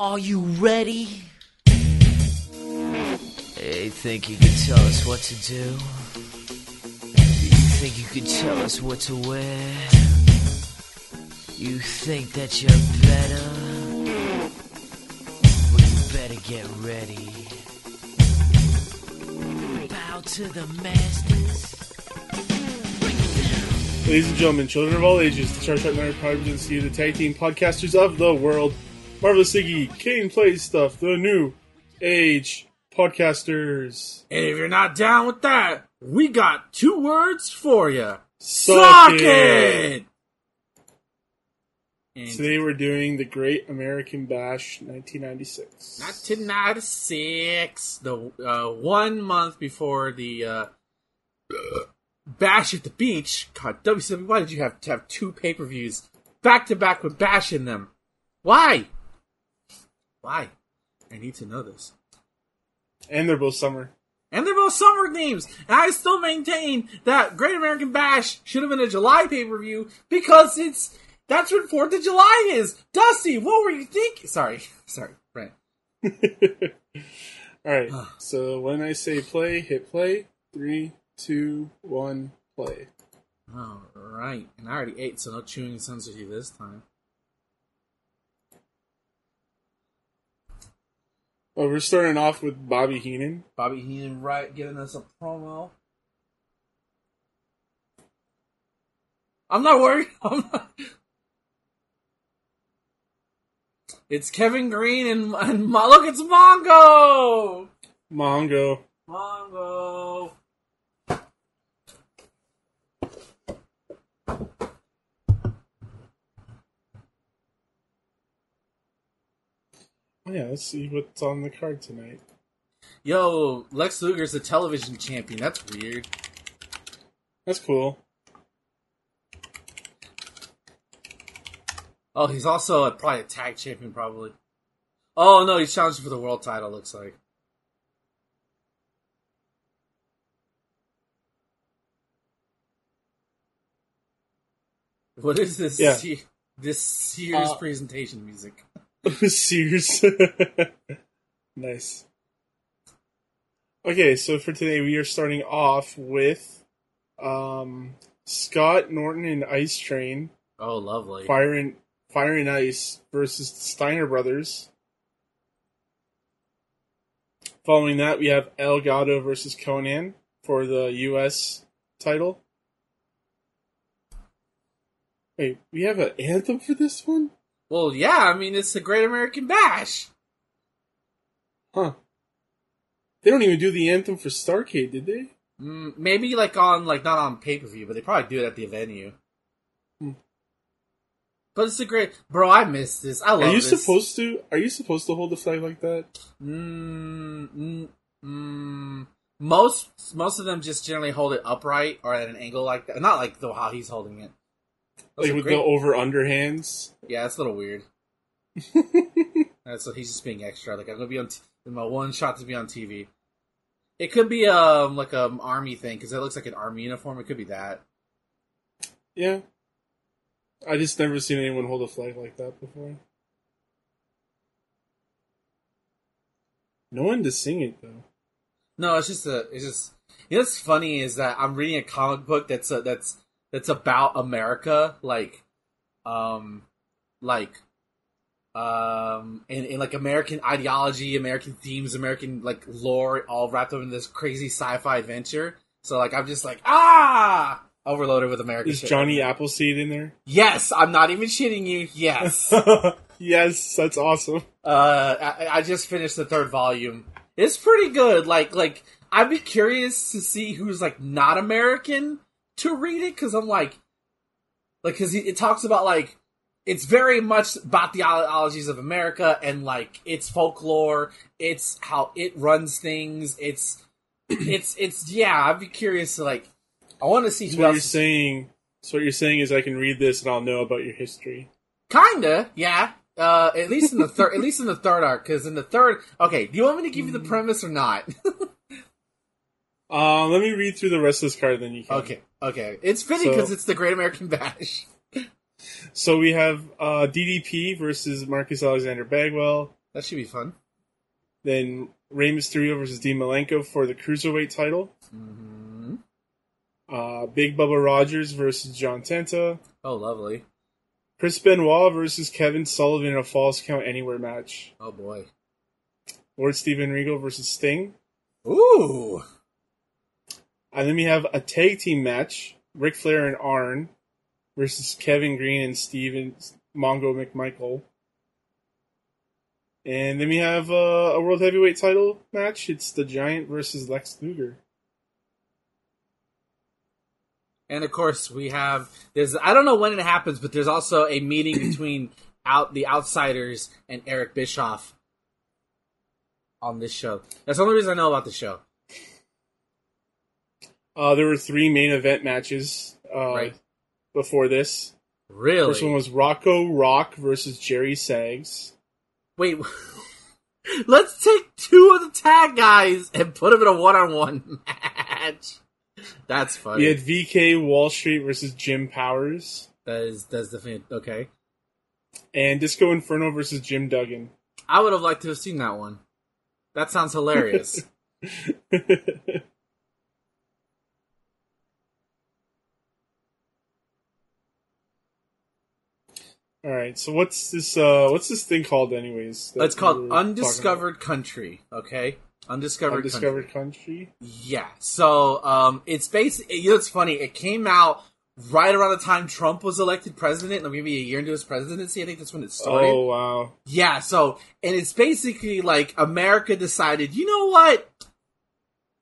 Are you ready? Hey, think you can tell us what to do? You think you can tell us what to wear? You think that you're better? Well, you better get ready. Bow to the masters. Ladies and gentlemen, children of all ages, the Star Trek Nerd Pride presents you the tag team podcasters of the world. Marvelous Iggy, Kane Plays Stuff, the new age podcasters. And if you're not down with that, we got two words for you. Suck Suck it. Today we're doing the Great American Bash 1996. 1996, the uh, one month before the uh, Bash at the Beach. God, WCW, why did you have to have two pay per views back to back with Bash in them? Why? Why? I need to know this. And they're both summer. And they're both summer games. And I still maintain that Great American Bash should have been a July pay per view because it's that's when Fourth of July is. Dusty, what were you thinking? Sorry, sorry, Brent. Alright, so when I say play, hit play. Three, two, one, play. All right, and I already ate, so no chewing sensitivity this time. Oh, we're starting off with Bobby Heenan. Bobby Heenan, right, giving us a promo. I'm not worried. I'm not... It's Kevin Greene and, and look, it's Mongo. Mongo. Mongo. Oh, yeah, let's see what's on the card tonight. Yo, Lex Luger's the television champion. That's weird. That's cool. Oh, he's also a, probably a tag champion, probably. Oh no, he's challenging for the world title. Looks like. What is this? Yeah. Se- this Sears Uh, presentation music. Sears. nice. Okay, so for today we are starting off with um, Scott Norton and Ice Train, Oh, lovely. Fire and Fire and Ice versus the Steiner Brothers. Following that, we have El Gato versus Konnan for the U.S. title. Wait, we have an anthem for this one? Well, yeah. I mean, it's the Great American Bash. Huh. They don't even do the anthem for Starcade, did they? Mm, maybe like on like not on pay per view, but they probably do it at the venue. Hmm. But it's a great, bro. I miss this. I love. Are you this. supposed to? Are you supposed to hold the flag like that? Mm, mm, mm, most most of them just generally hold it upright or at an angle like that. Not like the how he's holding it. Those Like with great- the over underhands? yeah, it's a little weird. Uh, so he's just being extra. Like I'm gonna be on t- my one shot to be on TV. It could be um like a army thing because it looks like an army uniform. It could be that. yeah. I just never seen anyone hold a flag like that before. No one to sing it though. No, it's just a. It's just. You know what's funny is that I'm reading a comic book that's a, that's that's about America, like, um, like, um, and, and like American ideology, American themes, American like lore, all wrapped up in this crazy sci-fi adventure. So like, I'm just like, ah, overloaded with American. Is shit. Johnny Appleseed in there? Yes, I'm not even shitting you. Yes. yes, that's awesome. Uh, I, I just finished the third volume. It's pretty good. Like, like I'd be curious to see who's like not American to read it because I'm like, like because it talks about like it's very much about the ideologies of America and like its folklore. It's how it runs things. It's it's it's yeah. I'd be curious to like. I want to see So what you're saying so what you're saying is I can read this and I'll know about your history. Kinda, yeah. Uh, at least in the third, at least in the third arc, because in the third, okay. Do you want me to give you the premise or not? Uh, let me read through the rest of this card, then you can. okay, okay. It's fitting because So- it's the Great American Bash. So we have uh, DDP versus Marcus Alexander Bagwell. That should be fun. Then Rey Mysterio versus Dean Malenko for the cruiserweight title. hmm Uh, Big Bubba Rogers versus John Tenta. Oh, lovely. Chris Benoit versus Kevin Sullivan in a Falls Count Anywhere match. Oh boy. Lord Steven Regal versus Sting. Ooh. And then we have a tag team match: Ric Flair and Arn versus Kevin Greene and Steven Mongo McMichael. And then we have uh, a world heavyweight title match. It's the Giant versus Lex Luger. And of course, we have there's I don't know when it happens, but there's also a meeting between out the outsiders and Eric Bischoff on this show. That's the only reason I know about the show. Uh, there were three main event matches uh, Right. before this. Really? First one was Rocco Rock versus Jerry Sags. Wait, let's take two of the tag guys and put them in a one-on-one match. That's funny. We had VK Wall Street versus Jim Powers. That is that's definitely okay. And Disco Inferno versus Jim Duggan. I would have liked to have seen that one. That sounds hilarious. All right, so what's this? Uh, what's this thing called, anyways? it's called Undiscovered Country. Okay. Undiscovered, Undiscovered Country. country. Yeah. So um, it's basically you know it's funny. It came out right around the time Trump was elected president, like maybe a year into his presidency. I think that's when it started. Oh wow! Yeah, so and it's basically like America decided, you know what?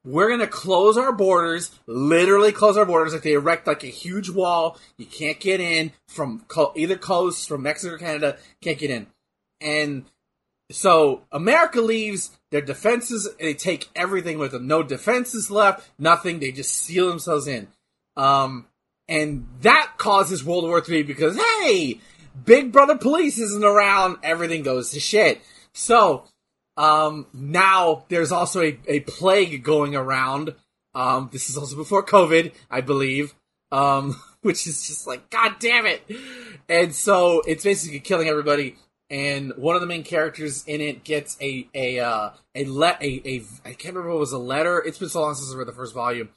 We're gonna close our borders, literally close our borders. Like they erect like a huge wall. You can't get in from co- either coast, from Mexico or Canada. Can't get in, and so America leaves. Their defenses, they take everything with them. No defenses left, nothing. They just seal themselves in. Um, and that causes World War Three because hey, Big Brother Police isn't around. Everything goes to shit. So, um, now there's also a, a plague going around. Um, this is also before COVID, I believe. Um, which is just like, god damn it. And so it's basically killing everybody. And one of the main characters in it gets a, a, uh, a let, a, a, I can't remember what was a letter. It's been so long since I read the first volume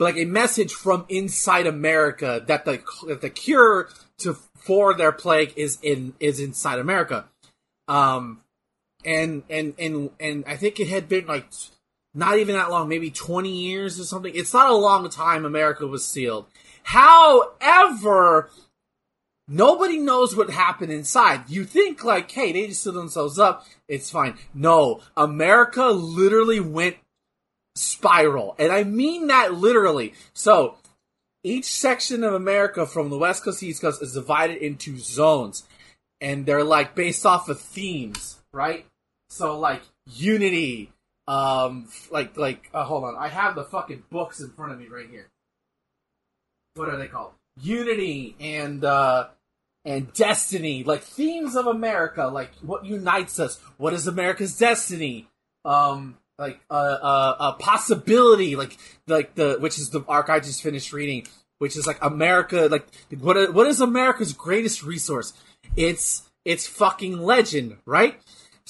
but like a message from inside America that the that the cure to for their plague is in is inside America. Um, and and and and I think it had been like not even that long, maybe twenty years or something. It's not a long time America was sealed. However, nobody knows what happened inside. You think like, hey, they just sealed themselves up. It's fine. No, America literally went spiral. And I mean that literally. So, each section of America from the West Coast to East Coast is divided into zones. And they're like based off of themes, right? So like unity, um like like uh, hold on, I have the fucking books in front of me right here. What are they called? Unity and uh and destiny, like themes of America, like what unites us, what is America's destiny? Um like a uh, uh, a possibility, like like the which is the arc I just finished reading, which is like America, like what what is America's greatest resource? It's it's fucking legend, right?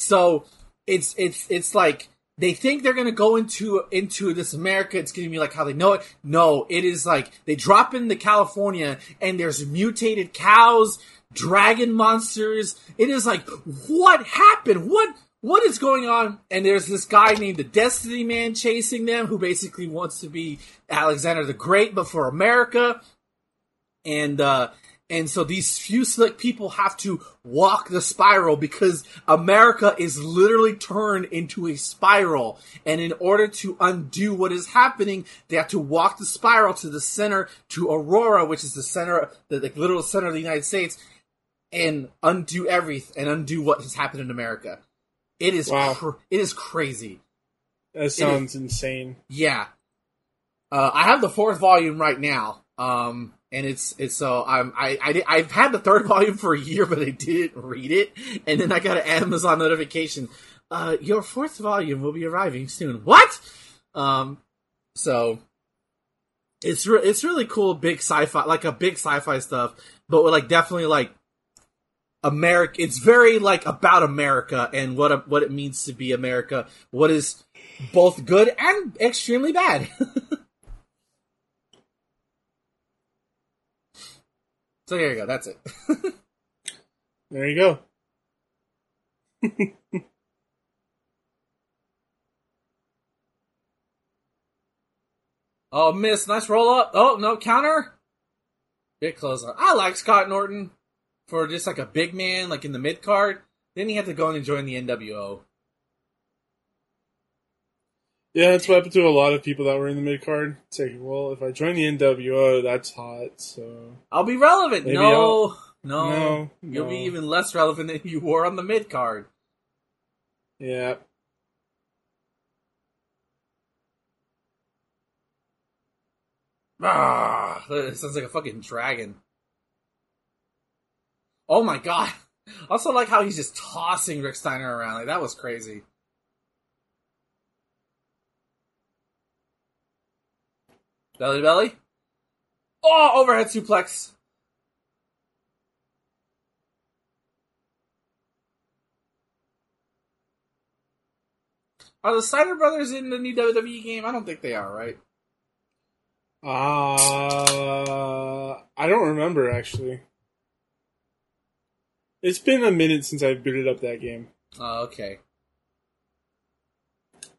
So it's it's it's like they think they're gonna go into into this America. It's gonna be like how they know it. No, it is like they drop into California and there's mutated cows, dragon monsters. It is like what happened? What what is going on? And there's this guy named the Destiny Man chasing them, who basically wants to be Alexander the Great, but for America. And uh, and so these few slick people have to walk the spiral because America is literally turned into a spiral. And in order to undo what is happening, they have to walk the spiral to the center, to Aurora, which is the center, the like, literal center of the United States, and undo everything and undo what has happened in America. It is Wow. cr- it is crazy. That sounds insane. Yeah. Uh, I have the fourth volume right now. Um, and it's, it's so, I'm I, I I've had the third volume for a year, but I didn't read it. And then I got an Amazon notification. Uh, your fourth volume will be arriving soon. What? Um, so it's re- it's really cool, big sci-fi, like a big sci-fi stuff, but with like definitely like America. It's very like about America and what a, what it means to be America. What is both good and extremely bad. so here you go. That's it. There you go. oh, miss. Nice roll up. Oh no counter. Bit closer. I like Scott Norton for just like a big man, like in the mid card. Then he had to go and join the NWO. Yeah, that's what happened to a lot of people that were in the mid card. It's like, well, if I join the NWO, that's hot. So I'll be relevant. No, no, No, You'll be even less relevant than you were on the mid card. yeah, Ah, it sounds like a fucking dragon. Oh my god. Also like how he's just tossing Rick Steiner around. Like that was crazy. Belly to belly. Oh, overhead suplex. Are the Steiner brothers in the new WWE game? I don't think they are, right? uh, I don't remember actually. It's been a minute since I've booted up that game. Oh, okay.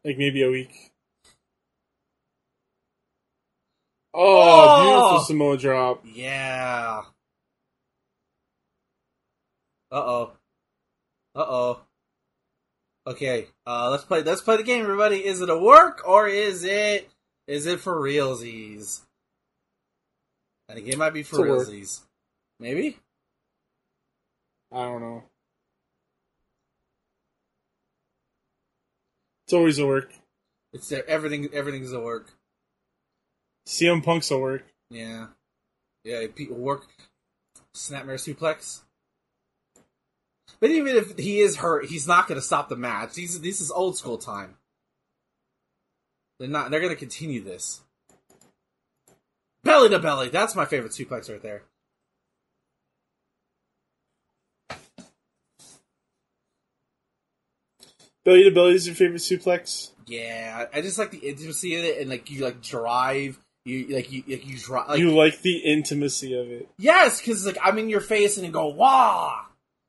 Like maybe a week. Oh, Oh! beautiful Samoa drop. Yeah. Uh oh. Uh oh. Okay. Uh, let's play. Let's play the game, everybody. Is it a work or is it is it for realsies? I think it might be for It's a work. realsies. Maybe. I don't know. It's always a work. It's there. Everything. Everything's a work. CM Punk's will work. Yeah. Yeah. People work. Snapmare suplex. But even if he is hurt, he's not going to stop the match. These, this is old school time. They're not. They're going to continue this. Belly to belly. That's my favorite suplex right there. Belly to belly is your favorite suplex? Yeah, I I just like the intimacy of it, and like you like drive. You like you like you drive. Like, you like the intimacy of it. Yes, because like I'm in your face and you go wah.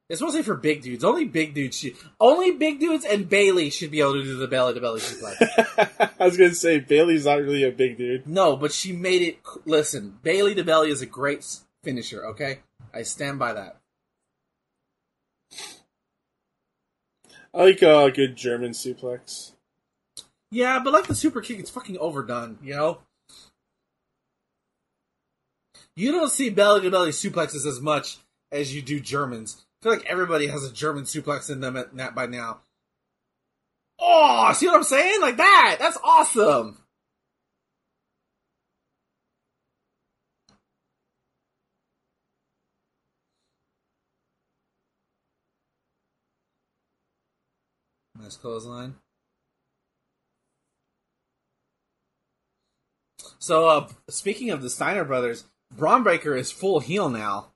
It's mostly for big dudes. Only big dudes should. Only big dudes and Bayley should be able to do the belly to belly suplex. I was gonna say Bayley's not really a big dude. no, but she made it. Listen, Bayley to belly is a great finisher. Okay, I stand by that. I like uh, a good German suplex. Yeah, but like the super kick, it's fucking overdone. You know. You don't see belly to belly suplexes as much as you do Germans. I feel like everybody has a German suplex in them at, that by now. Oh, see what I'm saying? Like that. That's awesome. Nice clothesline. So, uh, speaking of the Steiner brothers, Bron Breakker is full heel now.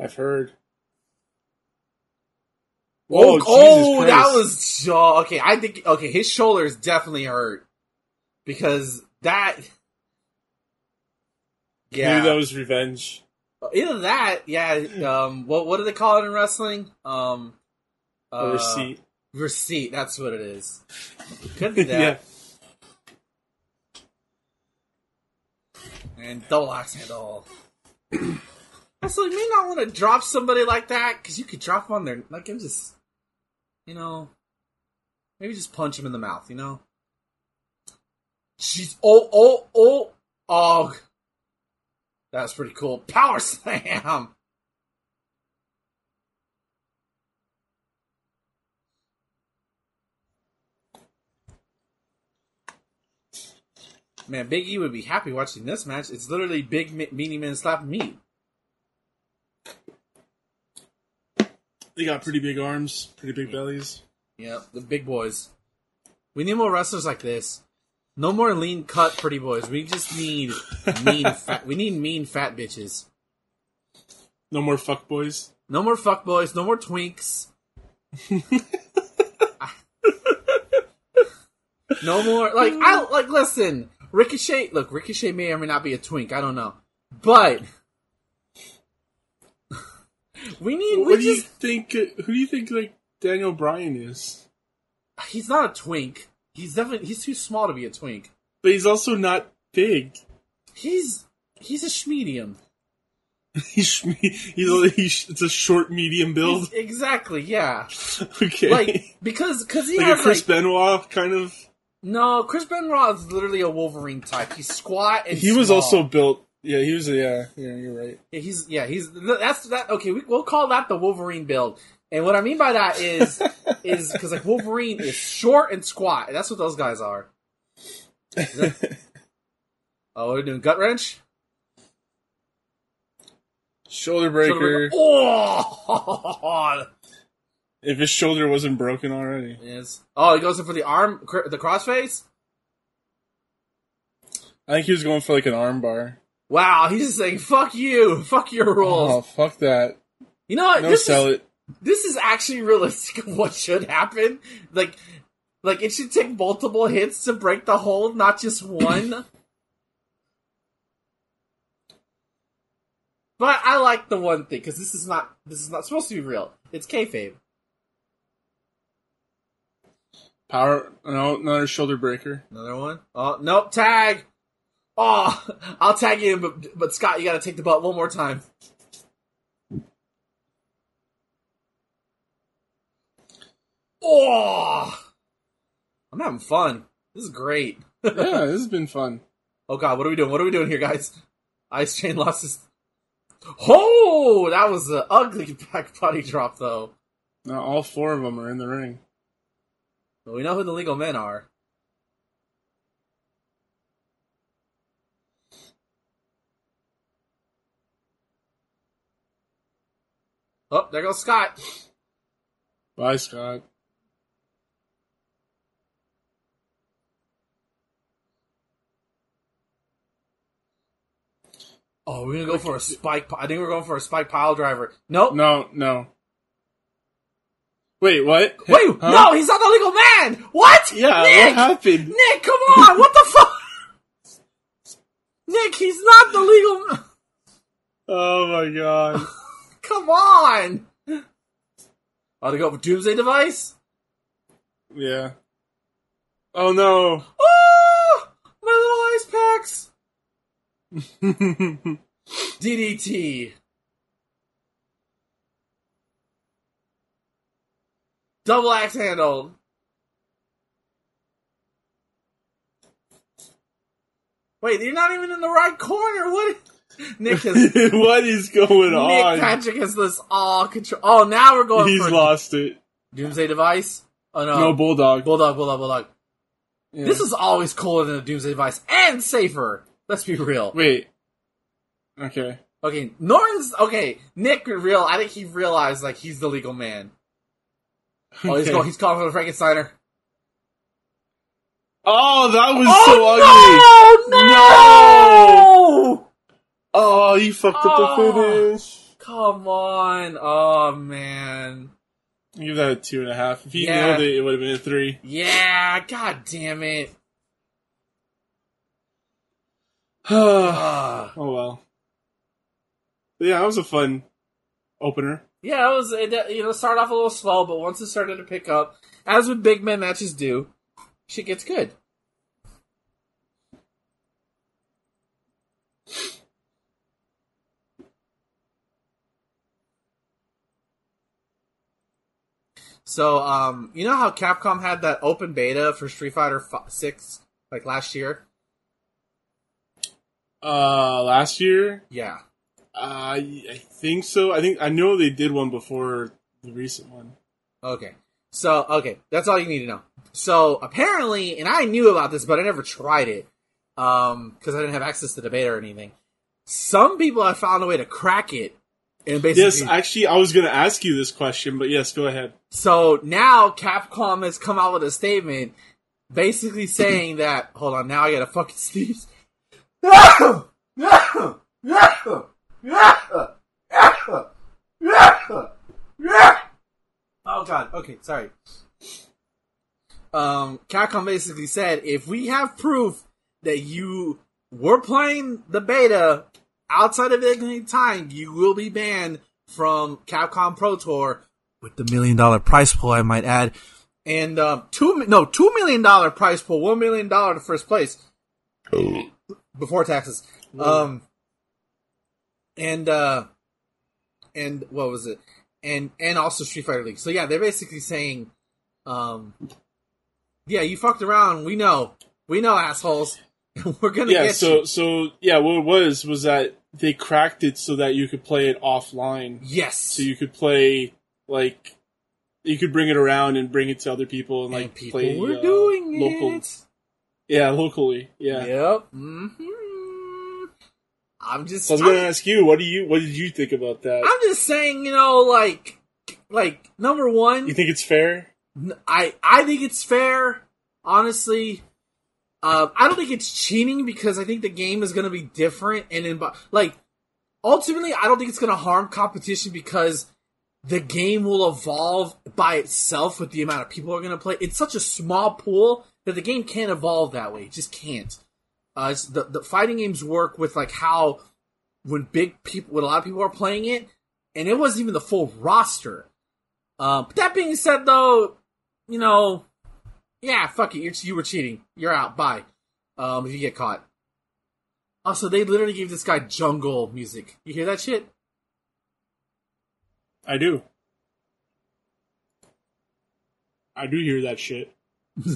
I've heard. Oh, Whoa, oh, Jesus that was oh, okay. I think okay, his shoulder is definitely hurt because that. Yeah, Maybe that was revenge. either that, yeah. Um, what what do they call it in wrestling? Um, uh, receipt. Receipt. That's what it is. Could be that. yeah. And double axe handle. also, you may not want to drop somebody like that because you could drop on their like. I'm just, you know, maybe just punch him in the mouth. You know. She's oh oh oh oh. That's pretty cool. Power slam. Man, Big E would be happy watching this match. It's literally Big Me- Meanie Man slapping meat. They got pretty big arms, pretty big bellies. Yep, the big boys. We need more wrestlers like this. No more lean cut pretty boys. We just need mean fat. We need mean fat bitches. No more fuck boys. No more fuck boys. No more twinks. no more like I like. Listen, Ricochet. Look, Ricochet may or may not be a twink. I don't know, but we need. What We do you think? Who do you think like Daniel Bryan is? He's not a twink. He's definitely. He's too small to be a twink. But he's also not big. He's he's a schmedium. He's he's, a, he's it's a short medium build. He's- exactly. Yeah. Okay, Like because because he like has a Chris like Benoit kind of. No Chris Benoit is literally a Wolverine type. He's squat and He was small. also built. Yeah, he was. Yeah, yeah, you're right. Yeah, he's yeah he's that's that okay we, we'll call that the Wolverine build and what I mean by that is is because like Wolverine is short and squat that's what those guys are. Oh, we're doing gut wrench. Shoulder breaker. Oh, If his shoulder wasn't broken already. yes. Oh, he goes in for the arm, cr- the crossface. I think he was going for like an arm bar. Wow, he's just saying "fuck you, fuck your rules." Oh, fuck that. you know what? No, this sell is, it. this is actually realistic of what should happen. Like, like it should take multiple hits to break the hold, not just one. but I like the one thing because this is not this is not supposed to be real. It's kayfabe. Power. No, another shoulder breaker. Another one. Oh nope, tag. Oh, I'll tag you, but but Scott, you got to take the belt one more time. Oh, I'm having fun. This is great. yeah, this has been fun. Oh god, what are we doing? What are we doing here, guys? Ice Train lost his. Oh, that was an ugly back body drop, though. Now all four of them are in the ring. But we know who the legal men are. Oh, there goes Scott. Bye, Scott. Oh, we're gonna go for a spike. I think we're going for a spike pile driver. Nope. No, no. Wait, what? Wait, Huh? no, he's not the legal man. What? Yeah, Nick, what happened? Nick, come on! What the fuck? Nick, he's not the legal. Oh my god. Come on! Oh, to go for Doomsday Device? yeah. Oh no. Oh! My little ice packs! DDT. Double axe handle. Wait, you're not even in the right corner. What? Nick has what is going Nick on? Patrick has this all control. Oh, now we're going He's for lost it. Doomsday Device. Oh no, No, Bulldog. Bulldog, Bulldog, Bulldog. Yeah. This is always cooler than a Doomsday Device and safer. Let's be real. Wait. Okay. Okay, Norton's okay. Nick real. I think he realized like he's the legal man. Oh, he's going. He's calling for the Frankensteiner. Oh, that was oh so ugly. no! No! Oh, you fucked up the Oh. finish. Come on! Oh man! Give that a two and a half. If he Yeah. nailed it, it would have been a three. Yeah! God damn it! oh Ah. well. But yeah, that was a fun opener. Yeah, it was. It, you know, started off a little slow, but once it started to pick up, as with big men matches do, shit gets good. So, um, you know how Capcom had that open beta for Street Fighter fi- Six like last year? Uh, last year, Yeah. Uh, I think so. I think I know they did one before the recent one. Okay. So, okay, that's all you need to know. So, apparently, and I knew about this, but I never tried it, um, because I didn't have access to the beta or anything. Some people have found a way to crack it, and basically, Yes, actually, I was going to ask you this question, but yes, go ahead. so now Capcom has come out with a statement, basically saying that, hold on, now I gotta fucking sneeze. Oh god. Okay, sorry. Um, Capcom basically said if we have proof that you were playing the beta outside of any time, you will be banned from Capcom Pro Tour with the million dollar price pool. I might add, and um, two no two million dollar price pool, one million dollar to first place before taxes. Um, and uh, and what was it? And and also Street Fighter League. So yeah, they're basically saying, um, yeah, you fucked around. We know, we know, assholes. We're gonna Yeah, get so you. so yeah, what it was was that they cracked it so that you could play it offline. Yes. So you could play like you could bring it around and bring it to other people and like and people play were uh, doing local. it. Yeah, locally. Yeah. Yep. Mm hmm I'm just. So I was gonna ask you, what do you what did you think about that? I'm just saying, you know, like, like number one, you think it's fair? I I think it's fair. Honestly, uh, I don't think it's cheating because I think the game is going to be different, and in like ultimately, I don't think it's going to harm competition because the game will evolve by itself with the amount of people who are going to play. It's such a small pool that the game can't evolve that way. It just can't. Uh, the the fighting games work with like how when big people, when a lot of people are playing it, and it wasn't even the full roster. Um, but that being said, though, you know, yeah, fuck it, you're, you were cheating. You're out. Bye. Um, if you get caught. Also, they literally gave this guy jungle music. You hear that shit? I do. I do hear that shit.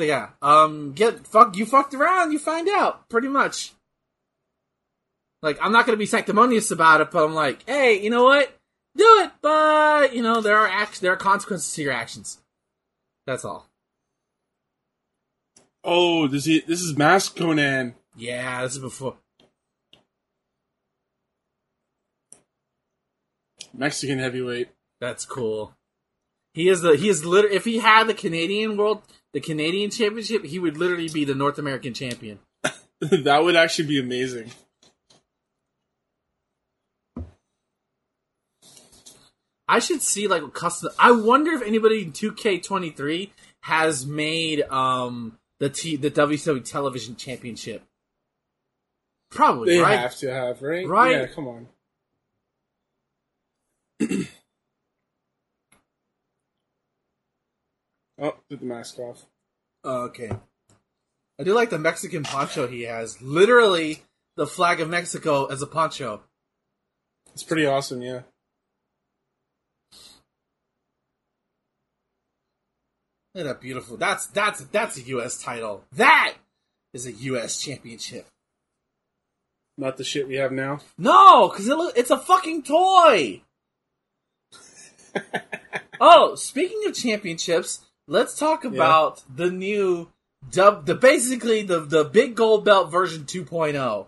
So yeah, um, get fuck you fucked around, you find out pretty much. Like I'm not gonna be sanctimonious about it, but I'm like, hey, you know what? Do it, but you know there are act there are consequences to your actions. That's all. Oh, this is this is Mask Konnan. Yeah, this is before. Mexican heavyweight. That's cool. He is the he is literally if he had the Canadian world the Canadian championship, he would literally be the North American champion. that would actually be amazing. I should see like a custom. I wonder if anybody in 2K23 has made um the T the WWE Television Championship. Probably They right. have to have, right? Right. Yeah, come on. oh, took the mask off. Oh, okay. I do like the Mexican poncho he has. Literally the flag of Mexico as a poncho. It's pretty awesome, yeah. Look at that beautiful. That's that's that's a U.S. title. That is a U.S. championship. Not the shit we have now. No, because it look, it's a fucking toy. oh, speaking of championships, let's talk about the new dub. The basically the the big gold belt version oh. 2.0.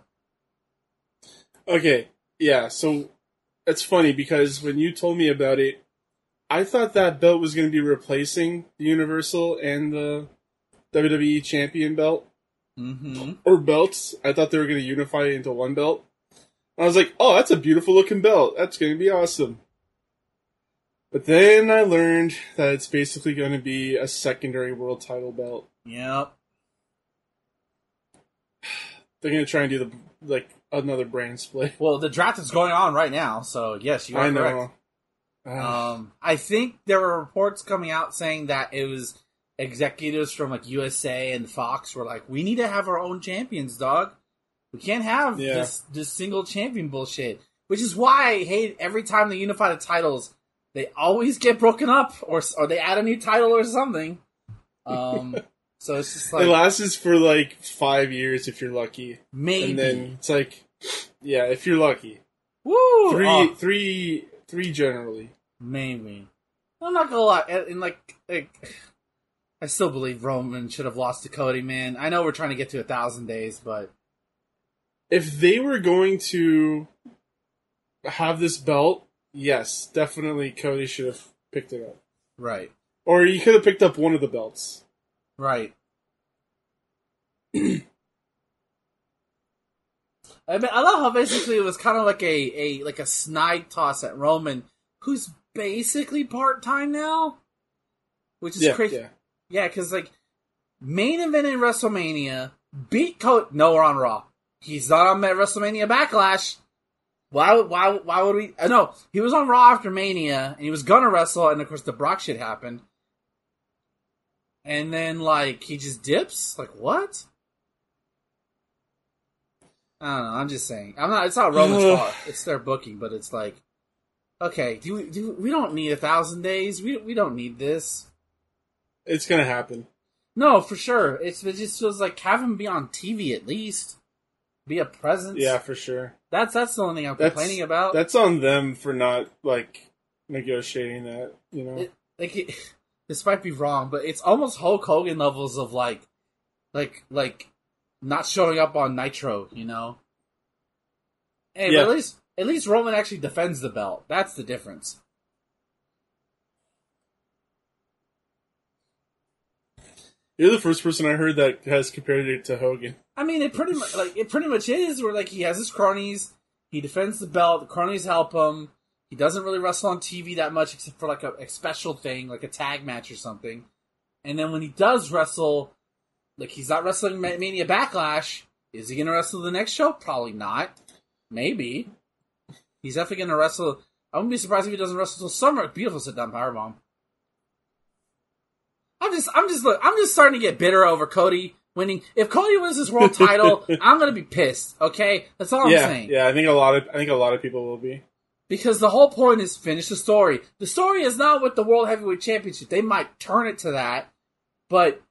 Okay, yeah, so it's funny because when you told me about it, I thought that belt was going to be replacing the Universal and the WWE Champion belt. Mm-hmm. or belts. I thought they were going to unify it into one belt. I was like, oh, that's a beautiful looking belt. That's going to be awesome. But then I learned that it's basically going to be a secondary world title belt. Yep. They're going to try and do the like another brand split. Well, the draft is going on right now, so yes, you are I correct. know. Um, I think there were reports coming out saying that it was executives from like USA and Fox were like, "We need to have our own champions, dog. We can't have Yeah. this this single champion bullshit." Which is why I hate every time they unify the titles, they always get broken up, or or they add a new title or something. Um, so it's just like it lasts for like five years if you're lucky, maybe and then it's like, yeah, if you're lucky, woo three, oh, three, three generally. maybe. I'm not gonna lie, and, like like. I still believe Roman should have lost to Cody, man. I know we're trying to get to a thousand days, but if they were going to have this belt, yes, definitely Cody should have picked it up. right, Or he could have picked up one of the belts. right. I mean, I love how basically it was kind of like a, a like a snide toss at Roman, who's basically part time now, which is Yeah, crazy. yeah. Yeah, because like main event in WrestleMania, beat Cody. No, we're on Raw. He's not on WrestleMania Backlash. Why? would- Why? Why would we? Uh, no, he was on Raw after Mania, and he was gonna wrestle, and of course the Brock shit happened. And then like he just dips. Like what? I don't know. I'm just saying. I'm not. It's not Roman's fault. It's their booking, but it's like, okay, do we? Do we don't need a thousand days. We we don't need this. It's gonna happen. No, for sure. It's it just feels like have him be on TV at least, be a presence. Yeah, for sure. That's that's the only thing I'm That's complaining about. That's on them for not like negotiating that. You know. It- like it, this might be wrong, but it's almost Hulk Hogan levels of like, like like not showing up on Nitro. You know. Hey, but Yeah. at least at least Roman actually defends the belt. That's the difference. You're the first person I heard that has compared it to Hogan. I mean, it pretty much like it pretty much is where like he has his cronies, he defends the belt, the cronies help him. He doesn't really wrestle on TV that much except for like a, a special thing, like a tag match or something. And then when he does wrestle, like he's not wrestling Mania Backlash. Is he gonna wrestle the next show? Probably not. Maybe. He's definitely gonna wrestle. I wouldn't be surprised if he doesn't wrestle till summer. Beautiful sit down powerbomb. I'm just, I'm just, look, I'm just starting to get bitter over Cody winning. If Cody wins this world title, I'm gonna be pissed. Okay, that's all I'm saying. yeah. I think a lot of I think a lot of people will be. Because the whole point is finish the story. The story is not with the World Heavyweight Championship. They might turn it to that, but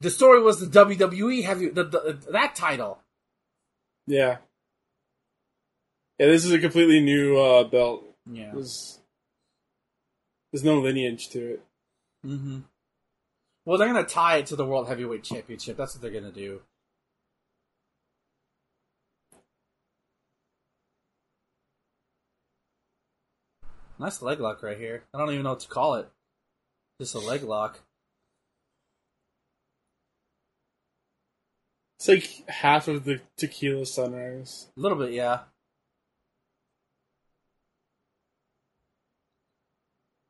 the story was the WWE heavy the, the, that title. Yeah. Yeah, this is a completely new uh, belt. Yeah. There's, there's no lineage to it. Mm-hmm. Well, they're gonna tie it to the World Heavyweight Championship. That's what they're gonna do. Nice leg lock right here. I don't even know what to call it. Just a leg lock. It's like half of the tequila sunrise. A little bit, yeah.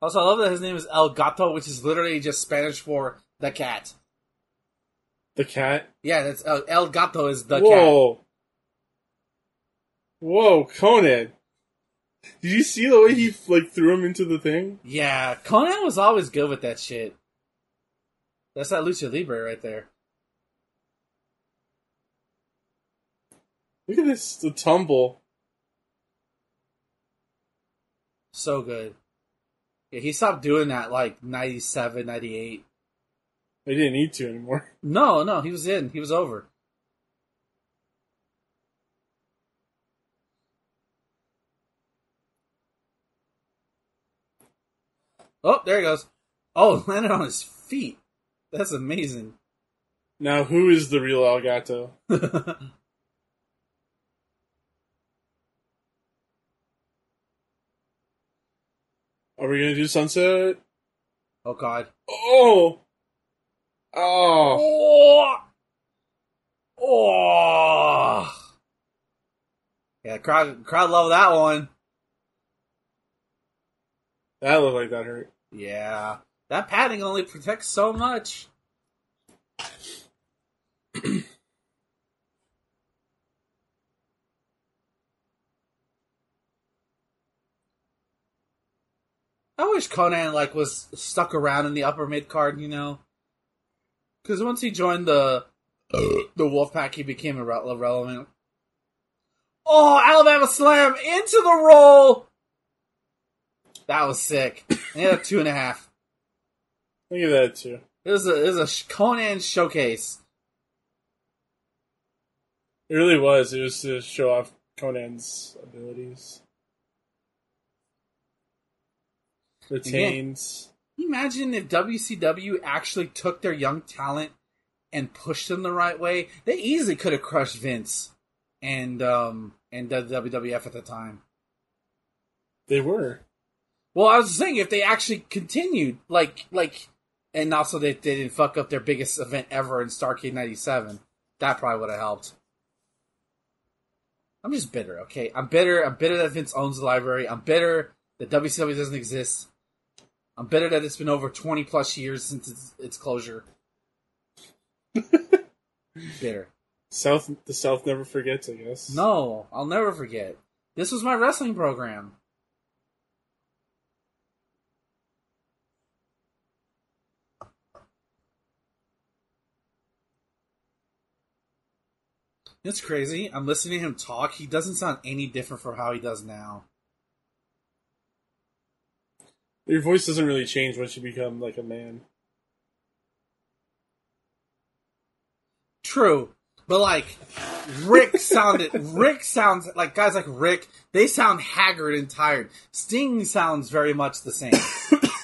Also, I love that his name is El Gato, which is literally just Spanish for the cat. The cat. Yeah, that's El, El Gato is the cat. Whoa. Whoa, Konnan. Did you see the way he like threw him into the thing? Yeah, Konnan was always good with that shit. That's that Lucha Libre right there. Look at this, the tumble. So good. Yeah, he stopped doing that like 97, 98. They didn't need to anymore. No, no, he was in. He was over. Oh, there he goes. Oh, landed on his feet. That's amazing. Now, who is the real Elgato? Are we gonna do sunset? oh God. Oh, oh, Oh. Oh. Yeah, crowd crowd love that one. that looked like that hurt. Yeah. That padding only protects so much. I wish Konnan like was stuck around in the upper mid card, you know, because once he joined the the Wolfpack, he became irre- irrelevant. Oh, Alabama Slam into the roll. That was sick. And he had a two and a half. Look at that too. It was a it was a Konnan showcase. It really was. It was to show off Konnan's abilities. Retains. Imagine if WCW actually took their young talent and pushed them the right way? They easily could have crushed Vince and um and the WWF at the time. They were. Well, I was saying if they actually continued, like like, and also they, they didn't fuck up their biggest event ever in Starcade '97, that probably would have helped. I'm just bitter. Okay, I'm bitter. I'm bitter that Vince owns the library. I'm bitter that WCW doesn't exist. I'm bitter that it's been over 20 plus years since its, its closure. bitter. South, the South never forgets, I guess. No, I'll never forget. This was my wrestling program. It's crazy. I'm listening to him talk. He doesn't sound any different from how he does now. Your voice doesn't really change once you become like a man. True. But like Rick sounded Rick sounds like guys like Rick, they sound haggard and tired. Sting sounds very much the same.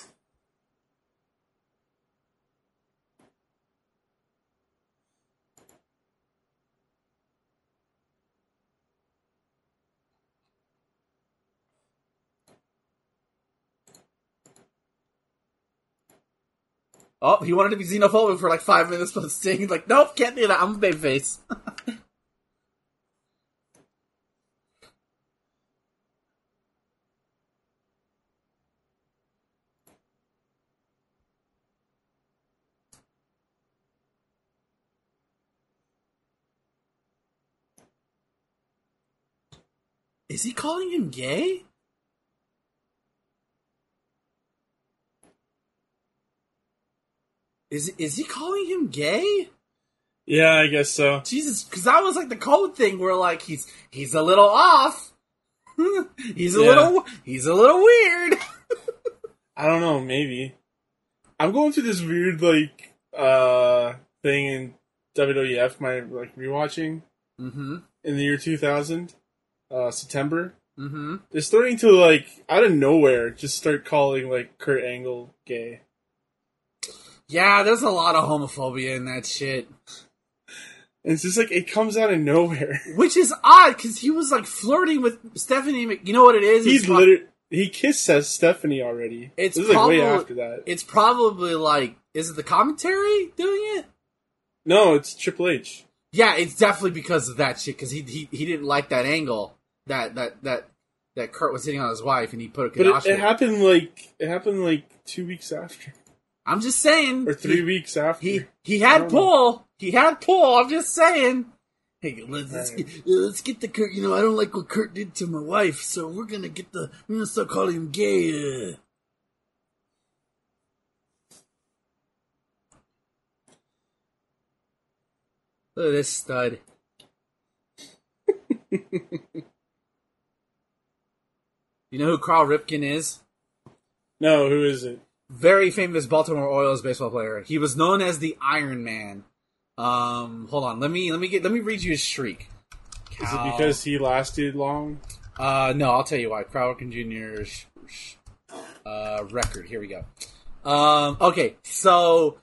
Oh, he wanted to be xenophobic for like five minutes, but Sting like, nope, can't do that. I'm a babyface. Is he calling him gay? Is is he calling him gay? Yeah, I guess so. Jesus, because that was like the code thing where like he's he's a little off. he's a Yeah. little he's a little weird. I don't know, maybe. I'm going through this weird like uh thing in WWF, my like rewatching mm-hmm. in the year 2000, uh September. Mm-hmm. They're starting to like out of nowhere just start calling like Kurt Angle gay. Yeah, there's a lot of homophobia in that shit. It's just like it comes out of nowhere. Which is odd because he was like flirting with Stephanie. Mc- You know what it is? He's pro- literally he kissed says Stephanie already. It's this is like way probably- after that. It's probably like, is it the commentary doing it? No, it's Triple H. Yeah, it's definitely because of that shit. Because he, he he didn't like that angle that that that that Kurt was hitting on his wife, and he put a But it it. happened like it happened like two weeks after I'm just saying, or three he, weeks after. He he had don't know. pull. He had pull. I'm just saying. Hey, let's let's get, let's get the Kurt. You know, I don't like what Kurt did to my wife, so we're gonna get the. We're gonna start calling him gay. uh. Look at this stud. you know who Cal Ripken is? no, who is it? Very famous Baltimore Orioles baseball player. He was known as the Iron Man. Um, hold on, let me let me get let me read you his streak. Is it because he lasted long? Uh, no, I'll tell you why. Crowdkin Jr.'s uh, record. Here we go. Um, okay, so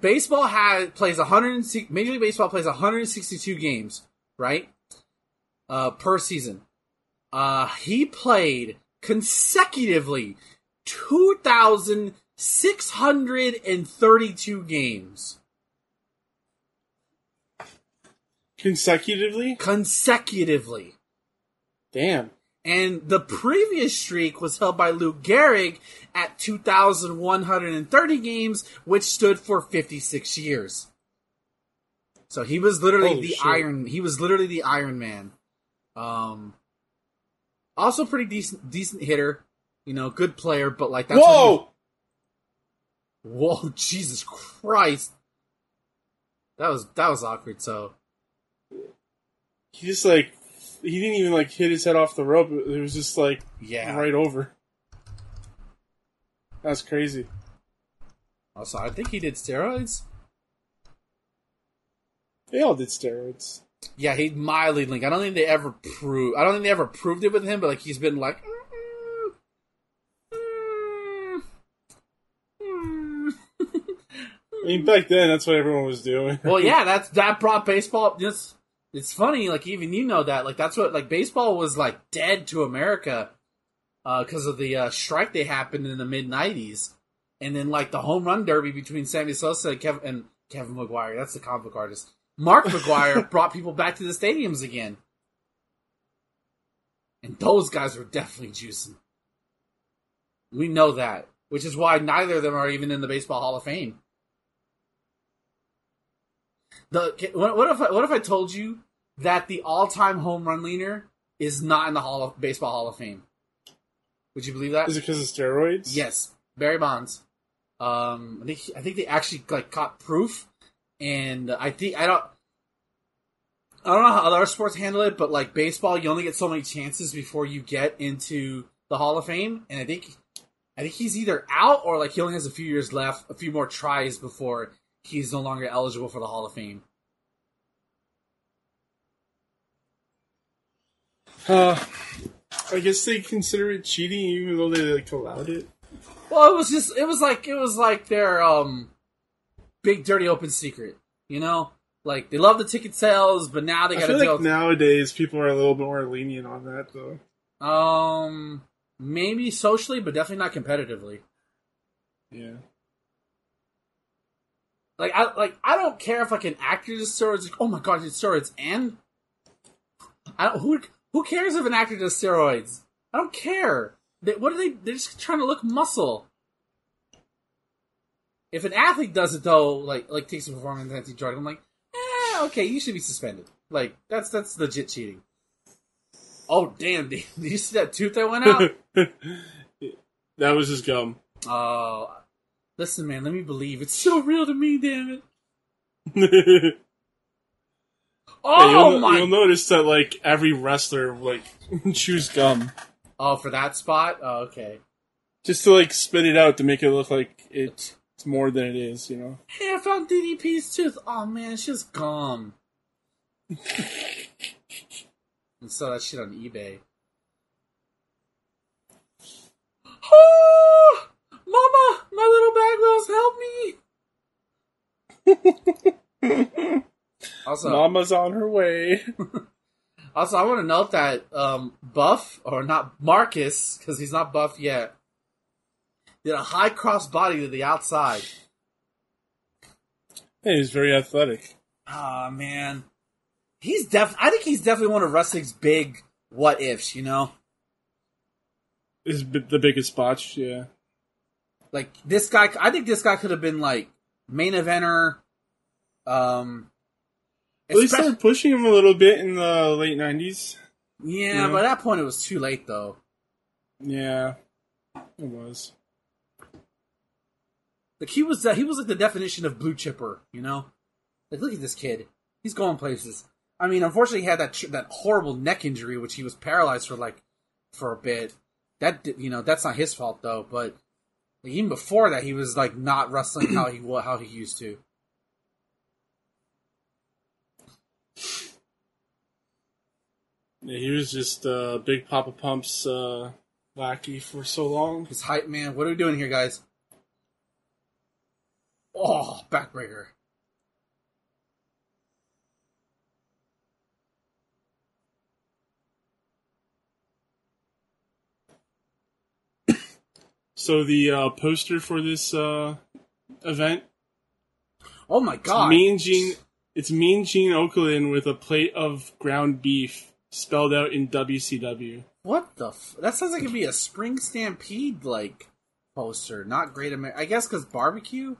baseball had plays 106. Major League Baseball plays 162 games, right? Uh, per season. Uh, he played consecutively 2,632 games. Consecutively? Consecutively. Damn. And the previous streak was held by Lou Gehrig at 2,130 games, which stood for 56 years. So he was literally Holy the shit. Iron. He was literally the Iron Man. Um, also pretty decent, decent hitter. You know, good player, but like that's Whoa! whoa, Jesus Christ, that was that was awkward. So He just like he didn't even like hit his head off the rope. It was just like yeah. right over. That's crazy. Also, I think he did steroids. They all did steroids. Yeah, he mildly linked. I don't think they ever proved. I don't think they ever proved it with him, but like he's been like. "Mm, mm, mm, mm." I mean, back then that's what everyone was doing. well, yeah, that's that brought baseball. Just it's funny, like even you know that, like that's what like baseball was like dead to America because of the uh, strike they happened in the mid '90s, and then like the home run derby between Sammy Sosa and Kevin, and Kevin McGuire. That's the comic book artist. Mark McGwire brought people back to the stadiums again. And those guys were definitely juicing. We know that, which is why neither of them are even in the Baseball Hall of Fame. The what, what if I, what if I told you that the all-time home run leader is not in the Hall of Baseball Hall of Fame? Would you believe that? Is it because of steroids? Yes, Barry Bonds. Um, I think I think they actually like caught proof, and I think I don't. I don't know how other sports handle it, but like baseball, you only get so many chances before you get into the Hall of Fame, and I think, I think he's either out or like he only has a few years left, a few more tries before he's no longer eligible for the Hall of Fame. Uh, I guess they consider it cheating, even though they like allowed it. Well, it was just it was like it was like their um big dirty open secret, you know. Like they love the ticket sales, but now they got to feel deal. like nowadays people are a little bit more lenient on that, though. um, maybe socially, but definitely not competitively. Yeah. Like I like I don't care if like an actor does steroids. Like, oh my god, it's steroids, and I don't, who who cares if an actor does steroids? I don't care. They, what are they? They're just trying to look muscle. If an athlete does it though, like like takes a performance enhancing drug, I'm like, eh, okay, you should be suspended. Like that's that's legit cheating. Oh damn! Did you see that tooth that went out? that was his gum. Oh, listen, man. Let me believe it's so real to me. Damn it! Yeah, Oh you'll, my! you'll notice that like every wrestler like chews gum Oh, for that spot? Oh, okay. just to like spit it out to make it look like it's more than it is. You know. Hey, I found DDP's tooth. Oh man, it's just gum. and sell that shit on eBay. Oh, Mama, my little bag help me! also, Mama's on her way. also, I want to note that um, Buff, or not Marcus, because he's not buff yet, did a high cross body to the outside. Hey, he's very athletic. Ah man, he's def. I think he's definitely one of wrestling's big what ifs. You know, Is b- the biggest botch. Yeah. Like this guy. I think this guy could have been like main eventer. Um, Well, they started pushing him a little bit in the late '90s. yeah, at that point it was too late though. Yeah, it was. Like he was, uh, he was like the definition of blue chipper. You know, like look at this kid. He's going places. I mean, unfortunately, he had that that horrible neck injury, which he was paralyzed for like for a bit. That you know, that's not his fault though. But like, even before that, he was like not wrestling how he how he used to. Yeah, he was just uh, Big Papa Pump's uh, lackey for so long. His hype man. What are we doing here, guys? Oh, backbreaker. So the uh, poster for this uh, event, Oh my it's god. Mean Gene, it's Mean Gene Okerlund with a plate of ground beef spelled out in WCW. What the? F- that sounds like it'd be a spring stampede like poster, not Great America. I guess because barbecue,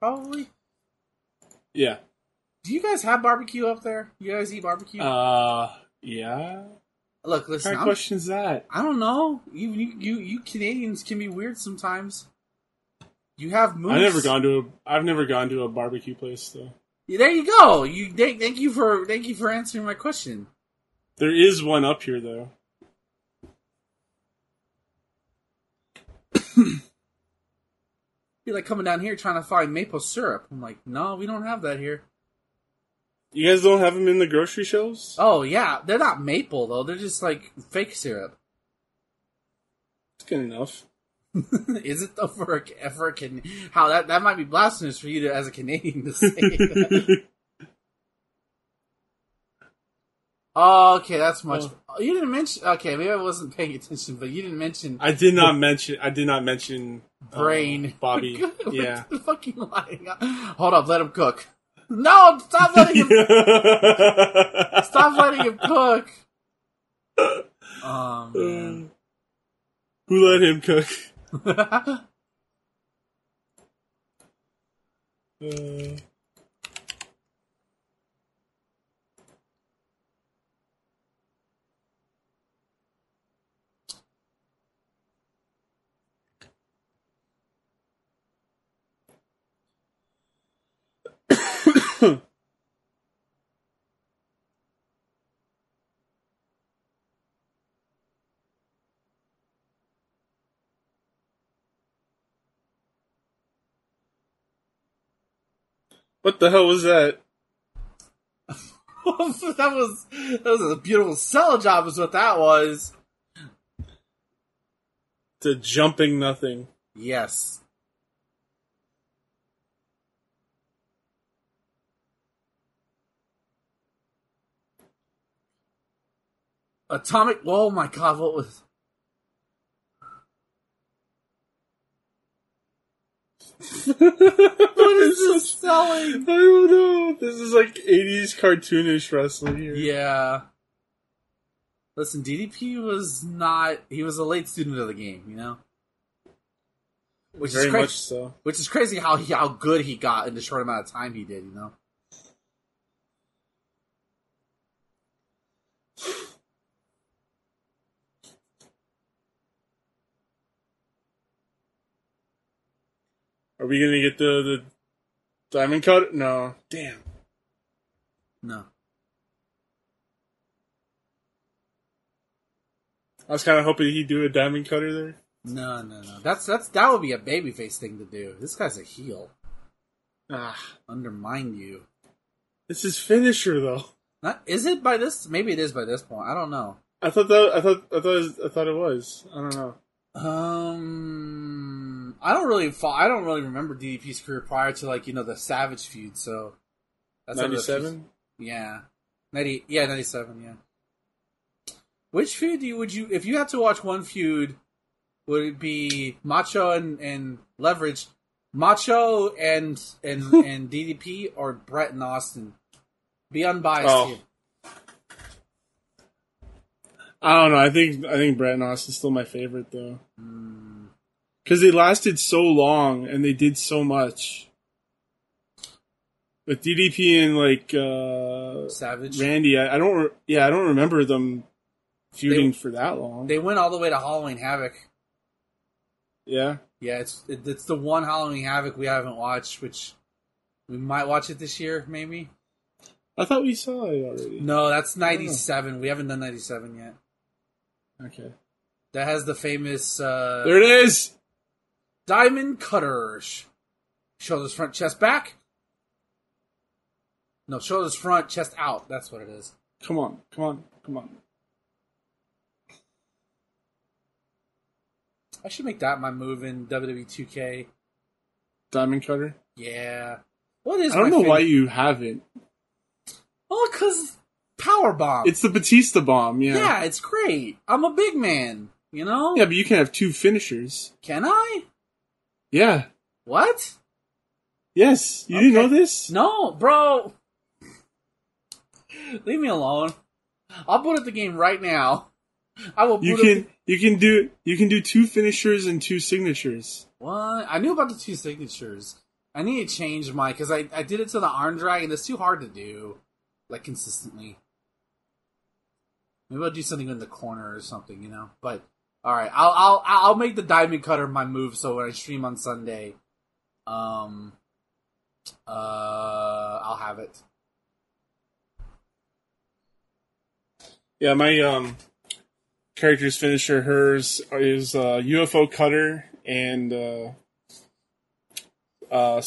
probably. Yeah. Do you guys have barbecue up there? You guys eat barbecue? Uh, yeah. Look, What listen. I'm- question is that? I don't know. You, you you you Canadians can be weird sometimes. You have moves. I've never gone to a. I've never gone to a barbecue place though. Yeah, There you go. You thank, thank you for thank you for answering my question. There is one up here though. You're like coming down here trying to find maple syrup. I'm like, no, we don't have that here. You guys don't have them in the grocery shelves? Oh yeah, they're not maple though. They're just like fake syrup. It's good enough. Is it though for a, for a Can- how that that might be blasphemous for you to as a Canadian to say. oh, okay, that's much. You didn't mention. Okay, maybe I wasn't paying attention, but you didn't mention I did not mention. I did not mention uh, brain. Bobby. yeah. fucking lying. Hold up, let him cook. No, stop letting him. stop letting him cook. Oh man. Who let him cook? Uh, what the hell was that? that was that was a beautiful sell job, is what that was. The jumping nothing. Yes. Atomic. Oh my god! What was? what is this selling? I don't know. This is like 80s cartoonish wrestling here. Yeah. Listen, DDP was not. He was a late student of the game, you know. Which Very is crazy. much so. Which is crazy how he, how good he got in the short amount of time he did, you know. Are we gonna get the, the diamond cut? No. Damn. No. I was kind of hoping he'd do a diamond cutter there. No, no, no. That's that's that would be a babyface thing to do. This guy's a heel. Ah, Undermine you. This is finisher though. Not, is it by this? Maybe it is by this point. I don't know. I thought that. I thought. I thought. I thought it was. I don't know. Um, I don't really. I don't really remember DDP's career prior to like you know the Savage feud. So that's one of the few- Ninety-seven. Yeah, ninety. Yeah, ninety-seven. Yeah. Which feud do you, would you, if you had to watch one feud, would it be Macho and, and Leverage, Macho and and and DDP, or Bret and Austin? Be unbiased Oh. here. I don't know. I think. I think Bret and Austin's still my favorite though, Hmm. Because they lasted so long and they did so much. With DDP and like uh, Savage. Randy, I, I don't. Re- yeah, I don't remember them feuding They- for that long. They went all the way to Halloween Havoc. yeah. Yeah, it's it, it's the one Halloween Havoc we haven't watched, which we might watch it this year, maybe. I thought we saw it already. No, that's ninety seven. We haven't done ninety seven yet. Okay. That has the famous uh, There it is. Diamond cutter. Sh- Shoulders front, chest back. No, shoulders front, chest out. That's what it is. Come on. Come on. Come on. I should make that my move in WWE 2K. Diamond cutter. Yeah. What is? I don't know why you haven't. Oh, because power bomb. It's the Batista bomb. Yeah. yeah, it's great. I'm a big man. You know? Yeah, but you can have two finishers. Can I? Yeah. What? Yes. You didn't know this? No, bro. Leave me alone. I'll boot up the game right now. I will. You can the- you can do you can do two finishers and two signatures. what? I knew about the two signatures. I need to change my because I I did it to the arm drag and it's too hard to do, like consistently. Maybe I'll do something in the corner or something, you know. But all right, I'll I'll I'll make the diamond cutter my move. So when I stream on Sunday, um, uh, I'll have it. Yeah, my um character's finisher hers is uh, UFO cutter and uh, uh,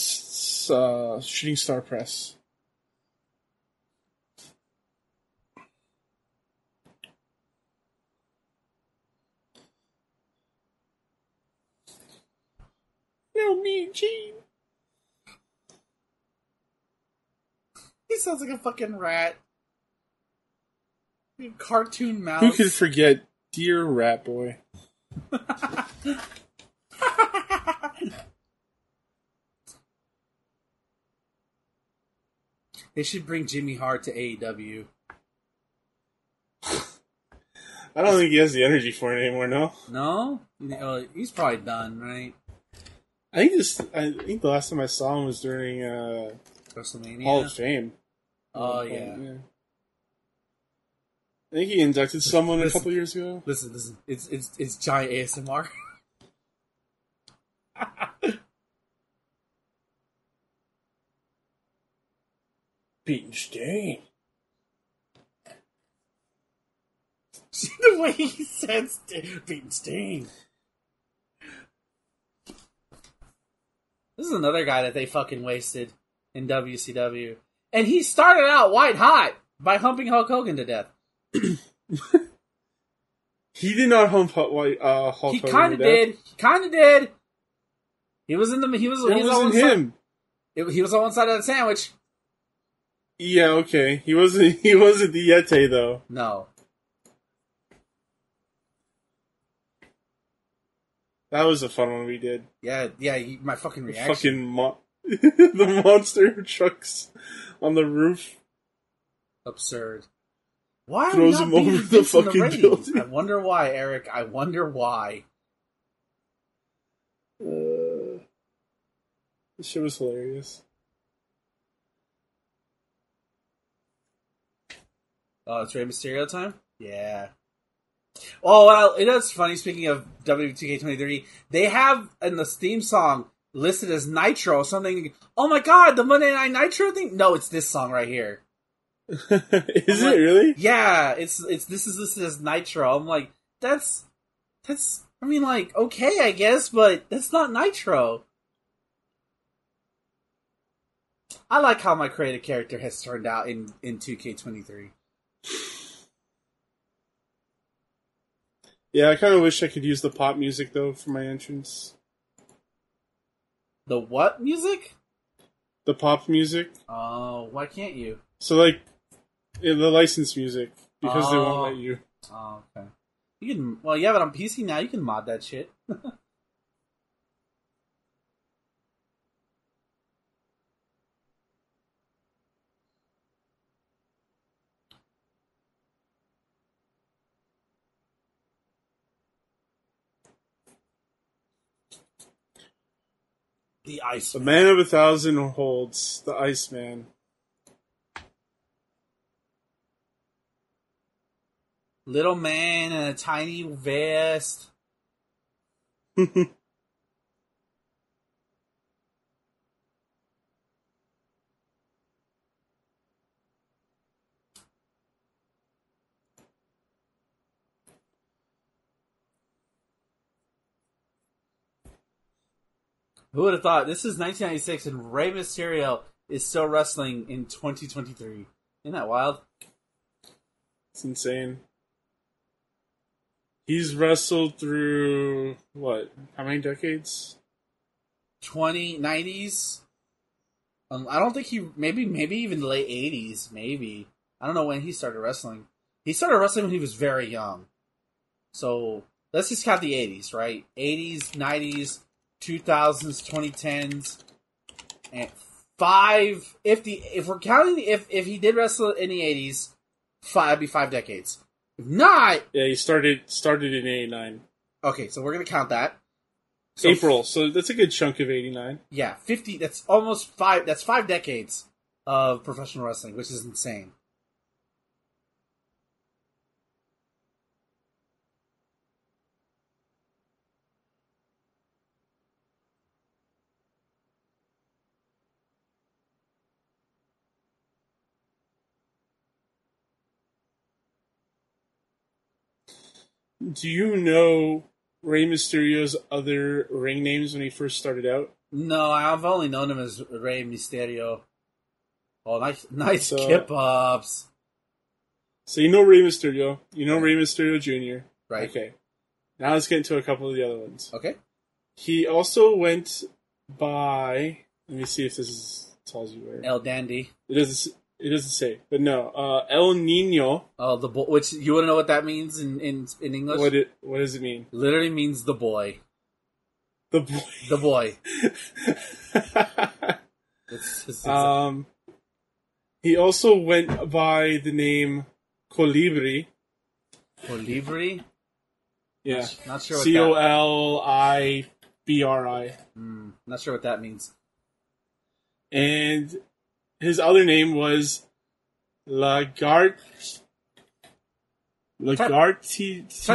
uh, shooting star press. No, me, Gene. He sounds like a fucking rat. Cartoon mouse. Who could forget Dear Rat Boy? they should bring Jimmy Hart to AEW. I don't think he has the energy for it anymore. No, No, oh, he's probably done, right? I think this. I think the last time I saw him was during uh, WrestleMania. Hall of Fame. Oh yeah. I think he inducted someone a couple years ago. Listen, listen. It's it's it's giant ASMR. Pete Stain. the way he said St- Pete Steen. This is another guy that they fucking wasted in WCW. And he started out white hot by humping Hulk Hogan to death. He did not hump uh, Hulk he Hogan kind of did. He kind of did. He was in the. He was. It he was on wasn't one side- him. it- he was on one side of the sandwich. Yeah, okay. He wasn't. He wasn't the Yeti though. No. That was a fun one we did. Yeah. Yeah. He, my fucking reaction. Fucking mo- the monster trucks on the roof. absurd. Why Throws him over the fucking ring? building. I wonder why, Eric. I wonder why. Uh, this shit was hilarious. Oh, it's Rey Mysterio time. Yeah. Oh, well, it is funny. Speaking of W2K 2030, they have in the theme song listed as Nitro something. Oh my god, the Monday Night Nitro thing. No, it's this song right here. Is I'm it like- really? Yeah, it's it's this is listed as Nitro. I'm like, that's that's. I mean, like, okay, I guess, but that's not Nitro. I like how my creative character has turned out in in 2K23. Yeah, I kind of wish I could use the pop music though for my entrance. The what music? The pop music. Oh, why can't you? So like, yeah, the licensed music because they Oh. won't let you. Oh, okay. You can. Well, yeah, but on PC now. You can mod that shit. the ice. The man of a thousand holds the Iceman. Little man in a tiny vest. Who would have thought? This is 1996 and Rey Mysterio is still wrestling in 2023. Isn't that wild? It's insane. He's wrestled through what? How many decades? 2090s. Um, I don't think he maybe maybe even late 80s maybe. I don't know when he started wrestling. He started wrestling when he was very young. So let's just count the 80s, right? 80s, 90s, 2000s, 2010s, and five. If the if we're counting if if he did wrestle in the 80s, five that'd be five decades. If not, Yeah, he started started in '89. okay, so we're gonna count that. So April, so that's a good chunk of '89. Yeah, fifty. That's almost five. That's five decades of professional wrestling, which is insane. Do you know Rey Mysterio's other ring names when he first started out? No, I've only known him as Rey Mysterio. Oh, nice, nice So- kip ups. So you know Rey Mysterio, you know Rey Mysterio Jr. Right. Okay. Now let's get into a couple of the other ones. Okay. He also went by. Let me see if this is, tells you where. El Dandy. It doesn't. It doesn't say, but no. Uh, El Nino. Oh, the boy. Which you want to know what that means in in in English? What it? What does it mean? Literally means the boy. The boy. The boy. It's, it's, it's- um. He also went by the name Colibri. Colibri. Yeah. Not sure what C O. L I B R I. Mm, not sure what that means. And his other name was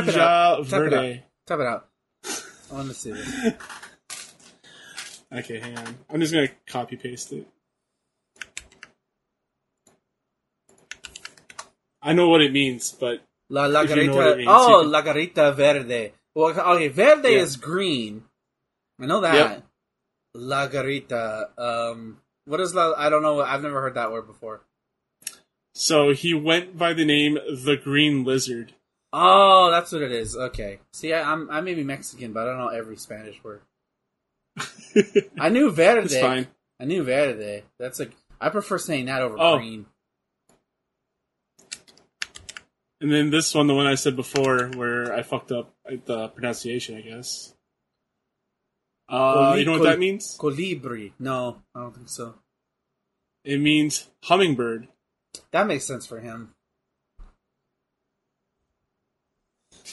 it Lagartija out. Type it Verde. Type it out. I want to see this. Okay, hang on. I'm just gonna copy paste it. I know what it means, but La If you know Lagarita. means, oh, you Lagarita Verde. Well, okay, Verde Yeah. is green. I know that. Yep. Lagarita. Um, what is La? I don't know. I've never heard that word before. so he went by the name the Green Lizard. Oh, that's what it is. Okay. See, I, I'm I may be Mexican, but I don't know every Spanish word. I knew Verde. It's fine. I knew Verde. That's like I prefer saying that over Oh. green. And then this one, the one I said before, where I fucked up the pronunciation, I guess. Uh, Coli- you know what col- that means? Colibri. No, I don't think so. It means hummingbird. That makes sense for him.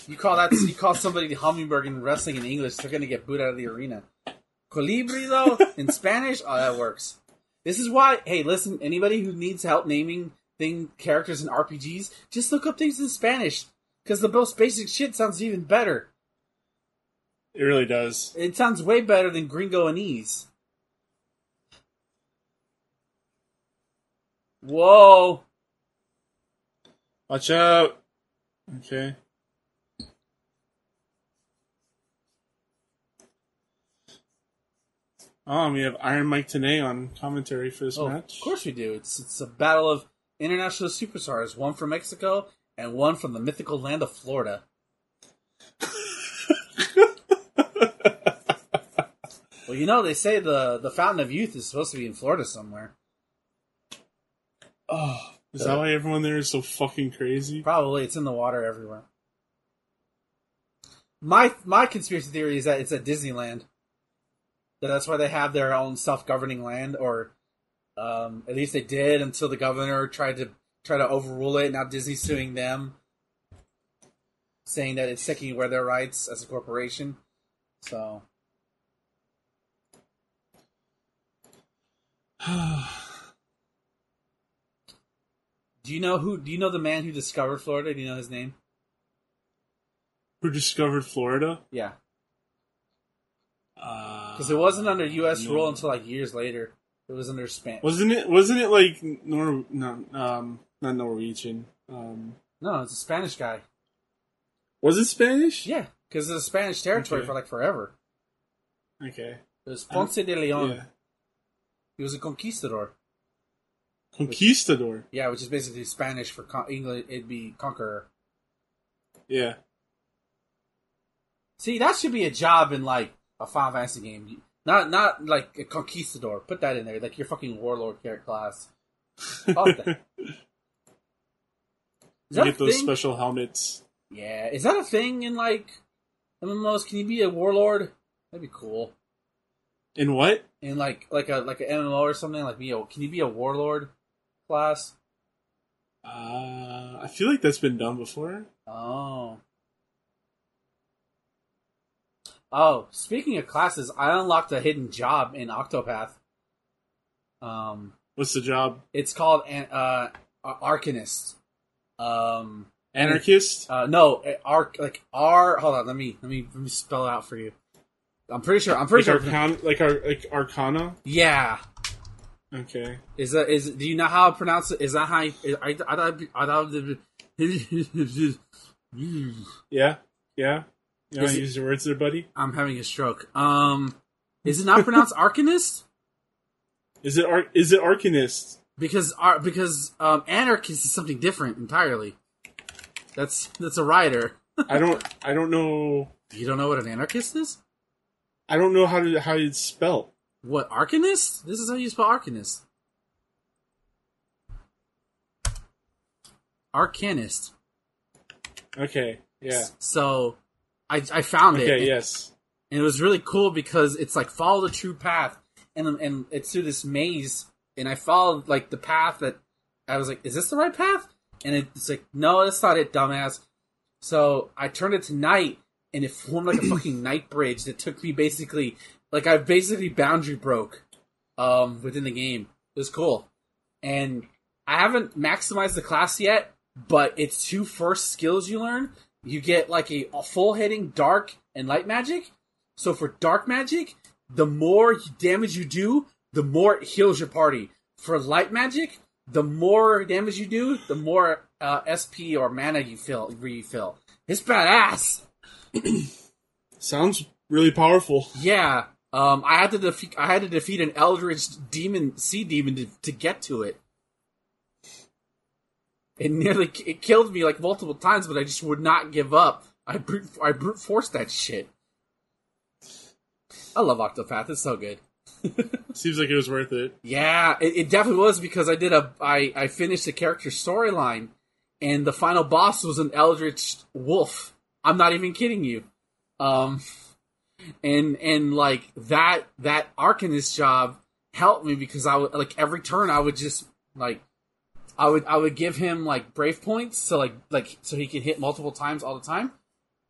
You call that you call somebody the hummingbird in wrestling in English, they're gonna get booed out of the arena. Colibri though, in Spanish, oh that works. This is why hey listen, anybody who needs help naming thing characters in RPGs, just look up things in Spanish. Because the most basic shit sounds even better. It really does. It sounds way better than Gringo and Ease. Whoa. Watch out. Okay. Oh, we have Iron Mike Tenay on commentary for this Oh, match. of course we do. It's it's a battle of international superstars, one from Mexico and one from the mythical land of Florida. Well, you know they say the the Fountain of Youth is supposed to be in Florida somewhere. oh, is that why everyone there is so fucking crazy? Probably it's in the water everywhere. My my conspiracy theory is that it's at Disneyland. That that's why they have their own self governing land, or um, at least they did until the governor tried to try to overrule it. Now Disney's suing them, saying that it's taking away their rights as a corporation. So do you know who? Do you know the man who discovered Florida? Do you know his name? Who discovered Florida? Yeah, Because because it wasn't under U.S. no. rule until like years later. It was under Spanish. Wasn't it? Wasn't it like Nor? No, um, not Norwegian. Um, No, it's a Spanish guy. was it Spanish? Yeah, because it's a Spanish territory Okay. for like forever. Okay. It was Ponce de Leon. Yeah. He was a conquistador. Conquistador. Yeah, which is basically Spanish for con- English. It'd be conqueror. Yeah. See, that should be a job in like a Final Fantasy game. Not not like a conquistador. Put that in there, like your fucking warlord character class. Fuck that get those thing? special helmets. Yeah, is that a thing in like MMOs? Can you be a warlord? That'd be cool. In what? In like like a like an MMO or something like me. Can you be a warlord class? Uh, I feel like that's been done before. Oh. Oh, speaking of classes, I unlocked a hidden job in Octopath. Um, What's the job? it's called an uh, Arcanist. Um, Anarchist. uh, no, arc like R. Hold on, let me let me let me spell it out for you. I'm pretty sure. I'm Like pretty sure. Arcana, like Ar- like Arcana. Yeah. Okay. Is that is? Do you know how to pronounce it? Is that how? You, I I I thought I. Yeah. Yeah. You Is it- use your words there, buddy. I'm having a stroke. Um, is it not pronounced Arcanist? Is it Ar- is it Arcanist? Because ar- because um, anarchist is something different entirely. That's that's a writer. I don't I don't know You don't know what an anarchist is? I don't know how to how it's spelled. What arcanist? This is how you spell arcanist. Arcanist. Okay. Yeah. So, I I found it. Okay. Yes. and it was really cool because it's like follow the true path, and and it's through this maze, and I followed like the path that I was like, is this the right path? And it's like, no, that's not it, dumbass. So I turned it to night, and it formed like a fucking night bridge that took me basically like I basically boundary broke um, within the game. It was cool, and I haven't maximized the class yet, but its two first skills you learn, you get like a, a full hitting dark and light magic. So for dark magic, the more damage you do, the more it heals your party. For light magic, the more damage you do, the more uh, SP or mana you fill refill. It's badass. Sounds really powerful. Yeah. Um, I had to defeat. I had to defeat an Eldritch demon, sea demon, to, to get to it. It nearly it killed me like multiple times, but I just would not give up. I brute, I brute forced that shit. I love Octopath. It's so good. Seems like it was worth it. Yeah, it, it definitely was because I did a I I finished the character storyline, and the final boss was an Eldritch wolf. I'm not even kidding you. Um, and and like that that Arcanist job helped me because I would like every turn I would just like I would I would give him like brave points so like like so he could hit multiple times all the time,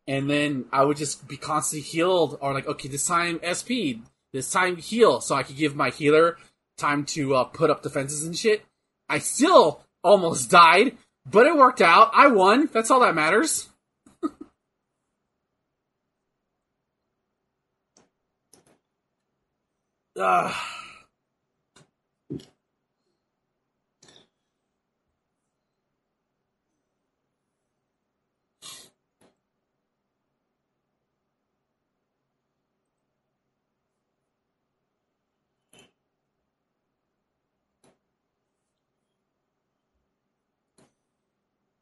and then I would just be constantly healed or like okay this time SP this time heal so I could give my healer time to uh, put up defenses and shit. I still almost died, but it worked out. I won. That's all that matters. Ugh.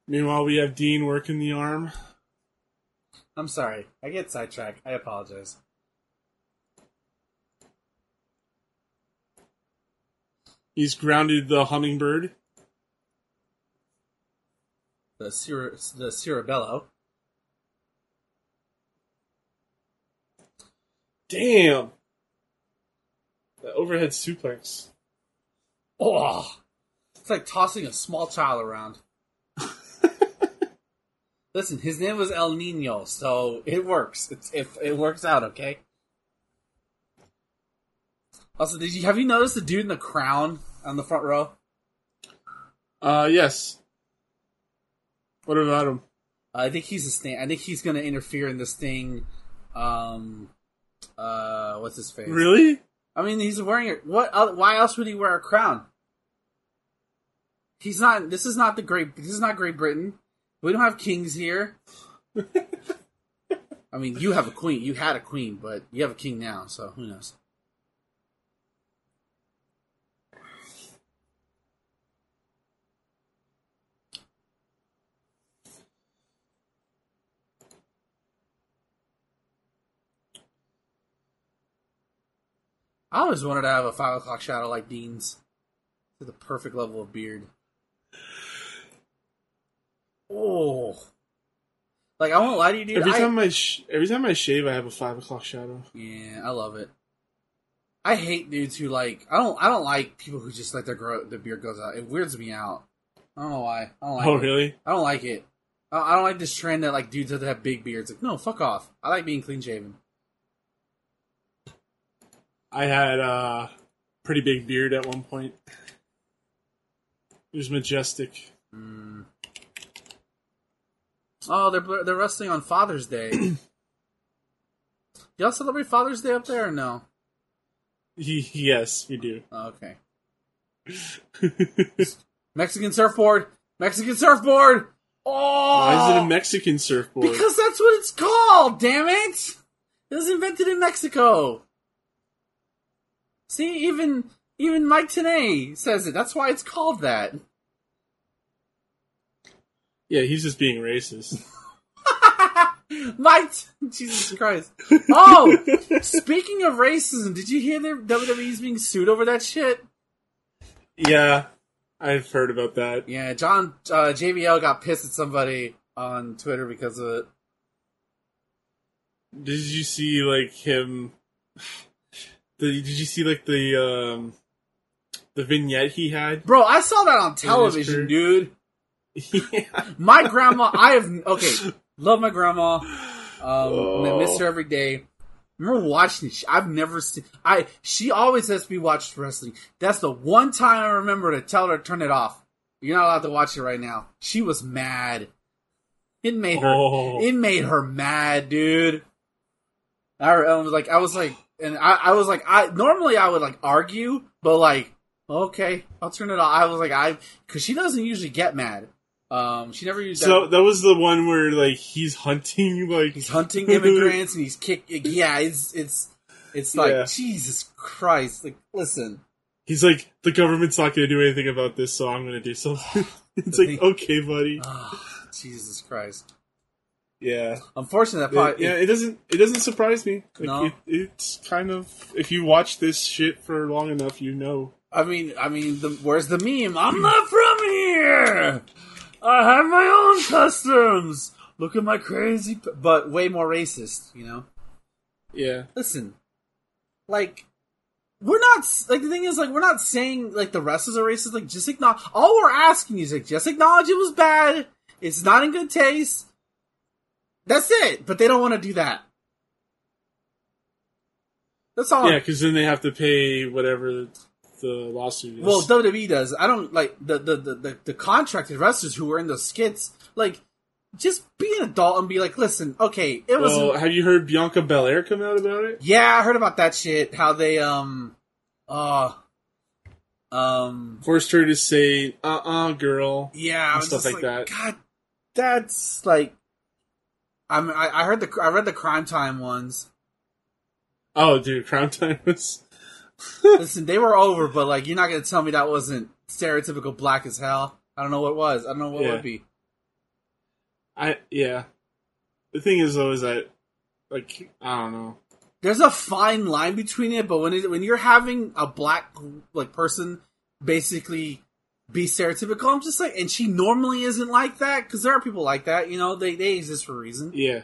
Meanwhile, we have Dean working the arm. I'm sorry. I get sidetracked. I apologize. He's grounded the hummingbird. The Cir- the Cirabello. Damn. The overhead suplex. Oh, it's like tossing a small child around. Listen, his name was El Nino, so it works. It's it, it works out, okay. Also, did you have you noticed the dude in the crown on the front row? Uh, yes. What about him? I think he's a sting. I think he's going to interfere in this thing. Um, uh, what's his face? Really? I mean, he's wearing it. What? oth- Why else would he wear a crown? He's not. This is not the great. This is not Great Britain. We don't have kings here. I mean, you have a queen. You had a queen, but you have a king now. So who knows? I always wanted to have a five o'clock shadow like Dean's, to the perfect level of beard. Oh, like I won't lie to you, dude. Every I- time I sh- every time I shave, I have a five o'clock shadow. Yeah, I love it. I hate dudes who like. I don't. I don't like people who just let their grow their beard goes out. It weirds me out. I don't know why. I don't like oh, it. really? I don't like it. I I don't like this trend that like dudes have to have big beards. Like, no, fuck off. I like being clean shaven. I had a pretty big beard at one point. It was majestic. Mm. Oh, they're they're wrestling on Father's Day. Y'all celebrate Father's Day up there or no? yes, we do. Oh, okay. Mexican surfboard. Mexican surfboard. Oh, Why is it a Mexican surfboard? Because that's what it's called, damn it! It was invented in Mexico. See, even even Mike Tenay says it. That's why it's called that. yeah, he's just being racist. Mike, Jesus Christ. Oh, speaking of racism, did you hear that WWE's being sued over that shit? yeah, I've heard about that. Yeah, John uh, JBL got pissed at somebody on Twitter because of it. Did you see like him? The, did you see like the um the vignette he had? Bro, I saw that on television, dude. yeah. My grandma, I have okay. Love my grandma. Um, Oh. miss her every day. Remember watching it. I've never seen. I she always lets me watch wrestling. That's the one time I remember to tell her to turn it off. You're not allowed to watch it right now. She was mad. It made her. Oh. It made her mad, dude. I, I was like, I was like, and I, I was like, I normally I would like argue, but like, okay, I'll turn it off. I was like, I because she doesn't usually get mad. Um, she never used So that was the one where like he's hunting like he's hunting immigrants and he's kick. Yeah, it's it's it's like Yeah. Jesus Christ. Like, listen, He's like the government's not going to do anything about this, so I'm going to do something. it's The like thing- okay, buddy. Ah, Jesus Christ. Yeah, Unfortunately, that probably yeah. It doesn't it doesn't surprise me. Like, No. it, it's kind of if you watch this shit for long enough, you know. I mean, I mean, the, where's the meme? I'm not from here. I have my own customs. Look at my crazy, p-" but way more racist. You know. Yeah, Listen, like we're not like the thing is like we're not saying like the rest is a racist. Like just acknowledge. All we're asking is like just acknowledge it was bad. It's not in good taste. That's it. But they don't want to do that. That's all. yeah, because then they have to pay whatever the lawsuit is. Well, WWE does. I don't like the the the, the, the contracted wrestlers who were in those skits. Like, just be an adult and be like, listen, okay, it was. Well, have you heard Bianca Belair come out about it? yeah, I heard about that shit. How they um, uh, um, Forced her to say, "Uh, uh girl." yeah, stuff just like that. God, that's like. I mean, I, I heard the I read the crime time ones. Oh, dude, Crime Time was. Listen, they were over, but like, you're not gonna tell me that wasn't stereotypical black as hell. I don't know what it was. I don't know what Yeah. would be. I yeah. The thing is though is that like I don't know. there's a fine line between it, but when it, when you're having a black like person basically be stereotypical, I'm just like, and she normally isn't like that because there are people like that, you know, they they exist for a reason. Yeah,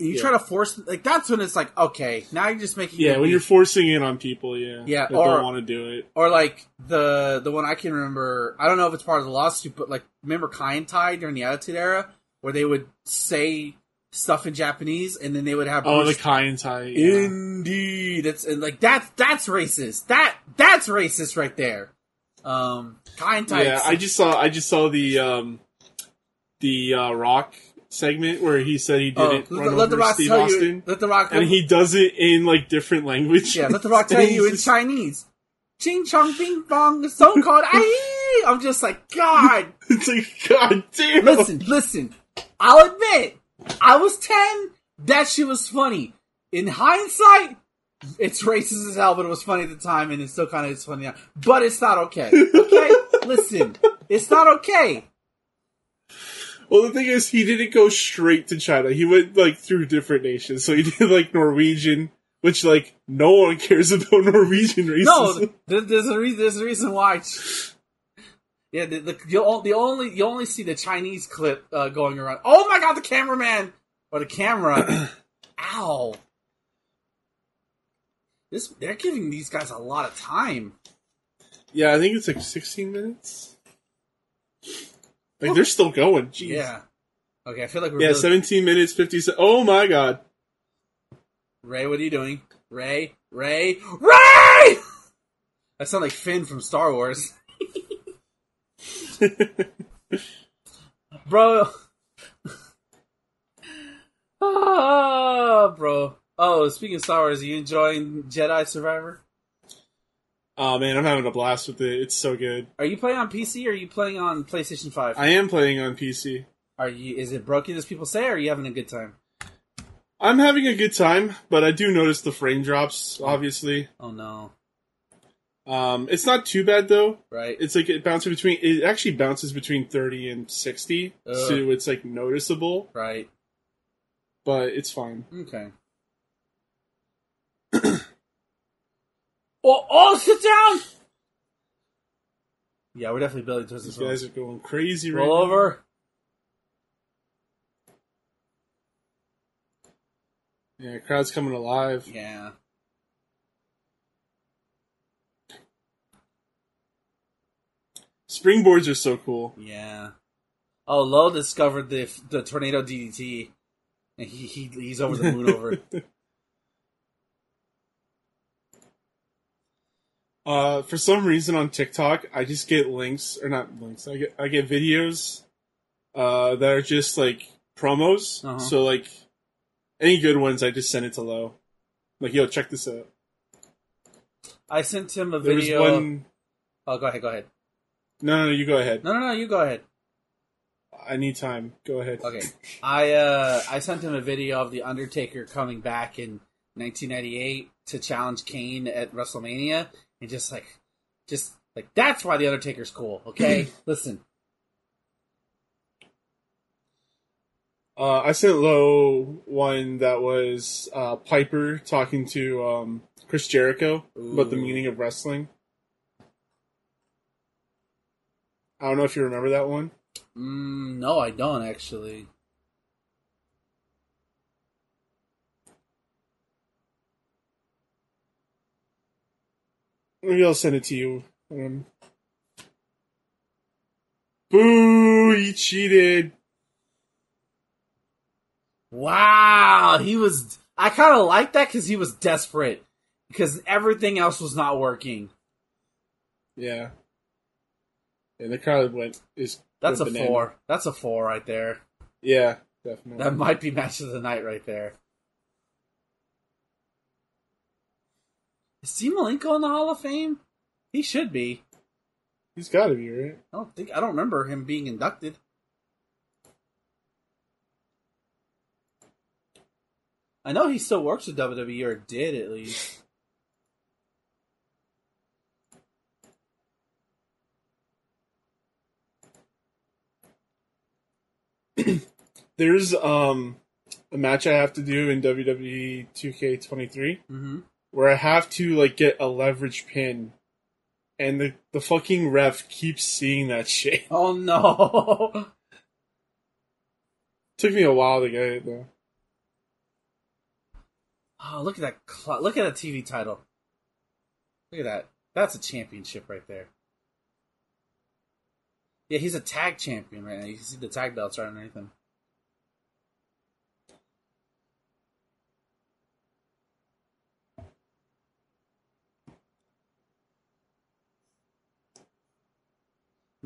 And you Yeah. try to force like that's when it's like, okay, now you're just making yeah. When you're forcing it on people, yeah, Yeah, that or- don't want to do it. or like the the one I can remember. I don't know if it's part of the lawsuit, but like remember Kai En Tai during the Attitude Era where they would say stuff in Japanese and then they would have Oh, the Kai En Tai. Yeah. Indeed, it's and like that's that's racist. That that's racist right there. Um, kind types. yeah, I just saw I just saw the um the uh, Rock segment where he said he Oh, didn't let, run let over the Rock Steve tell Austin, you. Let the Rock. and he does it in like different language. yeah, let the Rock tell you in Chinese. Ching chong bing bong, so called. I'm just like God. It's like God damn. Listen, listen. I'll admit, I was ten. That shit was funny. In hindsight, it's racist as hell, but it was funny at the time, and it still kind of is funny now. But it's not okay. Okay, listen, it's not okay. Well, the thing is, he didn't go straight to China. He went like through different nations. So he did like Norwegian, which like no one cares about Norwegian racism. No, there- there's a reason. There's a reason why. Yeah, the, the you the only you only see the Chinese clip uh, going around. Oh my god, the cameraman or the camera! Ow! This they're giving these guys a lot of time. yeah, I think it's like 16 minutes. Like they're still going. Jeez. Yeah. Okay, I feel like we're Yeah, really- 17 minutes 50 se- Oh my god. Rey. What are you doing, Rey? Rey? Rey! That sounds like Finn from Star Wars, bro. Ah, bro. Oh, speaking of Star Wars, are you enjoying Jedi Survivor? oh man, I'm having a blast with it. It's so good. Are you playing on PC or are you playing on PlayStation Five? I am playing on PC. Are you? Is it broken as people say, or are you having a good time? I'm having a good time, but I do notice the frame drops, obviously. Oh no! Um, it's not too bad though. Right? It's like it bounces between. It actually bounces between thirty and sixty, Ugh. so it's like noticeable, right? but it's fine. Okay. Oh, oh, sit down. Yeah, we're definitely building towards These this. guys are going crazy one. right Roll now. over. Yeah, crowd's coming alive. Yeah. Springboards are so cool. Yeah. Oh, Lo discovered the the tornado DDT, and he, he he's over the moon over it. Uh, for some reason on TikTok, I just get links or not links. I get I get videos uh, that are just like promos. Uh-huh. So like any good ones, I just send it to Low. Like, yo, check this out. I sent him a There video. one. Oh, go ahead, go ahead. No, no, no, you go ahead. No, no, no, you go ahead. I need time. Go ahead. Okay, I uh I sent him a video of the Undertaker coming back in 1998 to challenge Kane at WrestleMania, and just like, just like that's why the Undertaker's cool. Okay, listen. Uh, I sent Low one that was uh, Piper talking to um, Chris Jericho about the meaning of wrestling. I don't know if you remember that one. Mm, no, I don't actually. Maybe I'll send it to you. Um, boo! He cheated. Wow, he was. I kind of like that because he was desperate because everything else was not working. Yeah. And the crowd went is That's a banana. four. That's a four right there. Yeah, definitely. That might be match of the night right there. Is Malenko in the Hall of Fame? He should be. He's got to be right. I don't think I don't remember him being inducted. I know he still works with WWE or did at least. There's um a match I have to do in WWE 2K23 Mm-hmm. Where I have to like get a leverage pin, and the the fucking ref keeps seeing that shit. Oh no! Took me a while to get it though. Oh, look at that! Cl- look at that TV title. Look at that. That's a championship right there. Yeah, he's a tag champion right now. You can see the tag belts right underneath him.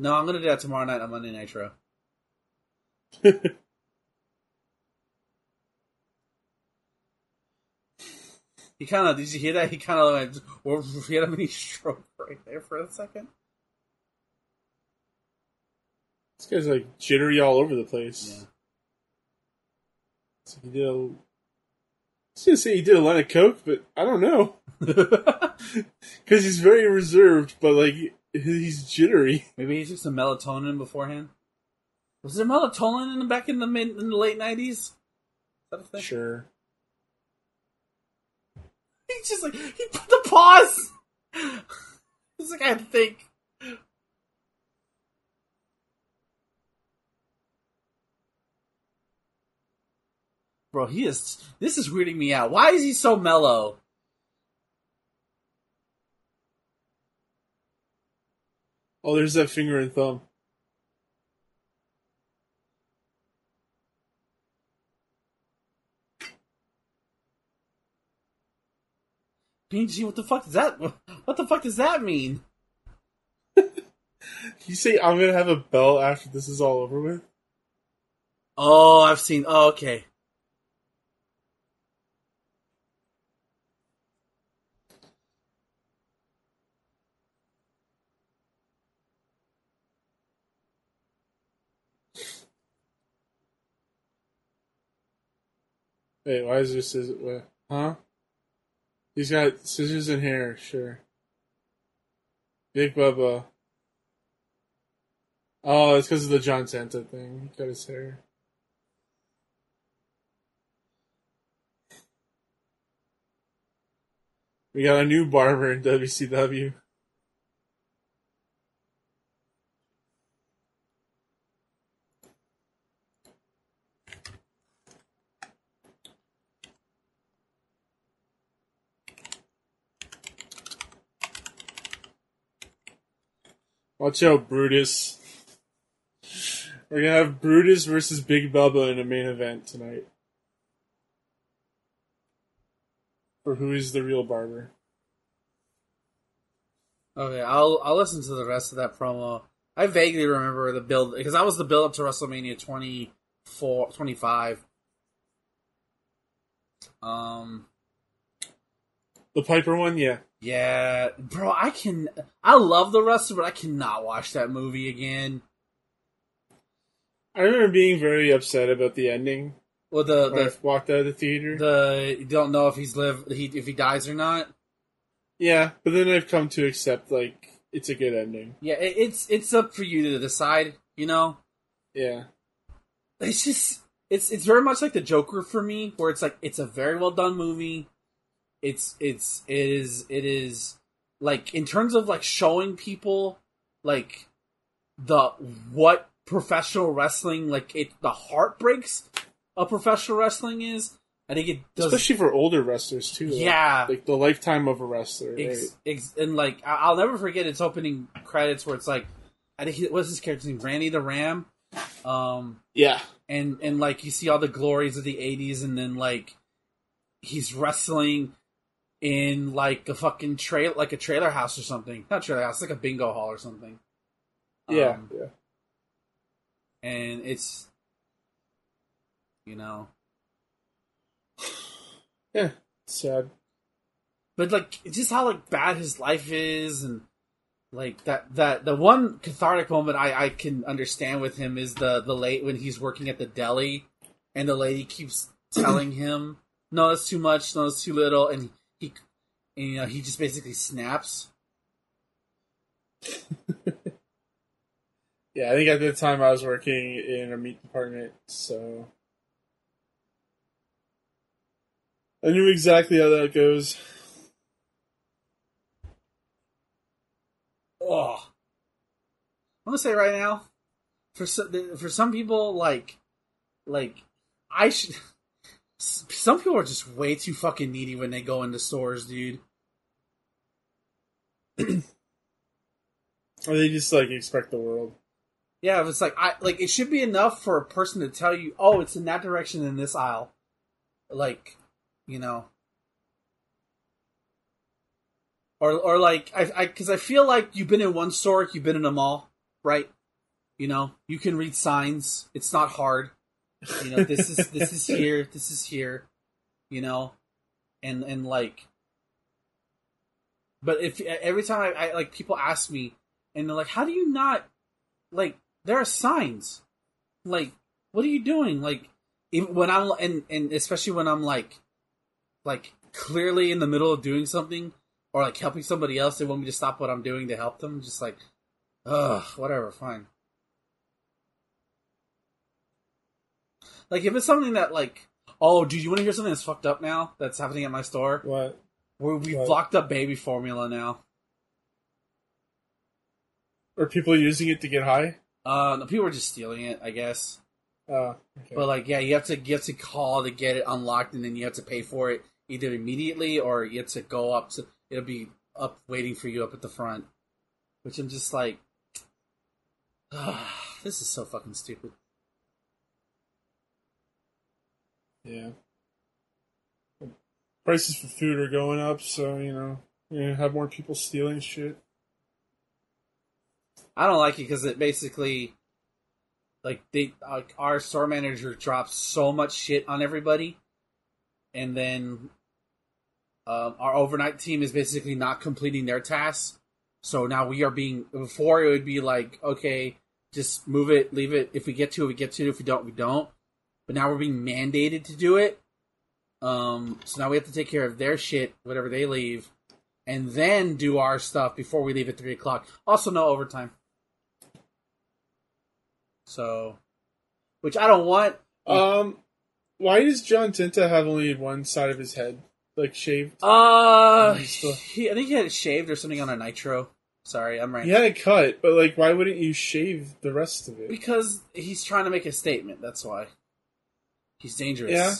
No, I'm gonna do that tomorrow night on Monday Nitro. He kind of did you hear that? He kind of went, or he had a mini stroke right there for a second. This guy's like jittery all over the place. Yeah. So he did a. I was gonna say he did a line of coke, but I don't know because he's very reserved. But like he's jittery. Maybe he took some melatonin beforehand. Was there melatonin in the back in the mid in the late nineties? That a thing? Sure. He just like he put the pause. He's like, I think. Bro, he is. This is weirding me out. Why is he so mellow? Oh, there's that finger and thumb. PG, what the fuck does that? What the fuck does that mean? You say I'm gonna have a belt after this is all over with? Oh, I've seen. Oh, okay. Wait, why is there scissors? What? Huh? He's got scissors and hair. Sure. Big Bubba. Oh, it's because of the John Tenta thing. He cut his hair. We got a new barber in WCW. Watch out, Brutus. We're gonna have Brutus versus Big Bubba in a main event tonight. For who is the real barber? Okay, I'll I'll listen to the rest of that promo. I vaguely remember the build because that was the build up to WrestleMania 24, 25. Um, The Piper one, yeah. Yeah, bro, I can. I love the wrestler, but I cannot watch that movie again. I remember being very upset about the ending. Well, the When I the walked out of the theater. the you don't know if he's live he if he dies or not. yeah, but then I've come to accept like it's a good ending. Yeah, it, it's it's up for you to decide. You know, Yeah. it's just it's it's very much like the Joker for me, where it's like it's a very well done movie. It's it's it is it is like in terms of like showing people like the what professional wrestling like it the heartbreaks of professional wrestling is. I think it does Especially for older wrestlers too. Yeah. Like the lifetime of a wrestler. Right? Ex, ex, and like I'll never forget its opening credits where it's like I think he- what's his character's name Randy the Ram, um, Yeah. and and like you see all the glories of the '80s, and then like he's wrestling in like a fucking trail like a trailer house or something, not trailer house, like a bingo hall or something. Yeah. Um, yeah. and it's you know, Yeah. Sad. but like it's just how like bad his life is and like that that the one cathartic moment I I can understand with him is the the late when he's working at the deli and the lady keeps telling him no it's too much no it's too little and he and, you know he just basically snaps. Yeah, I think at the time I was working in a meat department, so. I knew exactly how that goes. oh I'm gonna say right now for some, for some people like like I should some people are just way too fucking needy when they go into stores dude Or they just like expect the world. Yeah, it's like I like it should be enough for a person to tell you, "Oh, it's in that direction in this aisle." Like, you know. Or or like I I cuz I feel like you've been in one store, you've been in a mall, right? You know, you can read signs. It's not hard. You know, this is this is here, this is here, you know. And and like but if every time I, I like people ask me and they're like, "How do you not like there are signs. Like what are you doing? Like even when i'm and and especially when i'm like like clearly in the middle of doing something or like helping somebody else they want me to stop what i'm doing to help them just like ugh whatever fine like if it's something that like oh dude you want to hear something that's fucked up now that's happening at my store What? where What? locked up baby formula now Are people using it to get high? uh no, people are just stealing it i guess Uh, okay. But like, yeah, you have to you have to call to get it unlocked, and then you have to pay for it either immediately or you have to go up to. It'll be up waiting for you up at the front, which I'm just like, this is so fucking stupid. Yeah. Prices for food are going up, so you know, you have more people stealing shit. I don't like it because it basically, like they, like our store manager drops so much shit on everybody, and then um, our overnight team is basically not completing their tasks. So now we are being before it would be like okay, just move it, leave it. If we get to it, we get to it. If we don't, we don't. But now we're being mandated to do it. Um, so now we have to take care of their shit, whatever they leave, and then do our stuff before we leave at three o'clock. Also, no overtime. So, which I don't want. Um, why does John Tenta have only one side of his head like shaved? Uh, he, I think he had it shaved or something on a nitro. Sorry, I'm right. He had it cut, but like, why wouldn't you shave the rest of it? Because he's trying to make a statement. That's why. He's dangerous. Yeah.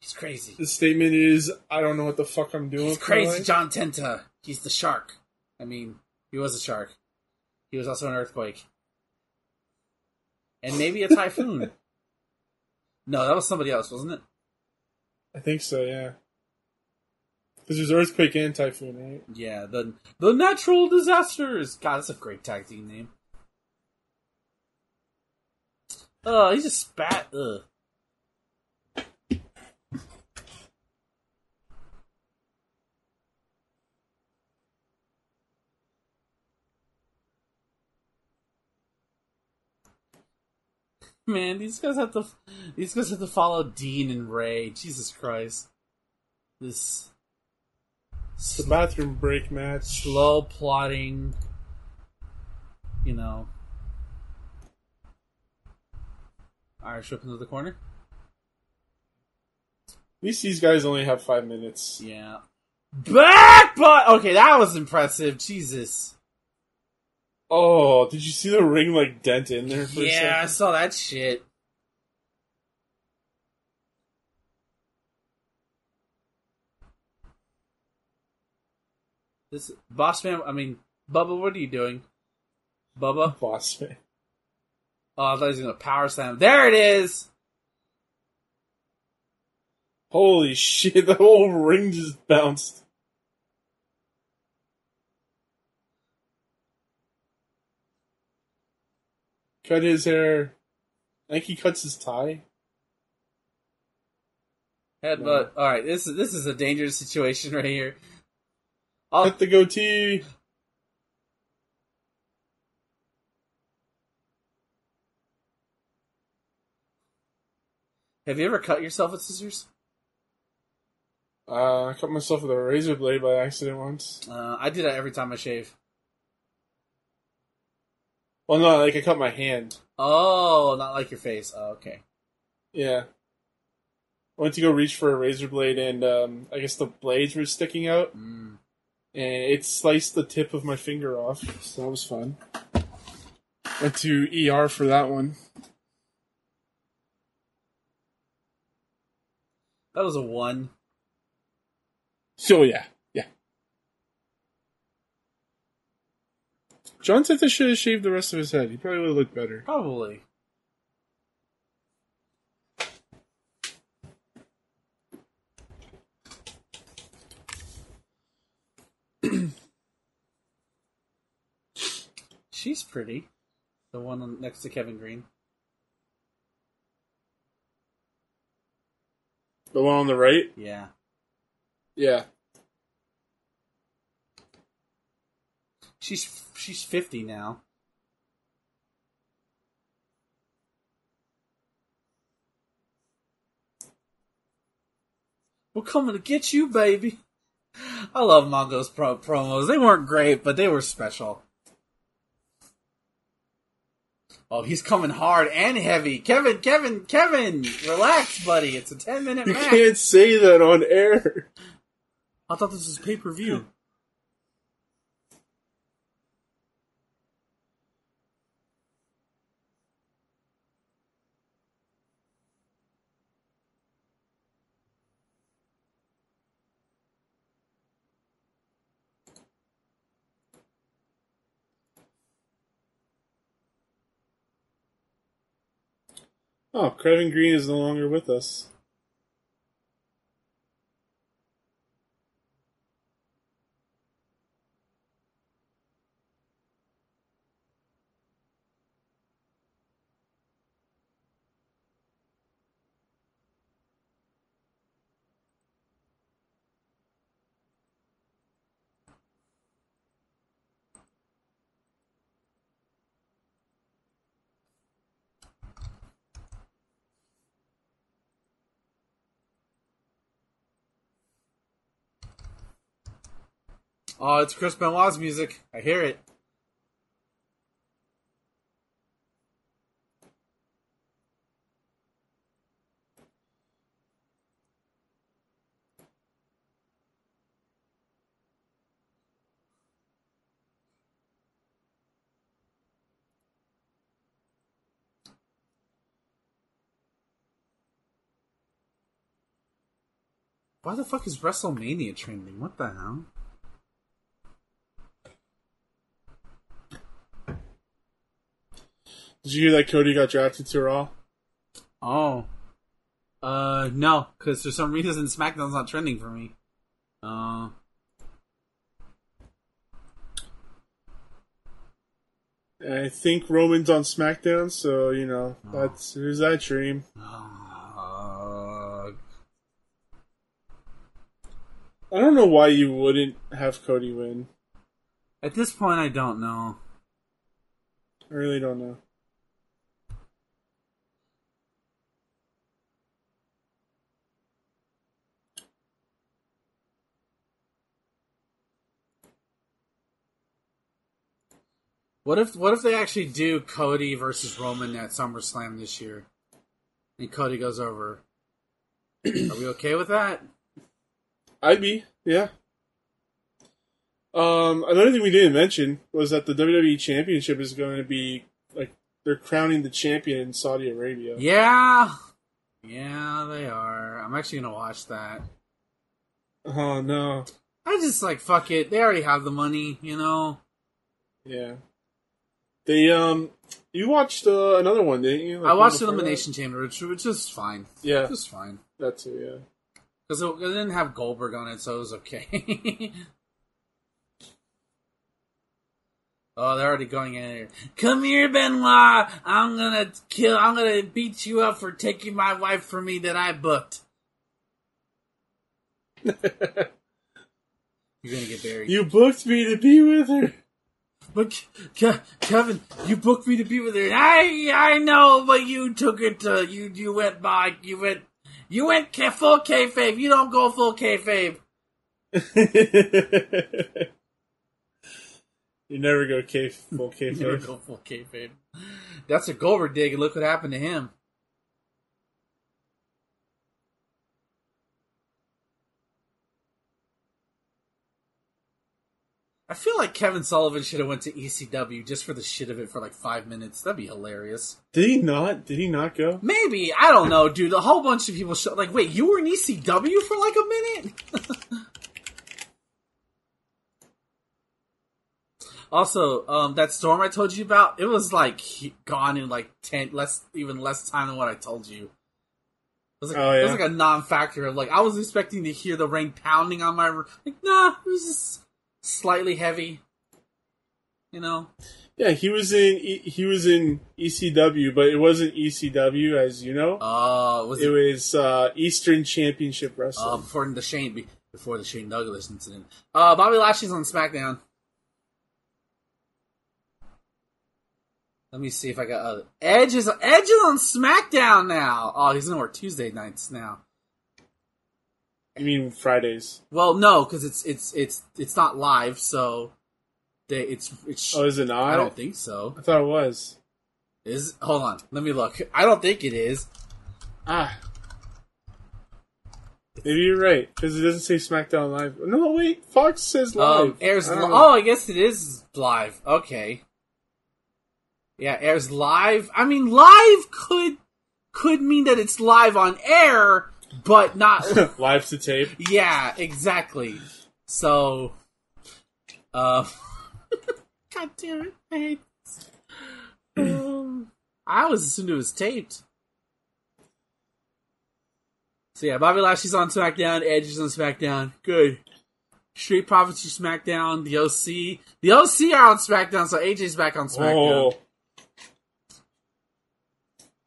He's crazy. The statement is, "I don't know what the fuck I'm doing." He's crazy. John Tenta. He's the shark. I mean, he was a shark. He was also an earthquake. and maybe a typhoon. no, that was somebody else, wasn't it? I think so, yeah. Because there's earthquake and typhoon, right? Yeah, the the natural disasters. God, that's a great tag team name. Oh, he just spat. Ugh. Man, these guys have to. These guys have to follow Dean and Rey. Jesus Christ, this the bathroom break match. slow plotting. You know. Irish whip into the corner. At least these guys only have five minutes. Yeah. Back but okay, that was impressive. Jesus. Oh, did you see the ring like dent in there for a Yeah, I saw that shit. This boss man. I mean, Bubba, what are you doing, Bubba? Boss man. Oh, I thought he was gonna power slam. There it is. Holy shit, the whole ring just bounced. Cut his hair. I think he cuts his tie. Headbutt. All right, this is this is a dangerous situation right here. Oh, Cut the goatee. have you ever cut yourself with scissors? Uh, I cut myself with a razor blade by accident once. Uh, I do that every time I shave. Well, no, like I cut my hand. Oh, not like your face. Oh, okay. Yeah. I went to go reach for a razor blade, and um, I guess the blades were sticking out, Mm. and it sliced the tip of my finger off. So that was fun. Went to ER for that one. That was a one. So yeah, John said they should have shaved the rest of his head. He probably would have looked better. Probably. She's pretty. The one on- next to Kevin Greene. The one on the right. Yeah. Yeah. She's she's 50 now. We're coming to get you, baby. I love Mongo's pro- promos. They weren't great, but they were special. Oh, he's coming hard and heavy. Kevin, Kevin, Kevin, relax, buddy. It's a 10 minute You can't say that on air. I thought this was pay per view. Oh, Kevin Greene is no longer with us. Oh, it's Chris Benoit's music. I hear it. Why the fuck is WrestleMania trending? What the hell? Did you hear that Cody got drafted to Raw? Oh. Uh, no, because for some reason SmackDown's not trending for me. Uh, I think Roman's on SmackDown, so you know that's who's that dream. uh, I don't know why you wouldn't have Cody win. at this point, I don't know. I really don't know. What if what if they actually do Cody versus Roman at SummerSlam this year, and Cody goes over? Are we okay with that? I'd be, yeah. Um, another thing we didn't mention was that the WWE Championship is going to be like they're crowning the champion in Saudi Arabia. Yeah, yeah, they are. I'm actually gonna watch that. Oh no, I just like fuck it. They already have the money, you know. yeah. They um, you watched uh, another one, didn't you? Like, I watched before that? Elimination Chamber, which, which is fine. Yeah, Just fine. that too. Yeah. Because it, it didn't have Goldberg on it, so it was okay. oh, they're already going in here. Come here, Benoit. I'm gonna kill. I'm gonna beat you up for taking my wife from me that I booked. You're gonna get buried. you booked me to be with her. But Ke- Kevin, you booked me to be with her. I I know, but you took it to you. You went by. You went. You went full kayfabe. You don't go full kayfabe. you never go K full K Never go full kayfabe. That's a Goldberg dig, and look what happened to him. I feel like Kevin Sullivan should have went to ECW just for the shit of it for like five minutes. That'd be hilarious. Did he not? Did he not go? Maybe I don't know, dude. A whole bunch of people show like, wait, you were in ECW for like a minute. also, um, that storm I told you about, it was like gone in like ten less, even less time than what I told you. It was like, Oh, it was like a non-factor of like I was expecting to hear the rain pounding on my like nah, it was just slightly heavy. You know, Yeah, he was in he was in ECW, but it wasn't ECW as you know. uh, was it it, was uh, Eastern Championship uh, Wrestling. before the Shane before the Shane Douglas incident? Uh, Bobby Lashley's on SmackDown. Let me see if I got other. Edge is Edge is on SmackDown now. Oh, he's gonna work Tuesday nights now. I mean Fridays. Well, no, because it's it's it's it's not live, so they it's it's. Oh, is it not? I don't think so. I thought it was. Is hold on, let me look. I don't think it is. Ah. Maybe you're right because it doesn't say SmackDown Live. No, wait. Fox says live. Um, airs. I Li- oh, I guess it is live. Okay. Yeah, airs live. I mean, live could could mean that it's live on air, but not. live to tape. yeah, exactly. So, uh, God damn it! I hate this. Um, I always assumed it was taped. So yeah, Bobby Lashley's on SmackDown, Edge is on SmackDown. Good. Street Profits are SmackDown, the OC. The OC are on SmackDown, so AJ's back on SmackDown. Oh,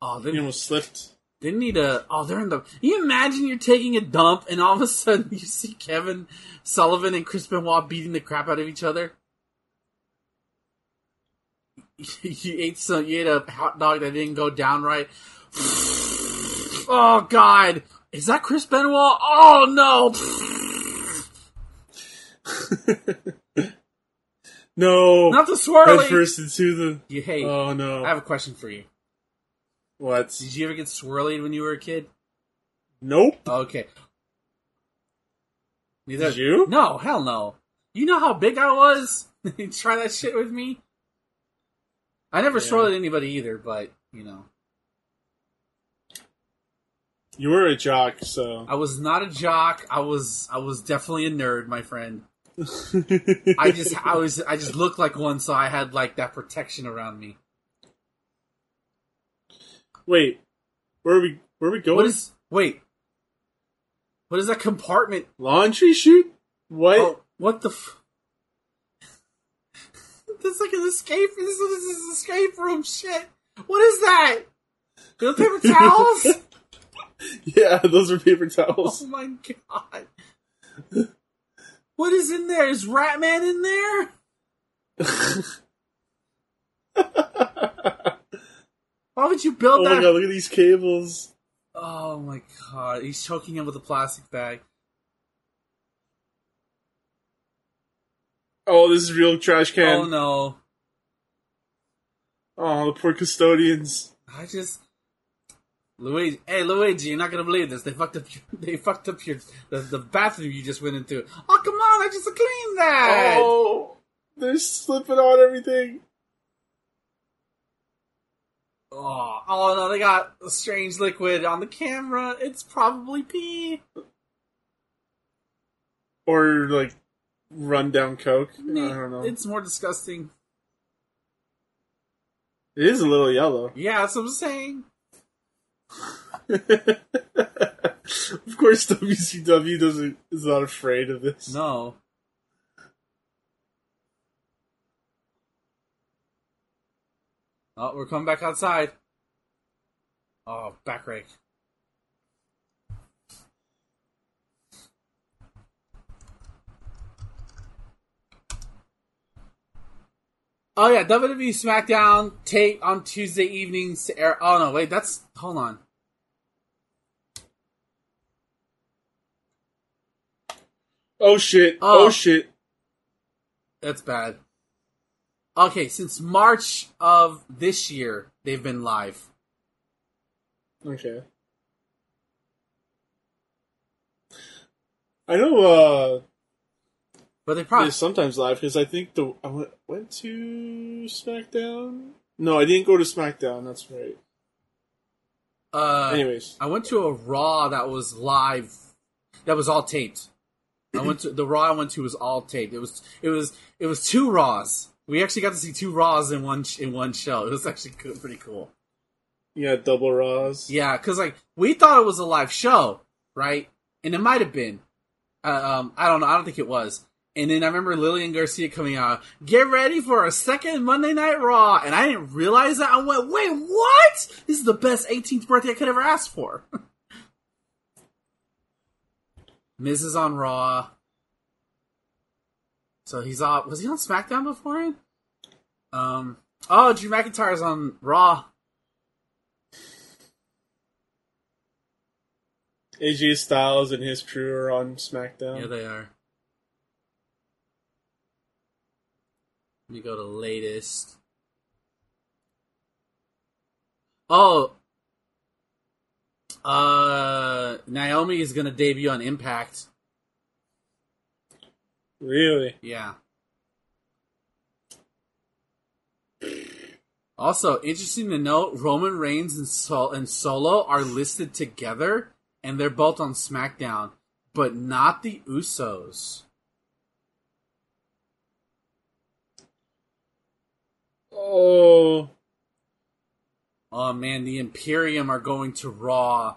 Oh, he almost slipped. They need a. Oh, they're in the. You imagine you're taking a dump and all of a sudden you see Kevin Sullivan and Chris Benoit beating the crap out of each other? you ate some. You ate a hot dog that didn't go down right. oh God, is that Chris Benoit? Oh no. no. Not the Head swirly. first into the. You hate. Oh no. I have a question for you. What? Did you ever get swirly when you were a kid? Nope. Okay. Neither Did you? No, hell no. You know how big I was? You Try that shit with me. I never Yeah. swirled anybody either, but you know, You were a jock, so. I was not a jock. I was, I was definitely a nerd, my friend. I just, I was, I just looked like one, so I had like that protection around me. Wait, where are we? Where are we going? What is? Wait. What is that compartment? laundry chute? What? Oh, what the? F- That's like an escape. This is, this is escape room shit. What is that? The paper towels? Yeah, those are paper towels. oh my god! What is in there? Is Ratman in there? Why would you build oh my that? god, look at these cables. Oh my god! He's choking him with a plastic bag. Oh, this is real trash can. Oh no! Oh, the poor custodians. I just Luigi. Hey Luigi, you're not gonna believe this. They fucked up. Your, they fucked up your the, the bathroom you just went into. Oh come on! I just cleaned that. Oh, they're slipping on everything. Oh, oh no! They got a strange liquid on the camera. It's probably pee. Or like run down coke. I don't know. It's more disgusting. It is a little yellow. Yeah, that's what I'm saying. of course, WCW doesn't is not afraid of this. No. Oh, we're coming back outside. Oh, back rake. Oh yeah, WWE SmackDown tape on Tuesday evenings to air. Oh no, wait, that's hold on. Oh shit! Oh, Oh. shit! That's bad. Okay, since March of this year, they've been live. Okay. I know. uh But they probably sometimes live because I think the I went, went to SmackDown. No, I didn't go to SmackDown. That's right. uh Anyways, I went to a Raw that was live that was all taped. I went to the Raw I went to was all taped. It was it was it was two Raws. We actually got to see two Raws in one in one show. It was actually co- pretty cool. Yeah, double Raws. Yeah, because like we thought it was a live show, right? And it might have been. Uh, um, I don't know. I don't think it was. And then I remember Lillian Garcia coming out. Get ready for a second Monday Night Raw, and I didn't realize that. I went, wait, what? This is the best 18th birthday I could ever ask for. Is on Raw. So he's on. Was he on SmackDown beforehand? Um. Oh, Drew McIntyre's on Raw. AJ Styles and his crew are on SmackDown. Yeah, they are. Let me go to latest. Oh, uh, Naomi is gonna debut on Impact. Really? Yeah. Also, interesting to note, Roman Reigns and, Sol- and Solo are listed together, and they're both on SmackDown, but not the Usos. Oh, Oh man, the Imperium are going to Raw,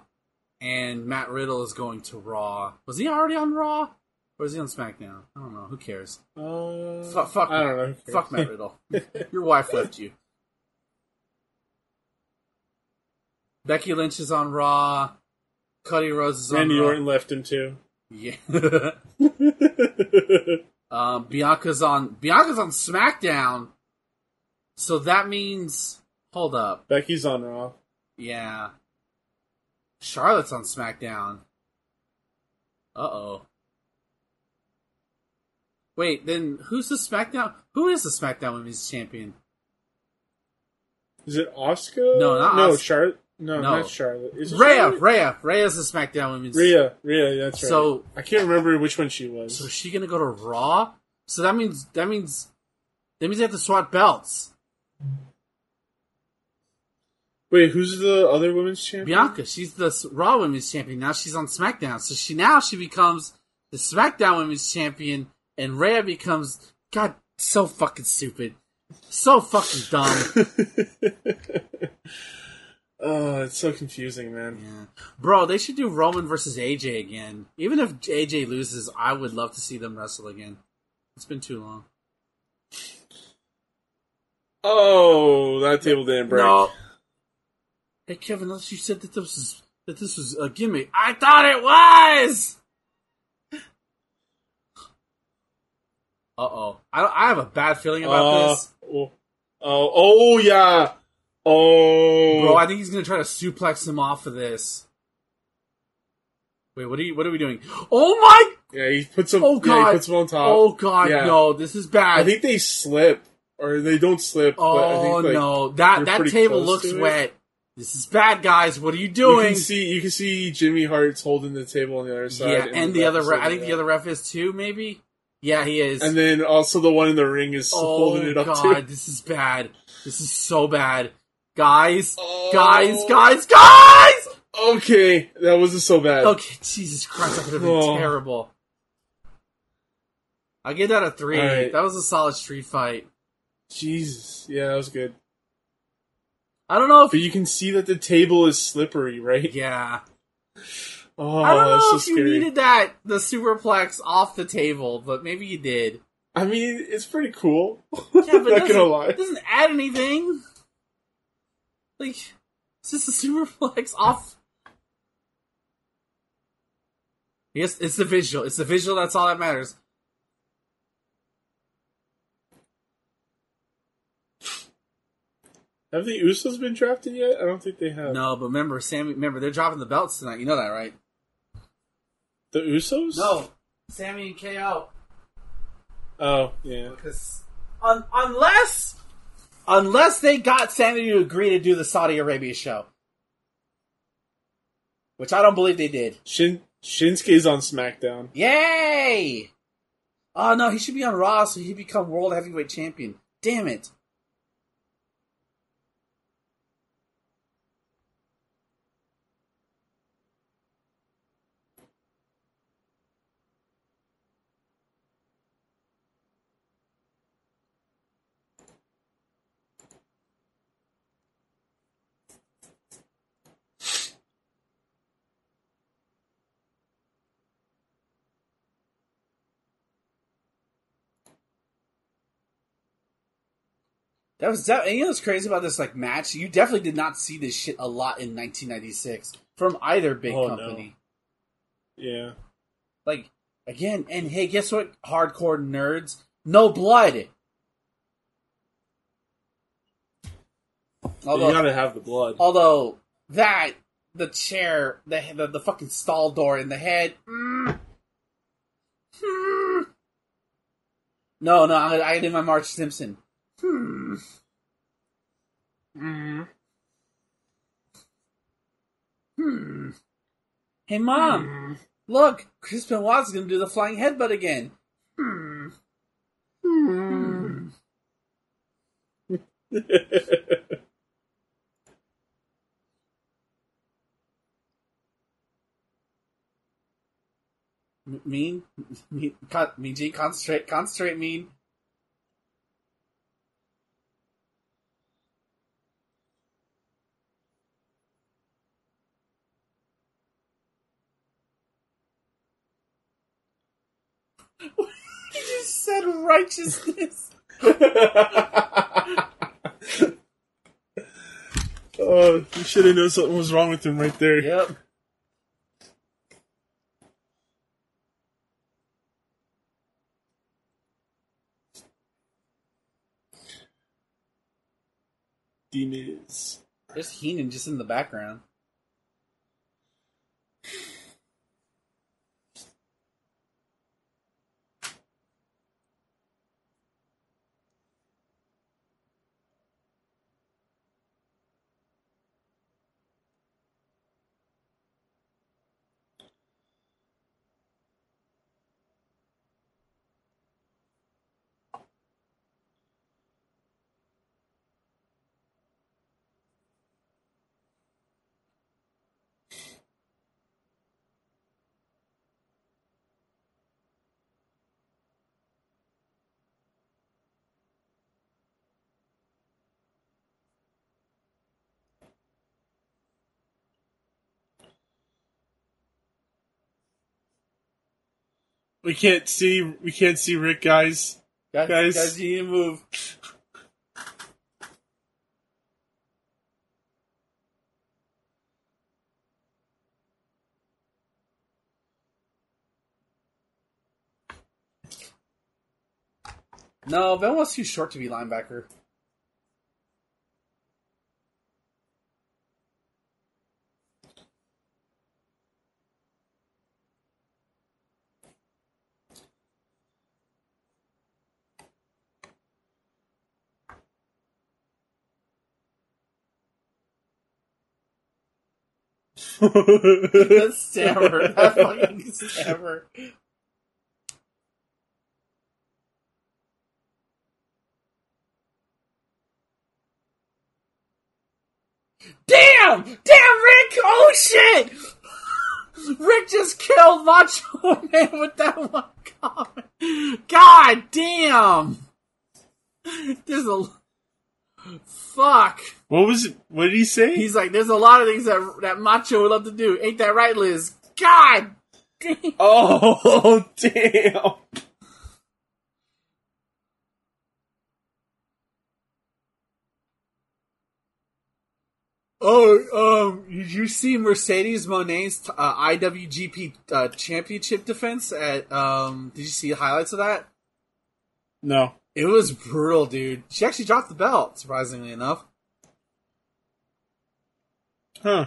and Matt Riddle is going to Raw. Was he already on Raw? Or is he on SmackDown? I don't know. Who cares? uh, Fuck, fuck, I don't know. fuck Matt Riddle. Your wife left you. Becky Lynch is on Raw. Cody Rhodes is on Randy Raw. Orton left him too. Yeah. um, Bianca's on Bianca's on SmackDown. So that means hold up. Becky's on Raw. Yeah. Charlotte's on SmackDown. Uh oh. Wait, then who's the SmackDown? Who is the SmackDown Women's Champion? Is it Oscar? No, not no. Asuka. Charlotte. No, No. not Charlotte. Is it Rhea, Charlotte? Rhea, Rhea's the SmackDown Women's. Rhea, Rhea, yeah, that's right. So- I can't remember which one she was. So is she gonna go to Raw? So that means that means that means they have to swap belts. Wait, who's the other women's champion? Bianca, she's the Raw Women's Champion. Now she's on SmackDown. So she now she becomes the SmackDown Women's Champion, and Rhea becomes God so fucking stupid, so fucking dumb. Oh, it's so confusing, man. Yeah. Bro, they should do Roman versus AJ again. Even if AJ loses, I would love to see them wrestle again. It's been too long. Oh, that table didn't break. No. Hey Kevin, unless you said that this was that this was a gimmick. I thought it was. Uh oh. I I have a bad feeling about Uh, this, oh, oh, oh, yeah. Oh, bro. I think he's gonna try to suplex him off of this. Wait, what are you? What are we doing? Oh my! yeah. He puts him. Oh Yeah, god! he puts him on top. Oh god! Yeah. No, this is bad. I think they slip, or they don't slip. but I oh think, like, no, that that table looks to it. wet. This is bad, guys. What are you You doing? can see, you can see Jimmy Hart's holding the table on the other side. yeah, and the ref other, ref, I think the other ref is too. Maybe. Yeah, he is. And then also the one in the ring is oh holding it up god, too. this is bad. This is so bad, guys, Oh. guys, guys, guys. Okay, that wasn't so bad. Okay, Jesus Christ, that could have been Oh. terrible. I give that a three. Right. That was a solid street fight. Jesus, yeah, that was good. I don't know if But you can see that the table is slippery, right? yeah. Oh, I don't oh, know so if you scary. needed that the superplex off the table, but maybe you did. I mean, it's pretty cool. Yeah, but Not gonna doesn't, lie. it doesn't add anything. Like, it's just a superplex off. Yes, it's the visual. It's the visual. That's all that matters. Have the Usos been drafted yet? I don't think they have. No, but remember, Sammy. Remember, they're dropping the belts tonight. You know that, right? The Usos? No, Sammy and KO. Oh, yeah. Because un- unless unless they got Sammy to agree to do the Saudi Arabia show, which I don't believe they did. Shin Shinsuke's on SmackDown. Yay! Oh no, he should be on Raw so he become world heavyweight champion. Damn it! That was. And you know what's crazy about this like match? You definitely did not see this shit a lot in 1996 from either big Oh, no. company. Yeah. Like again, and hey, guess what? Hardcore nerds, no blood. Although, you gotta have the blood. although that the chair, the the, the fucking stall door in the head. mm, hmm. No, no, I, I did my Marge Simpson. Hmm. Mm. Hmm. Hey, mom, look, Chris Benoit's gonna do the flying headbutt again. Hmm. Hmm. Mean, mean, con- mean, G, concentrate, concentrate, mean. you just said righteousness. oh, you should have known something was wrong with him right there. Yep. D-Miz. There's Heenan just in the background. We can't see. We can't see Rick, guys. Guys, Guys. guys, you need to move. No, Ben was too short to be linebacker. That stammer. That fucking stammer. Damn! Damn, Rick! Oh shit! Rick just killed Macho Man with that one comment. God damn! There's a fuck. What was it? What did he say? He's like, there's a lot of things that that Macho would love to do. Ain't that right, Liz? God damn! oh damn! Oh, um, did you see Mercedes Moné's uh, IWGP uh, Championship defense at? Um, did you see the highlights of that? No. It was brutal, dude. She actually dropped the belt, surprisingly enough. Huh.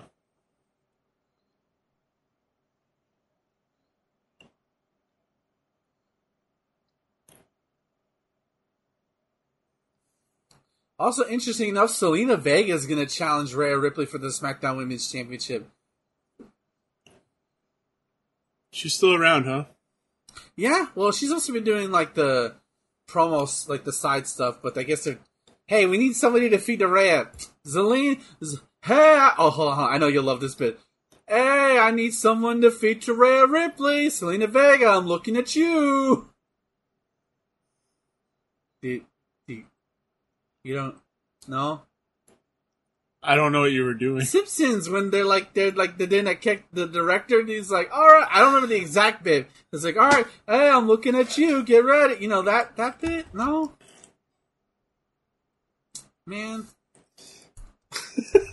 Also, interesting enough, Zelina Vega is going to challenge Rhea Ripley for the SmackDown Women's Championship. She's still around, huh? Yeah, well, she's also been doing like the promos, like the side stuff. But I guess they're, hey, we need somebody to feed the Rhea. Zelina, Z- hey, oh, hold on, hold on, I know you'll love this bit. Hey, I need someone to feature Rhea Ripley. Zelina Vega, I'm looking at you. Did, did, you don't, no? I don't know what you were doing. Simpsons when they're like they're like doing that kick the director and he's like, all right, I don't remember the exact bit. It's like, all right, hey, I'm looking at you, get ready. You know that that bit? No, man.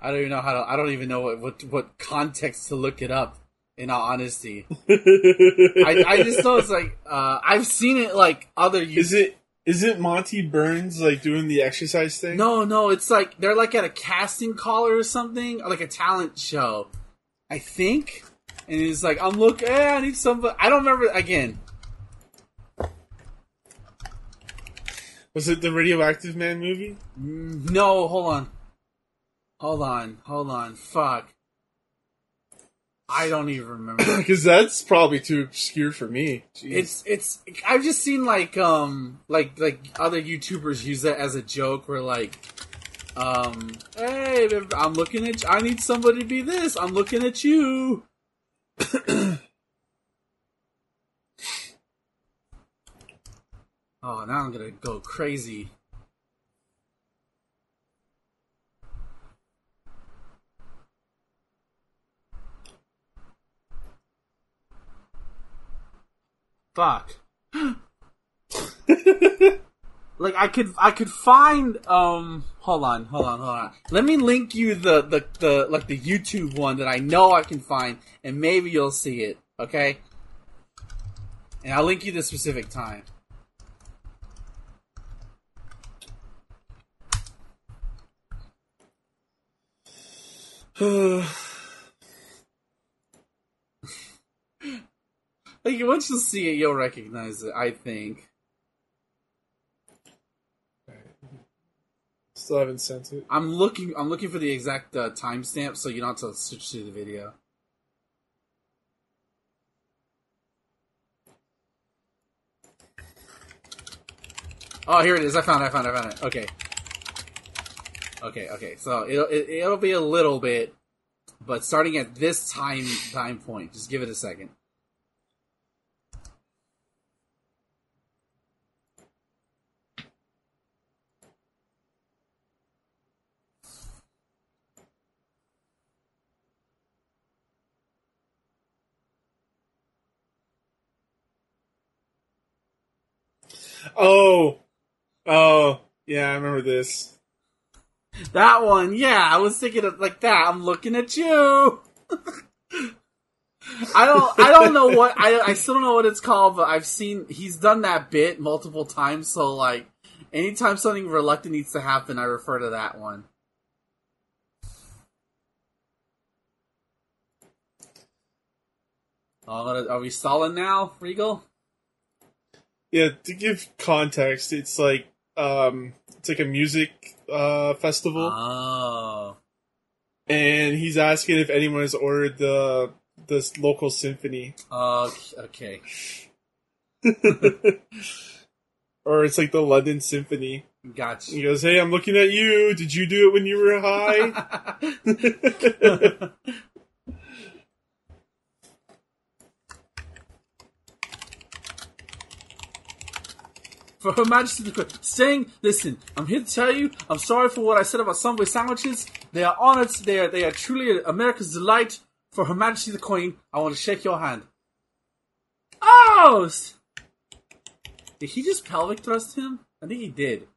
I don't even know how to. I don't even know what what, what context to look it up. In all honesty, I, I just know it's like uh, I've seen it like other. is it is it Monty Burns like doing the exercise thing? No, no, it's like they're like at a casting call or something, or like a talent show, I think. And he's like I'm looking. Eh, I need somebody. I don't remember again. Was it the Radioactive Man movie? Mm, No, hold on, hold on, hold on. Fuck. I don't even remember. Because that's probably too obscure for me. Jeez. It's it's I've just seen like um like like other YouTubers use that as a joke where like um hey I'm looking at I need somebody to be this I'm looking at you. oh now I'm gonna go crazy. Fuck. like I could I could find um hold on, hold on, hold on. Let me link you the, the, the like the YouTube one that I know I can find and maybe you'll see it, okay? And I'll link you the specific time. Like once you see it you'll recognize it, I think. Still haven't sent it. I'm looking. I'm looking for the exact uh, timestamp, so you don't have to switch to the video. Oh, here it is. I found it. I found it. I found it. Okay. Okay. Okay. So it'll it, it'll be a little bit, but starting at this time time point, just give it a second. Oh, oh, yeah, I remember this. That one, yeah, I was thinking of like that. I'm looking at you. I don't, I don't know what I, I still don't know what it's called, but I've seen he's done that bit multiple times. So like, anytime something reluctant needs to happen, I refer to that one. Are we stalling now, Regal? Yeah, to give context, it's like um, it's like a music uh festival, Oh, and he's asking if anyone has ordered the this local symphony, uh, okay. or it's like the London Symphony. Gotcha. He goes, "Hey, I'm looking at you. Did you do it when you were high?" For Her Majesty the Queen. Saying, listen, I'm here to tell you, I'm sorry for what I said about Subway sandwiches. They are honored. They are, they are truly America's delight. For Her Majesty the Queen, I want to shake your hand. Oh! Did he just pelvic thrust him? I think he did.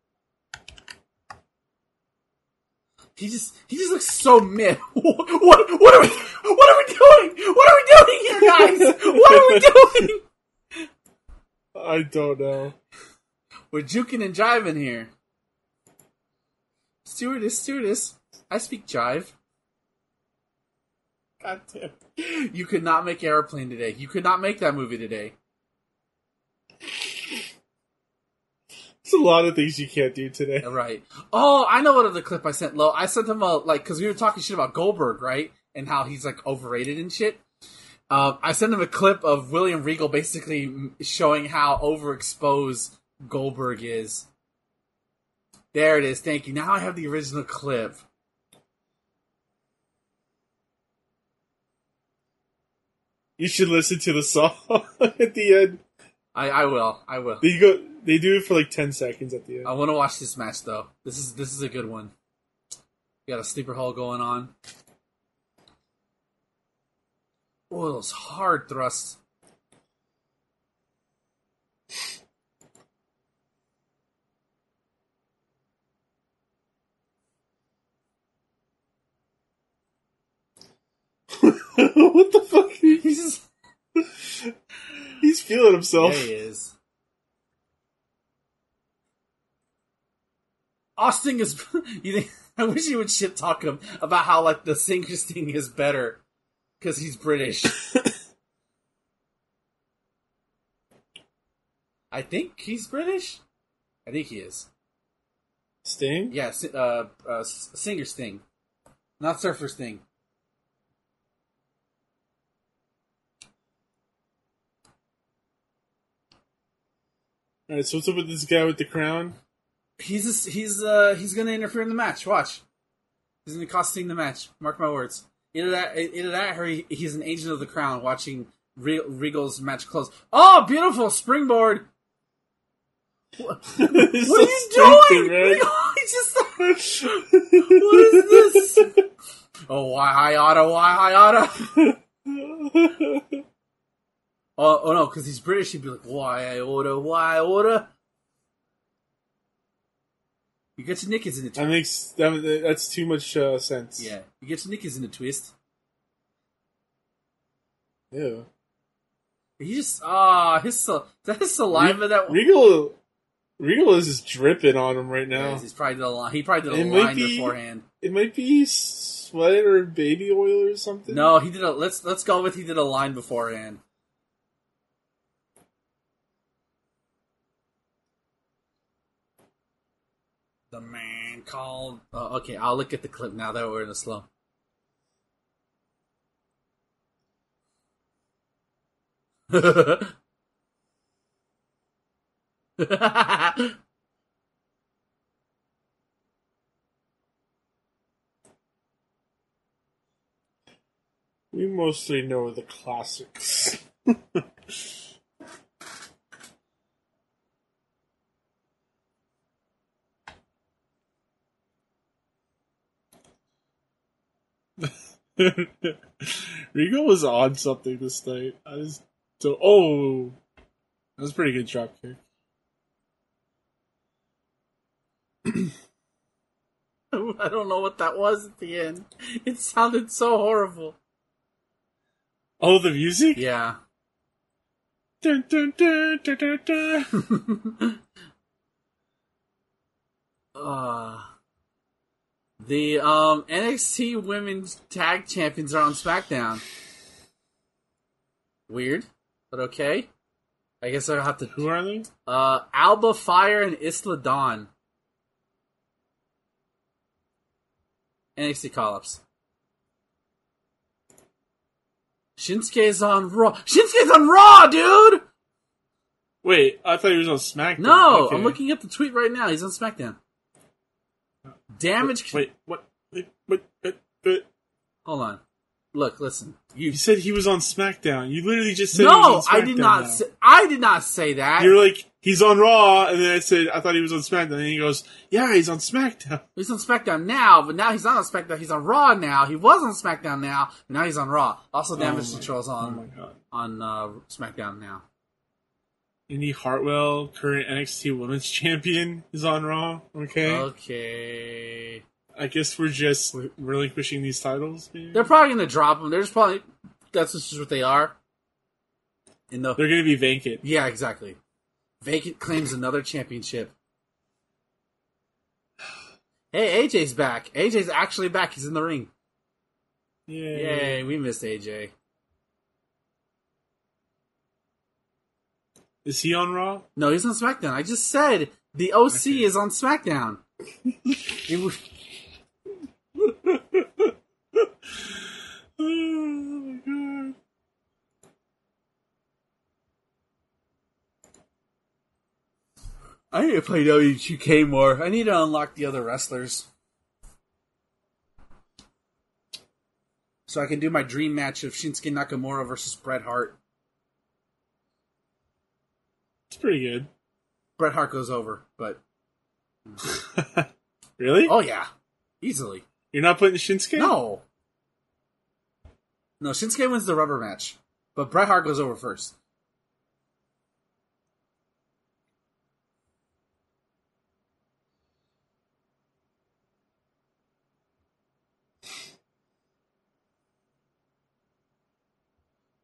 He just, he just looks so. What, what, what are we, what are we doing? What are we doing here, guys? What are we doing? I don't know. We're juking and jiving here. Stewardess, stewardess, I speak jive. God damn. You could not make Airplane today. You could not make that movie today. It's a lot of things you can't do today. Right. Oh, I know what other clip I sent Lo. I sent him a, like, cause we were talking shit about Goldberg, right? And how he's, like, overrated and shit. Um, I sent him a clip of William Regal basically showing how overexposed Goldberg is. There it is. Thank you. Now I have the original clip. You should listen to the song at the end. I, I will. I will. They go. They do it for like ten seconds at the end. I want to watch this match though. This is this is a good one. You got a sleeper hole going on. Oh, those hard thrusts. what the fuck? He's He's feeling himself. there. He is. Austin is. You think? I wish he would shit talk him about how like the singers thing is better because he's British. I think he's British. I think he is. Sting. Yeah, uh, uh, singer's thing, not surfer's thing. All right. So what's up with this guy with the crown? He's a, he's uh he's gonna interfere in the match. Watch, he's gonna cost Sting the match. Mark my words. Either that, either that, or he, he's an agent of the crown watching Re- Regal's match close. Oh, beautiful springboard! What, what are you stupid, doing? He's just what is this? Oh, why oughta, why oughta. Oh, oh no, because he's British. He'd be like, why I order, why I oughta. You get your knickers in the that twist. makes that, that's too much uh, sense. Yeah, you get your knickers in the twist. Yeah. He just ah, his sal- that his saliva that Regal. Regal is just dripping on him right now. Yes, he's probably did a line. He probably did a It might line be- beforehand. It might be sweat or baby oil or something. No, he did a. Let's let's go with he did a line beforehand. The man called. Oh, okay, I'll look at the clip now that we're in a slow. We mostly know the classics. Regal was on something this night. I just. Oh, that was a pretty good drop kick. I don't know what that was at the end. It sounded so horrible. Oh, the music? Yeah. Dun, dun, dun, dun, dun, dun. uh, the um, NXT Women's Tag Champions are on SmackDown. Weird, but okay. I guess I'll have to. Who are they? Uh, Alba Fire and Isla Dawn. NXT call ups. Shinsuke's on Raw. Shinsuke's on Raw, dude! Wait, I thought he was on SmackDown. No, Okay. I'm looking at the tweet right now. He's on SmackDown. Damage. Wait, what? Wait, what? what, what? Hold on. Look, listen. You said he was on SmackDown. You literally just said he No, was on I did not. Say, I did not say that. You're like, he's on Raw, and then I said, I thought he was on SmackDown. And he goes, yeah, he's on SmackDown. He's on SmackDown now, but now he's not on SmackDown. He's on Raw now. He was on SmackDown now, now he's on Raw. Also, Damage my- Control's Oh on god. on uh, SmackDown now. Indi Hartwell, current NXT Women's Champion, is on Raw. Okay. Okay. I guess we're just relinquishing these titles. maybe? They're probably gonna drop them. They're just probably that's just what they are. In the They're going to be vacant. yeah, exactly. Vacant claims another championship. Hey, AJ's back. AJ's actually back. He's in the ring. Yay. Yay, we missed AJ. Is he on Raw? No, he's on SmackDown. I just said the OC is on SmackDown. Was- oh my god. I need to play W2K more. I need to unlock the other wrestlers. So I can do my dream match of Shinsuke Nakamura versus Bret Hart. It's pretty good. Bret Hart goes over, but really? oh yeah, easily. You're not putting Shinsuke? No, no. Shinsuke wins the rubber match, but Bret Hart goes over first.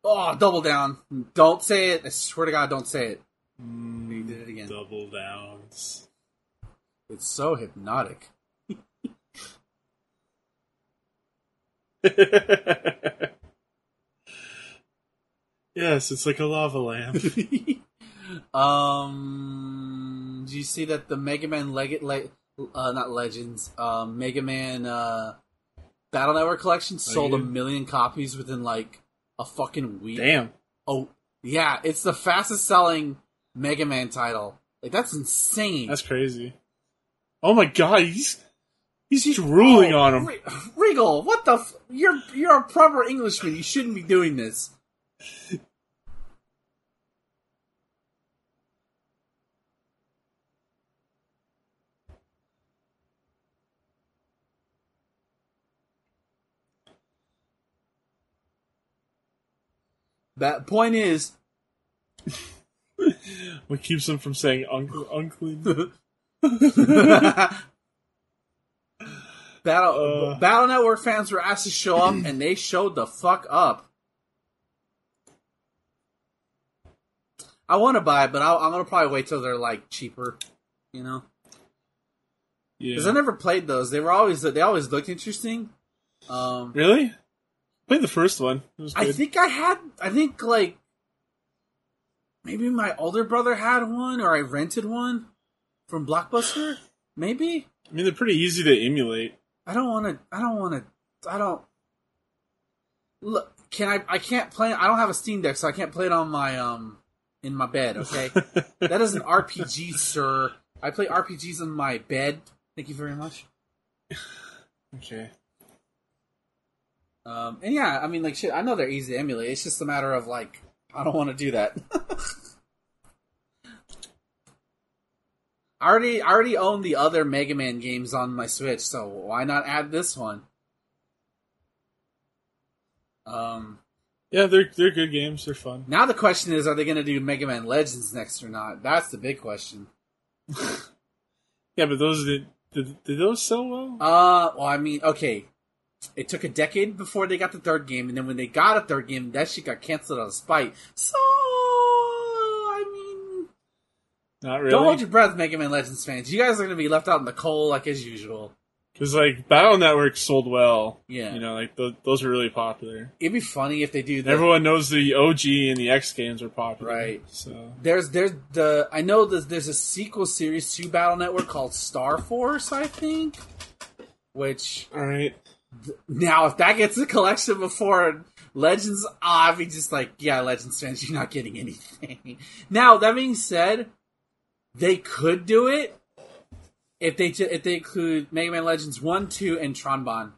Oh, double down! Don't say it. I swear to God, don't say it. He did it again. Double downs. It's so hypnotic. yes, it's like a lava lamp. um, do you see that the Mega Man Leg- Le- uh, not Legends, um, Mega Man uh, Battle Network collection sold a yeah? million copies within like a fucking week. Damn. Oh, yeah, it's the fastest selling Mega Man title. Like that's insane. That's crazy. Oh my god, he's he's ruling Oh, on him. Re- Regal, what the? F- you're you're a proper Englishman. You shouldn't be doing this. That point is, What keeps him from saying uncle unclean? Battle Uh. Battle Network fans were asked to show up, and they showed the fuck up. I want to buy it, but I'll, I'm gonna probably wait till they're like cheaper. You know, because I never played those. They were always they always looked interesting. Um, Really? Played the first one. It was I think I had. I think like maybe my older brother had one, or I rented one from Blockbuster. Maybe I mean, they're pretty easy to emulate. I don't want to. I don't want to. I don't. Look, can I? I can't play. I don't have a Steam Deck, so I can't play it on my um in my bed. Okay, that is an RPG, sir. I play RPGs in my bed. Thank you very much. okay. Um, and yeah, I mean, like shit. I know they're easy to emulate. It's just a matter of like, I don't want to do that. I already, I already own the other Mega Man games on my Switch, so why not add this one? Um, Yeah, they're they're good games. They're fun. now the question is, are they going to do Mega Man Legends next or not? That's the big question. Yeah, but those didn't Did, did those sell well? Uh, well, I mean, okay. It took a decade before they got the third game, and then when they got a third game, that shit got canceled out of spite. So, I mean, Not really. don't hold your breath, Mega Man Legends fans. You guys are gonna be left out in the cold like as usual. Because like Battle Network sold well. Yeah. You know, like th- those are really popular. It'd be funny if they do that. Everyone knows the OG and the X games are popular. Right. So There's there's the I know there's there's a sequel series to Battle Network called Star Force, I think. Which all right. Now if that gets a collection before Legends, I'll be just like, yeah, Legends fans, you're not getting anything. now that being said, they could do it if they if they include Mega Man Legends one, two, and Tron Bonne,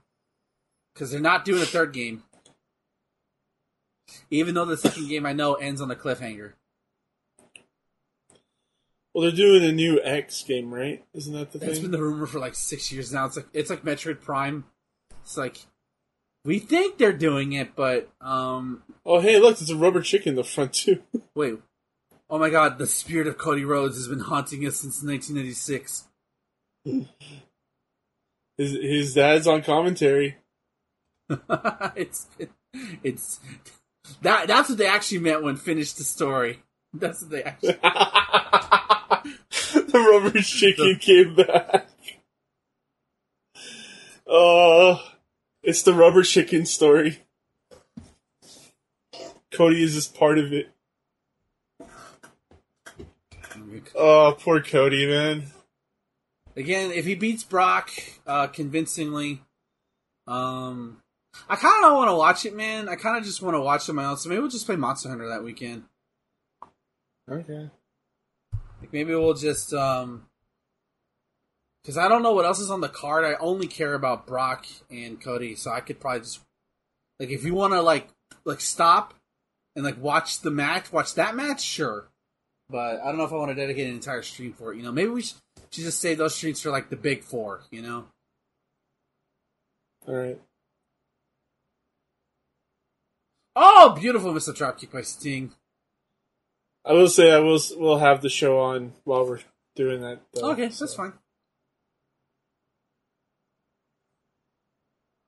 because they're not doing a third game. Even though the second game I know ends on a cliffhanger. Well, they're doing a new X game, right? Isn't that the That's thing? That's been the rumor for like six years now. It's like it's like Metroid Prime. It's like we think they're doing it, but um, Oh, hey, look, there's a rubber chicken in the front too. wait. Oh my god, the spirit of Cody Rhodes has been haunting us since 1996. his his dad's on commentary. it's it's that that's what they actually meant when finished the story. That's what they actually. the rubber chicken came back. Oh, it's the rubber chicken story. Cody is just part of it. Oh, poor Cody, man. Again, if he beats Brock uh, convincingly, um, I kind of don't want to watch it, man. I kind of just want to watch it on my own. So maybe we'll just play Monster Hunter that weekend. Okay. Like maybe we'll just um because I don't know what else is on the card. I only care about Brock and Cody, so I could probably just like if you want to like like stop and like watch the match, watch that match, sure. But I don't know if I want to dedicate an entire stream for it. You know, maybe we should, should just save those streams for like the big four. You know. All right. Oh, beautiful, Mr. Dropkick by Sting. I will say I will. We'll have the show on while we're doing that. Though, Okay, so. that's fine.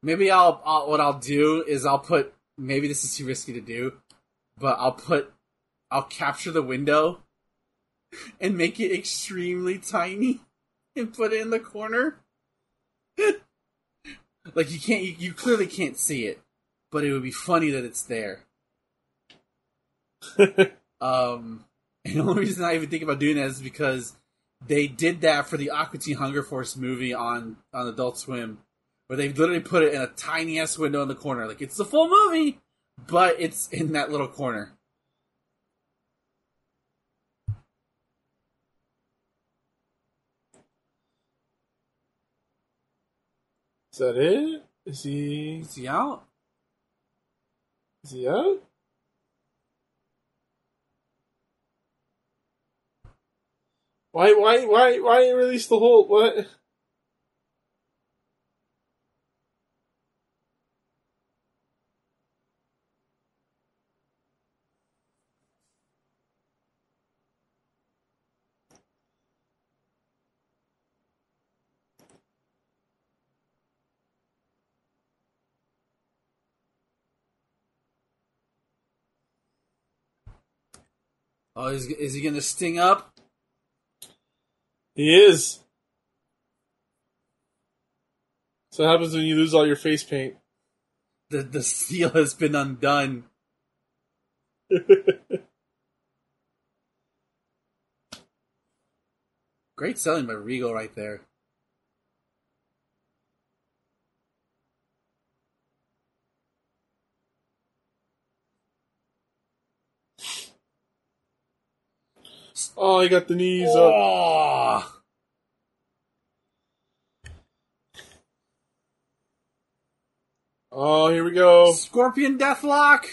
Maybe I'll, I'll what I'll do is I'll put maybe this is too risky to do, but I'll put I'll capture the window and make it extremely tiny and put it in the corner. like you can't you, you clearly can't see it, but it would be funny that it's there. Um, and the only reason I even think about doing that is because they did that for the Aqua Teen Hunger Force movie on on Adult Swim, where they literally put it in a tiny ass window in the corner. Like it's the full movie, but it's in that little corner. Is that it? Is he? Is he out? Is he out? Why? Why? Why? Why release the whole? What? Oh, is is he gonna sting up? He is. So what happens when you lose all your face paint? The the seal has been undone. Great selling by Regal right there. Oh, he got the knees up. Oh, Oh, here we go. Scorpion Deathlock.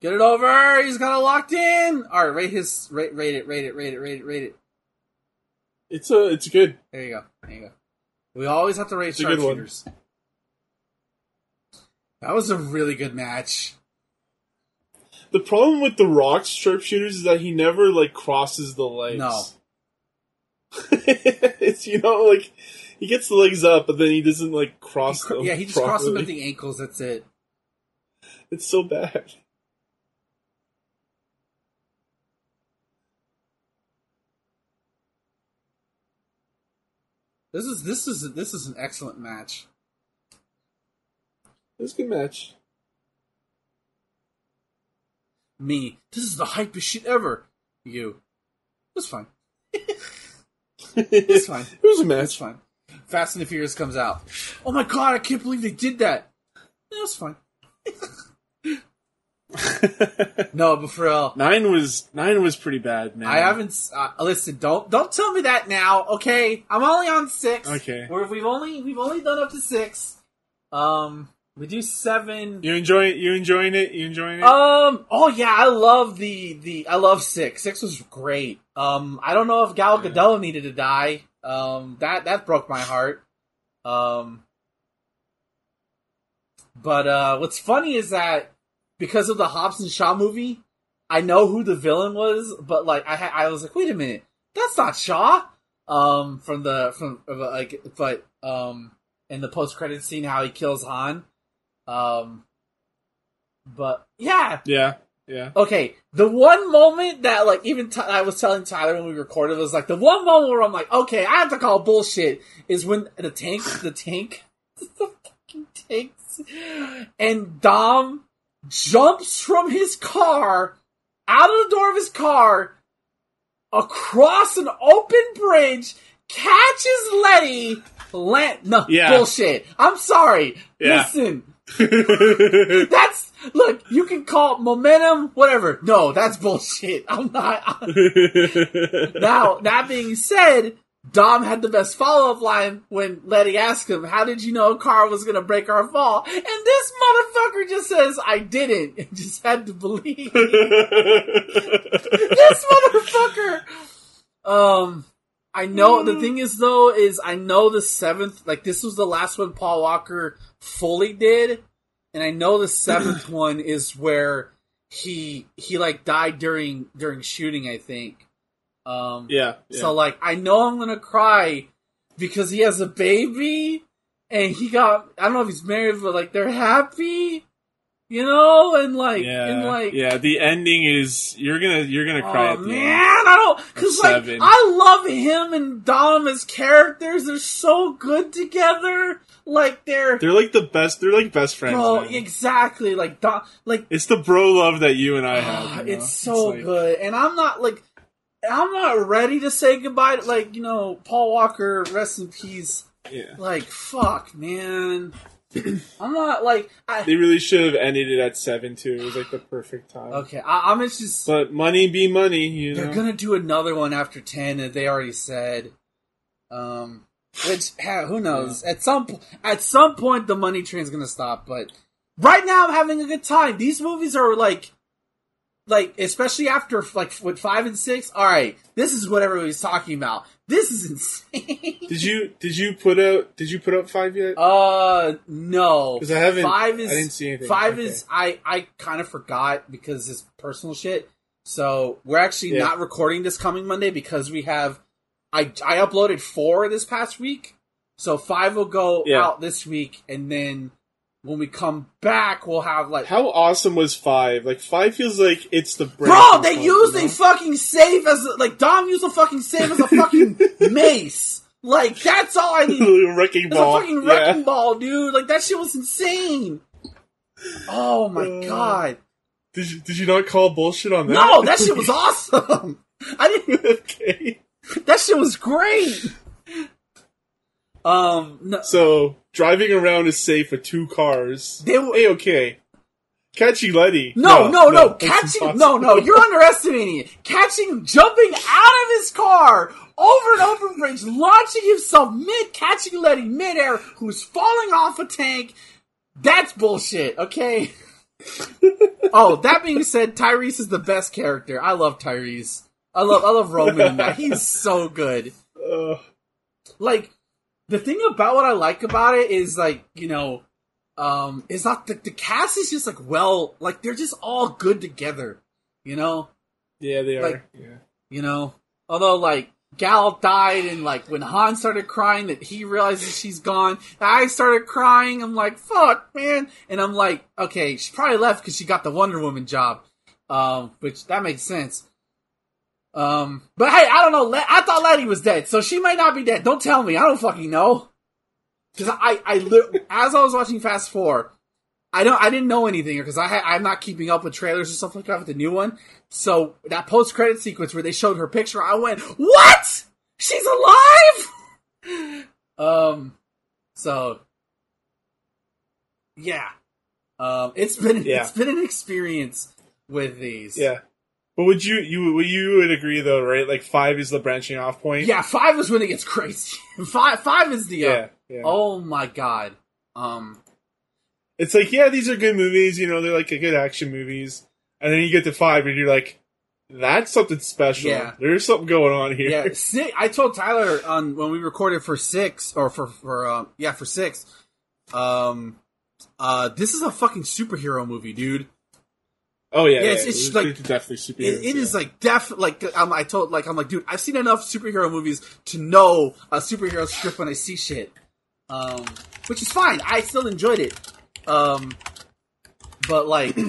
Get it over. He's got it locked in. All right, rate his rate rate it rate it rate it rate it rate it. It's a. It's good. There you go. There you go. We always have to rate It's sharpshooters. That was a really good match. The problem with the Rock's sharpshooters is that he never like crosses the legs. No. it's you know like he gets the legs up, but then he doesn't like cross Cr- them. yeah, he just crosses them at the ankles. That's it. It's so bad. This is this is this is an excellent match. It was a good match. Me, this is the hypest shit ever. You, it's fine. It's fine. It was a It's match. fine. Fast and the Furious comes out. Oh my god! I can't believe they did that. That's fine. No, but for real, nine was nine was pretty bad, man. I haven't. Uh, listen, don't don't tell me that now. Okay, I'm only on six. Okay. We've only we've only done up to six. Um, we do seven. You enjoying you enjoying it? You enjoying it? Um. Oh yeah, I love the the. I love six. Six was great. Um. I don't know if Gal Gadot needed to die. Um. That that broke my heart. Um. But uh, what's funny is that because of the Hobbs and Shaw movie, I know who the villain was. But like, I ha- I was like, wait a minute, that's not Shaw. Um. From the from like, but um, in the post credit scene, how he kills Han. Um. But yeah, yeah, yeah. okay. The one moment that like even t- I was telling Tyler when we recorded was like the one moment where I'm like, okay, I have to call bullshit is when the tank, the tank, the fucking tanks, and Dom jumps from his car out of the door of his car across an open bridge, catches Letty. Land- no Yeah. bullshit. I'm sorry. Yeah. Listen, that's look. You can call it momentum, whatever. No, that's bullshit. I'm not. now, that being said, Dom had the best follow up line when Letty asked him, "How did you know a car was gonna break our fall?" And this motherfucker just says, "I didn't. I just had to believe." this motherfucker. Um, I know the thing is though is I know the seventh like this was the last one Paul Walker fully did, and I know the seventh one is where he he like died during during shooting. I think. Um, yeah, yeah. so like I know I'm gonna cry because he has a baby and he got I don't know if he's married but like they're happy, you know, and like yeah, and like yeah. The ending is you're gonna you're gonna cry Oh man, end. I don't because like. I love him and Dom as characters. They're so good together. Like they're, They're like the best. They're like best friends. bro, man. exactly like Dom. Like It's the bro love that you and I have. Ah, you know? it's so like- good, and I'm not like I'm not ready to say goodbye. To, like you know, Paul Walker, rest in peace. Yeah. Like fuck, man. I'm not like I. They really should have ended it at seven too. It was like the perfect time. Okay, I, I'm just. But money be money, you know. They're gonna do another one after ten, and they already said. Um, which who knows? At some at some point, the money train's gonna stop. But right now, I'm having a good time. These movies are like, like especially after like with five and six. All right, this is what everybody's talking about. This is insane. Did you did you put out did you put out five yet? Uh, no. Because I haven't- Five is. I didn't see anything. Five Okay. is. I I kind of forgot because it's personal shit. So we're actually Yeah. not recording this coming Monday because we have. I I uploaded four this past week, so five will go Yeah. out this week, and then when we come back, we'll have like. How awesome was five? Like five feels like it's the Bro, they used a fucking safe as a, like Dom used a fucking safe as a fucking mace. Like that's all I need. A wrecking ball. a fucking Yeah. wrecking ball, dude. Like that shit was insane. Oh my Uh, god. Did you, did you not call bullshit on that? No, that shit was awesome. I didn't. okay. That shit was great. Um, no, So driving around is safe with two cars. they were. Hey, okay. Catchy Letty. No, no, no, that's catching. impossible. No, no, you're underestimating it. Catching him jumping out of his car over an open bridge, launching himself mid, catching Letty midair, who's falling off a tank. That's bullshit. Okay. oh, that being said, Tyrese is the best character. I love Tyrese. I love, I love Roman in that. He's so good. Uh, like the thing about what I like about it is like you know um, is not the, the cast is just like well, like they're just all good together, you know, Yeah, they are. Like- yeah. you know. Although like Gal died, and like when Han started crying that he realizes she's gone, I started crying. I'm like, fuck, man, and I'm like, okay, she probably left because she got the Wonder Woman job, um, which that makes sense. Um, but hey, I don't know. I thought Letty was dead, so she might not be dead. Don't tell me. I don't fucking know. Because I, I, li- as I was watching Fast Four, I don't, I didn't know anything because I, ha- I'm not keeping up with trailers or stuff like that with the new one. So that post credit sequence where they showed her picture, I went, "What? She's alive!" um, so yeah, um, it's been Yeah. it's been an experience with these. Yeah. But would you you would you would agree though, right? Like five is the branching off point. yeah. Five is when it gets crazy. five, five is the uh, Yeah. yeah. oh my god. Um, It's like, yeah, these are good movies, you know, they're like good action movies. And then you get to five and you're like, that's something special. Yeah. There's something going on here. Yeah, six, I told Tyler on when we recorded for six or for for um, yeah for six. Um, uh, this is a fucking superhero movie, dude. Oh yeah, Yeah, yeah, it's- it's It's like- definitely superheroes. It, it is yeah. like def like um, I told like I'm like dude I've seen enough superhero movies to know a superhero script when I see shit, um, which is fine. I still enjoyed it, um, but like,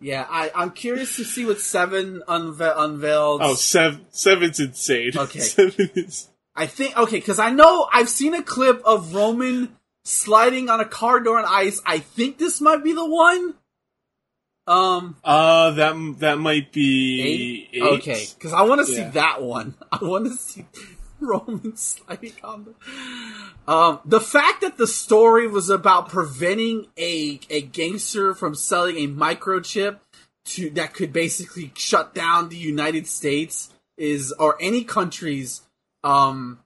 yeah, I I'm curious to see what Seven unve- unveiled. Oh, seven, seven's insane. Okay. Seven is. I think okay because I know I've seen a clip of Roman sliding on a car door on ice. I think this might be the one. Um, Uh, that that might be eight. okay, because I want to see that one. I want to see Roman sliding on the. Um, the fact that the story was about preventing a a gangster from selling a microchip to that could basically shut down the United States is or any countries. Um,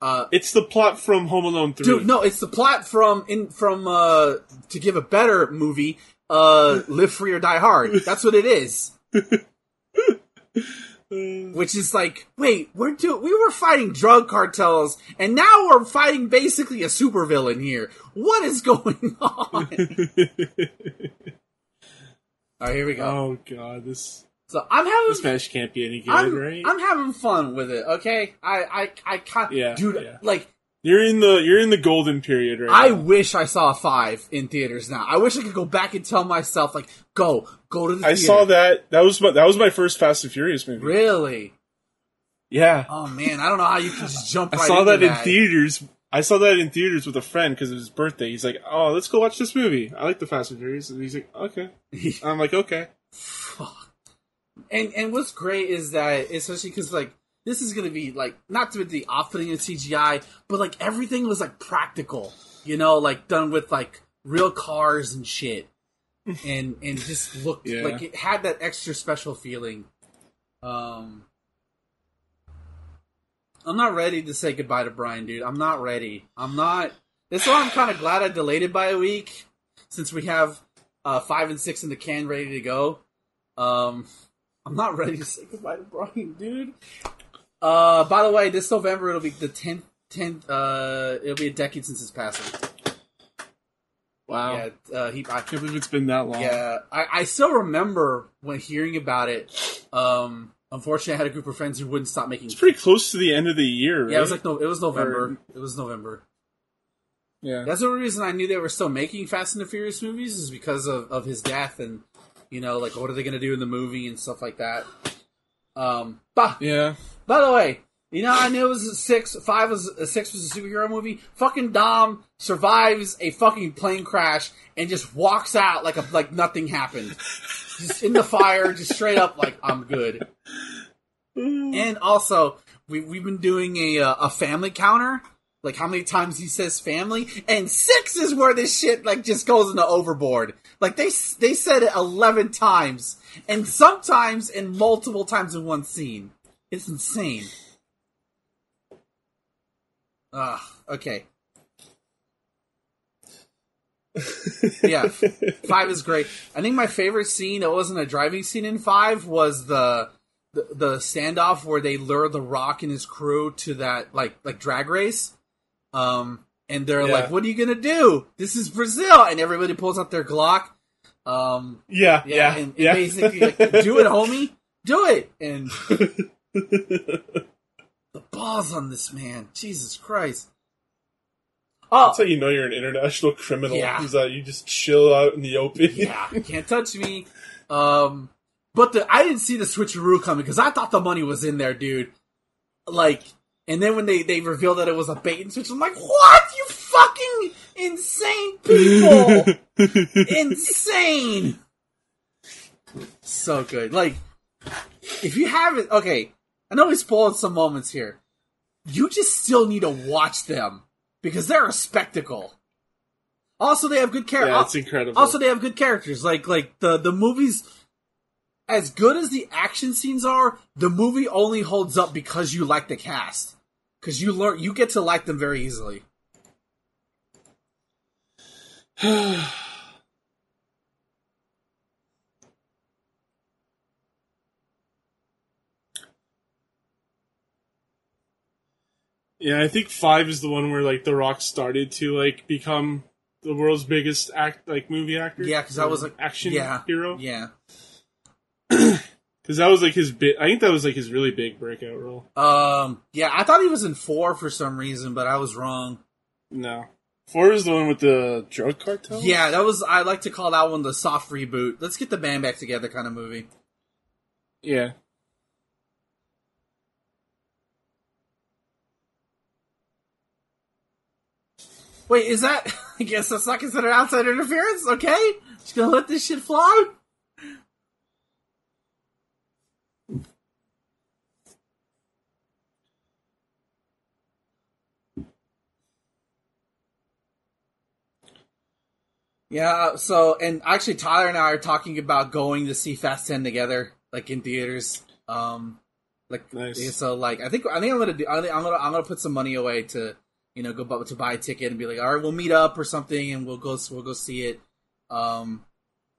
uh, It's the plot from Home Alone Three. Dude, no, it's the plot from in from uh to give a better movie, uh Live Free or Die Hard. That's what it is. Which is like, wait, we're do we were fighting drug cartels and now we're fighting basically a supervillain here. What is going on? Alright, here we go. oh god, this So I'm having this match can't be any good, I'm, right? I'm having fun with it, okay? I I I can't Yeah, dude yeah. like you're in the you're in the golden period right I now. wish I saw five in theaters now. I wish I could go back and tell myself, like, go, go to the I theater. saw that. That was my that was my first Fast and Furious movie. Really? Yeah, Oh man, I don't know how you can just jump I right saw that, that. in theaters. I saw that in theaters with a friend because it was his birthday. He's like, "Oh, let's go watch this movie. I like the Fast and Furious." And he's like, "Okay." I'm like, "Okay." And and what's great is that, especially because like this is gonna be like not to be the off-putting of CGI, but like everything was like practical, you know, like done with like real cars and shit, and and just looked Yeah. like it had that extra special feeling. Um, I'm not ready to say goodbye to Brian, dude. I'm not ready. I'm not. That's why I'm kind of glad I delayed it by a week, since we have uh, five and six in the can ready to go. Um, I'm not ready to say goodbye to Brian, dude. Uh, by the way, this November it'll be the tenth. Tenth. Uh, it'll be a decade since his passing. Wow. Yeah. Uh, he. I, can't believe it's been that long. yeah. I, I still remember when hearing about it. Um, unfortunately, I had a group of friends who wouldn't stop making. It's pretty close to the end of the year. Right? Yeah, it was like no. It was November. Or- It was November. yeah. That's the only reason I knew they were still making Fast and the Furious movies is because of, of his death and you know like what are they gonna do in the movie and stuff like that. Um, but yeah. by the way, you know I knew it was a six, five was a six was a superhero movie. Fucking Dom survives a fucking plane crash and just walks out like a like nothing happened, just in the fire, just straight up like I'm good. And also, we we've been doing a uh, a family counter, like how many times he says family, and six is where this shit like just goes into overboard. Like they they said it eleven times, and sometimes and multiple times in one scene. It's insane. Ah, okay. yeah, five is great. I think my favorite scene. It wasn't a driving scene in five. Was the the, the standoff where they lure the Rock and his crew to that like like drag race, Um, and they're Yeah. like, "What are you gonna do? This is Brazil!" And everybody pulls out their Glock. Um, Yeah, yeah, yeah, and, and yeah. basically, like, do it, homie, do it. And the balls on this man, Jesus Christ! Oh, That's how you know you're an international criminal. Yeah. Is that you just chill out in the open. yeah, can't touch me. Um, but the I didn't see the switcheroo coming because I thought the money was in there, dude. Like, and then when they they revealed that it was a bait and switch, I'm like, what? You fucking insane people! insane. So good. Like, if you haven't, okay, I know we spoiled some moments here. You just still need to watch them because they're a spectacle. Also, they have good characters. yeah, it's incredible. Also, they have good characters. Like like the the movies, as good as the action scenes are, the movie only holds up because you like the cast. Because you learn, you get to like them very easily. yeah, I think five is the one where like The Rock started to like become the world's biggest act like movie actor. Yeah, because I was, like- action yeah, hero. Yeah. Because that was like his bit. I think that was like his really big breakout role. Um. Yeah, I thought he was in four for some reason, but I was wrong. No, four is the one with the drug cartel. Yeah, that was. I like to call that one the soft reboot. Let's get the band back together kind of movie. yeah. Wait, is that? I guess that's not considered outside interference. Okay, just gonna let this shit fly. Yeah. So, and actually, Tyler and I are talking about going to see Fast Ten together, like in theaters. Um, like Nice. so, like I think I think I'm gonna do. I think I'm gonna I'm gonna put some money away to you know go bu- to buy a ticket and be like, all right, we'll meet up or something, and we'll go we'll go see it. Um,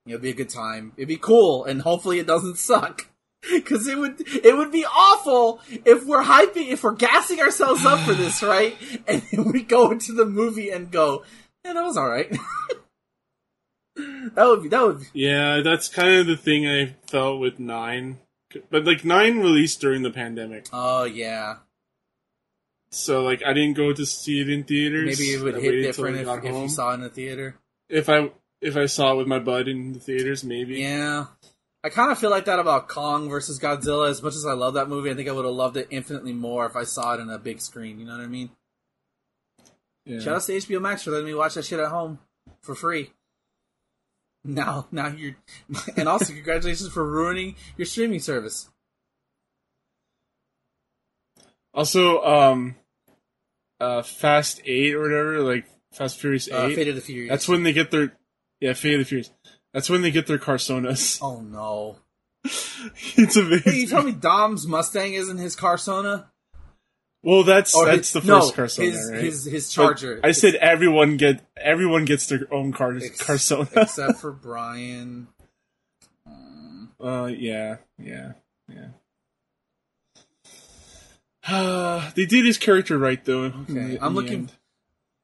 you know, it'd be a good time. It'd be cool, and hopefully it doesn't suck. Because it would it would be awful if we're hyping if we're gassing ourselves up for this, right? And then we go into the movie and go, yeah, that was all right. that would be that would be, Yeah, that's kind of the thing I felt with nine. But like nine released during the pandemic, oh yeah. so like I didn't go to see it in theaters. Maybe it would I hit different if, if you saw it in the theater. If I if I saw it with my bud in the theaters, maybe. Yeah. I kind of feel like that about Kong versus Godzilla. As much as I love that movie, I think I would have loved it infinitely more if I saw it in a big screen. You know what I mean? Yeah. Shout out to HBO Max for letting me watch that shit at home for free. Now, now you're, and also congratulations for ruining your streaming service. Also, um, uh, Fast Eight or whatever, like Fast Furious Uh, Eight. Fate of the Furious. that's when they get their yeah, Fate of the Furious. That's when they get their Carsonas. Oh no! it's amazing. Hey, you told me Dom's Mustang isn't his Carsona? Well, that's Or that's his, the first no, Carsona, his, right? His his But Charger. I said everyone get everyone gets their own car Ex- Carsona. except for Brian. Um, Uh, yeah, yeah, yeah. Uh, they did his character right though. Okay, I'm looking-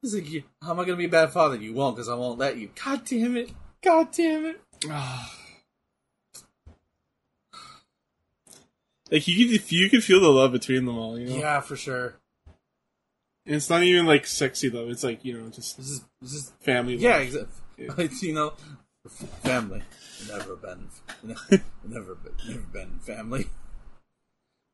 He's like, how am I going to be a bad father? You won't, because I won't let you. God damn it! God damn it! like you could, you could feel the love between them all. You know, Yeah, for sure. and it's not even like sexy love. It's like you know, just This is this is family. yeah, exactly. you know, family never been never been never been family.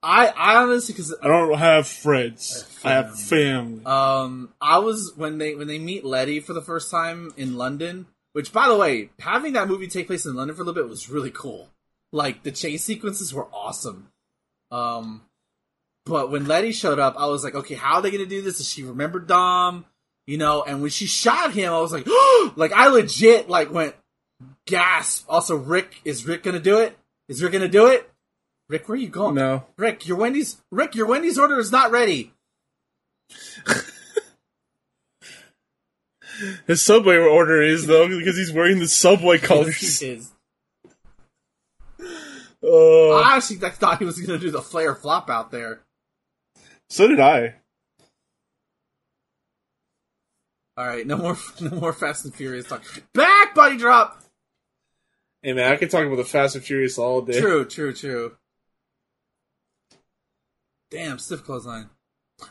I I honestly because I don't have friends. I I have have family. Um, I was when they when they meet Letty for the first time in London. Which, by the way, having that movie take place in London for a little bit was really cool. Like the chase sequences were awesome. Um, but when Letty showed up, I was like, okay, how are they gonna do this? Does she remember Dom? You know, and when she shot him, I was like, like I legit like went gasp. Also, Rick is Rick gonna do it? Is Rick gonna do it? Rick, where are you going? no, Rick, your Wendy's Rick, your Wendy's order is not ready. his subway order is though because he's wearing the subway colors. It is. Uh, I actually thought he was going to do the Flair flop out there. so did I. All right, no more, no more Fast and Furious talk. Back body drop. Hey man, I could talk about the Fast and Furious all day. True, true, true. Damn, stiff clothesline.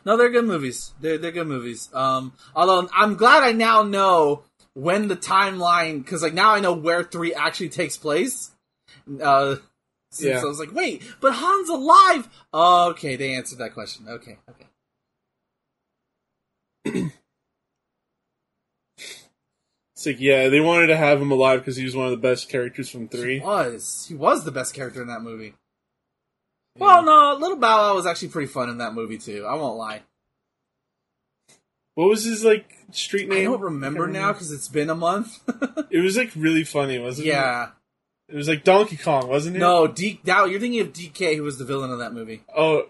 No, they're good movies. They're they're good movies. Um, although I'm glad I now know when the timeline because like now I know where three actually takes place. Uh, since Yeah. I was like, wait, but Han's alive. okay, they answered that question. Okay, okay. It's like yeah, they wanted to have him alive because he was one of the best characters from He three. was he was the best character in that movie. Well, no, Little Bow Wow was actually pretty fun in that movie too. I won't lie. What was his like street name? I don't remember now because it's been a month. It was like really funny, wasn't it? yeah. It was like Donkey Kong, wasn't it? No, D- now you're thinking of DK, who was the villain of that movie. Oh,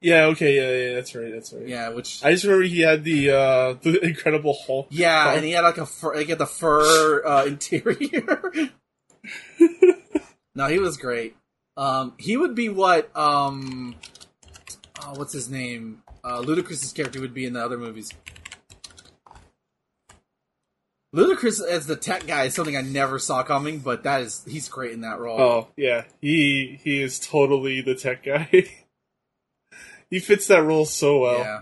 yeah. Okay. Yeah. Yeah. That's right. That's right. Yeah, which I just remember he had the uh the Incredible Hulk. yeah, Hulk. and he had like a fur, like had the fur uh, interior. no, he was great. Um, he would be what um, oh, what's his name? Uh, Ludacris's character would be in the other movies. Ludacris as the tech guy is something I never saw coming, but that is he's great in that role. Oh yeah, he he is totally the tech guy. he fits that role so well. yeah.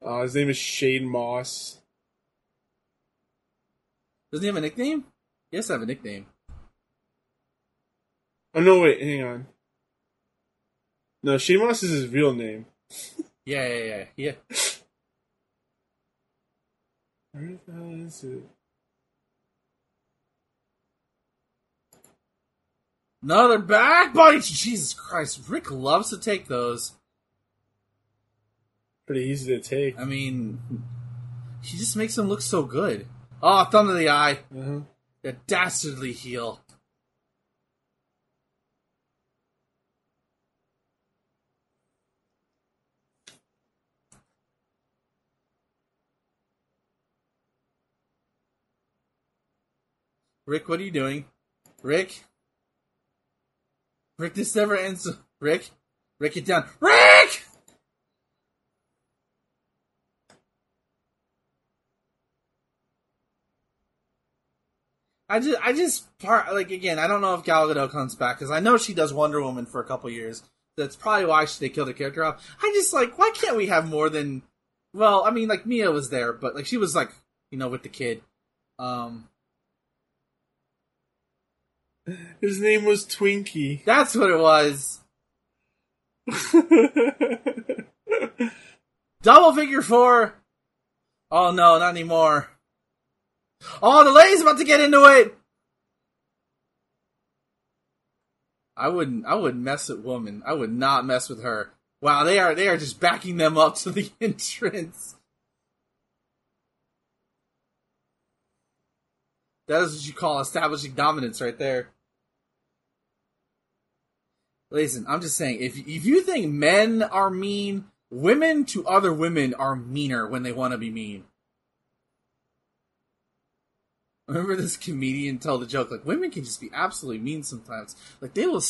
Uh, his name is Shane Moss. Doesn't he have a nickname? He has to have a nickname. Oh no, wait, hang on. No, Shane Moss is his real name. Yeah, yeah, yeah, yeah. Where the hell is it? Another back bite. Jesus Christ, Rick loves to take those. Pretty easy to take. I mean, he just makes him look so good. Oh, thumb to the eye. Uh-huh. The dastardly heel. Rick, what are you doing? Rick? Rick, this never ends. Rick? Rick, get down. Rick! I just, I just part like again. I don't know if Gal Gadot comes back because I know she does Wonder Woman for a couple years. That's probably why she, they killed the character off. I just like, why can't we have more than? Well, I mean, like Mia was there, but like she was like, you know, with the kid. Um, His name was Twinkie. that's what it was. Double figure four. Oh no, not anymore. Oh, the lady's about to get into it. I wouldn't. I wouldn't mess with woman. I would not mess with her. Wow, they are. They are just backing them up to the entrance. That is what you call establishing dominance, right there. Listen, I'm just saying, if if you think men are mean, women to other women are meaner when they want to be mean. Remember this comedian told the joke like women can just be absolutely mean sometimes. Like they will,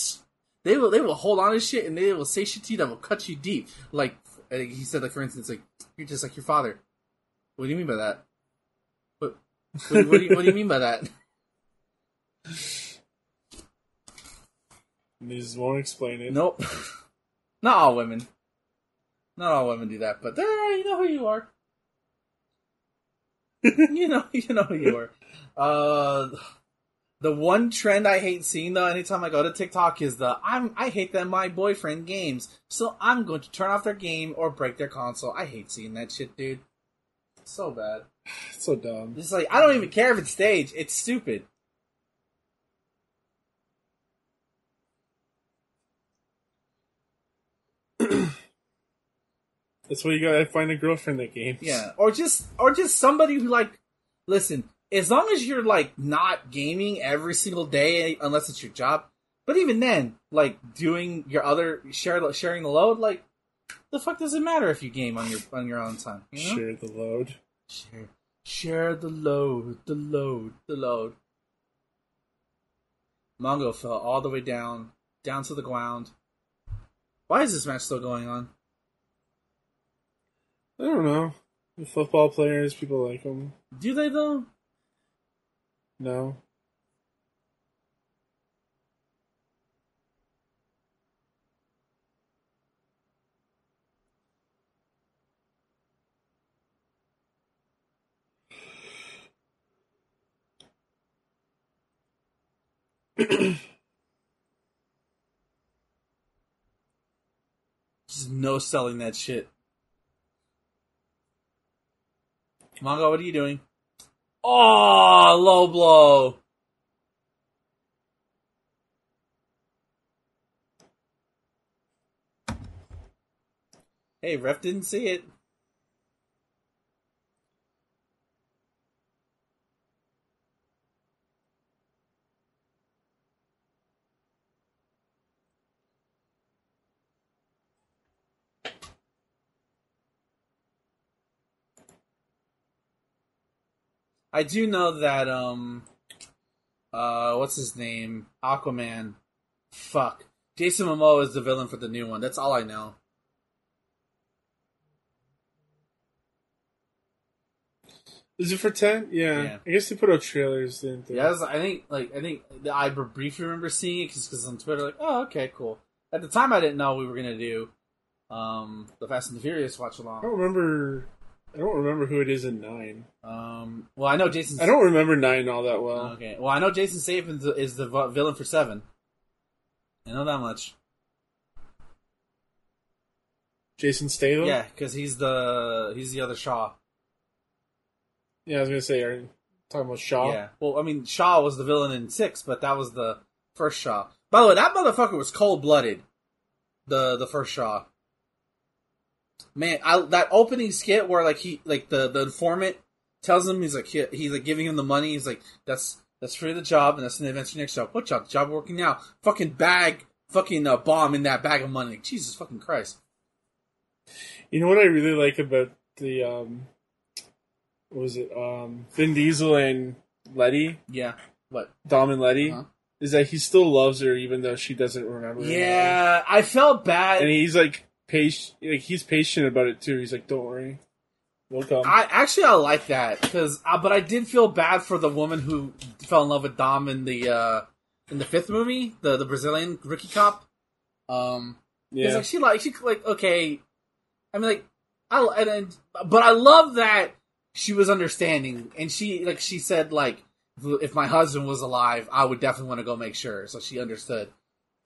they will, they will hold on to shit and they will say shit to you that will cut you deep. Like he said, like for instance, like you're just like your father. What do you mean by that? What what, what, do, you, what do you mean by that? They just won't explain it. Nope. Not all women. Not all women do that, but there, you know who you are. you know, you know who you are. Uh, the one trend I hate seeing though, anytime I go to TikTok, is the I'm I hate that my boyfriend games, so I'm going to turn off their game or break their console. I hate seeing that shit, dude. So bad. It's so dumb. It's like I don't even care if it's staged. It's stupid. That's why you gotta find a girlfriend that games. Yeah, or just or just somebody who like listen. As long as you're like not gaming every single day, unless it's your job. But even then, like doing your other share sharing the load, like the fuck does it matter if you game on your on your own time? You know? Share the load. Share share the load, the load, the load. Mongo fell all the way down, down to the ground. Why is this match still going on? I don't know. The football players, people like them. Do they though? No. Just no selling that shit. Mongo, what are you doing? Oh, low blow. Hey, ref didn't see it. I do know that um uh what's his name? Aquaman. Fuck. Jason Momoa is the villain for the new one. That's all I know. Is it for ten? Yeah. Yeah. I guess they put out trailers, didn't they? Yeah, I, was- I think like I think I briefly remember seeing it because on Twitter like oh okay cool. At the time I didn't know we were gonna do um the Fast and the Furious watch along. I don't remember. I don't remember who it is in nine. Um, well I know Jason. I don't remember nine all that well. Okay, well I know Jason Statham is the villain for Seven. I know that much. Jason Statham. Yeah, because he's the he's the other Shaw. Yeah, I was gonna say, are you talking about Shaw? Yeah. Well, I mean, Shaw was the villain in six, but that was the first Shaw. By the way, that motherfucker was cold blooded. The the first Shaw. Man, I, that opening skit where like he like the the informant tells him he's like he, he's like giving him the money. He's like that's that's for the job and that's an adventure next job. What job? Job working now. Fucking bag. Fucking uh, bomb in that bag of money. Like, Jesus fucking Christ. You know what I really like about the um, what was it? Um, Vin Diesel and Letty, Yeah. What? Dom and Letty, Uh-huh. is that he still loves her even though she doesn't remember. him. Yeah, I felt bad. and he's like patient. Like he's patient about it too. He's like, "Don't worry, we'll come." I actually I like that because, uh, but I did feel bad for the woman who fell in love with Dom in the uh in the fifth movie, the the Brazilian rookie cop. Um, yeah, like she like she like okay, I mean like I and, and but I love that she was understanding and she like she said like if my husband was alive, I would definitely want to go make sure. So she understood.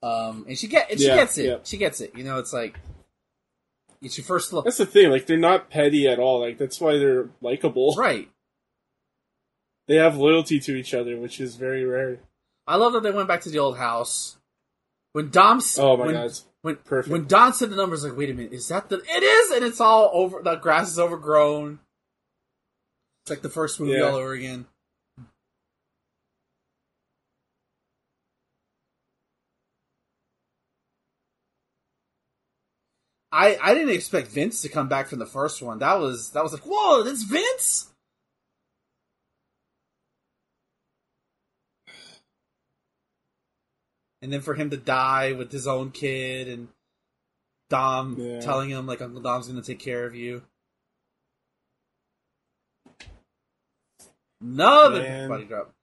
Um, and she get and she Yeah, gets it. yeah. She gets it. You know, it's like it's your first look, that's the thing. Like they're not petty at all. Like that's why they're likable. right? They have loyalty to each other, which is very rare. I love that they went back to the old house. When Dom, Oh my when, god, when perfect. when Dom said the numbers, like, wait a minute, is that the? It is, and it's all over. The grass is overgrown. It's like the first movie Yeah. all over again. I I didn't expect Vince to come back from the first one. That was that was like, whoa, that's Vince. and then for him to die with his own kid and Dom Yeah. telling him like Uncle Dom's gonna take care of you. Another Man. body drop.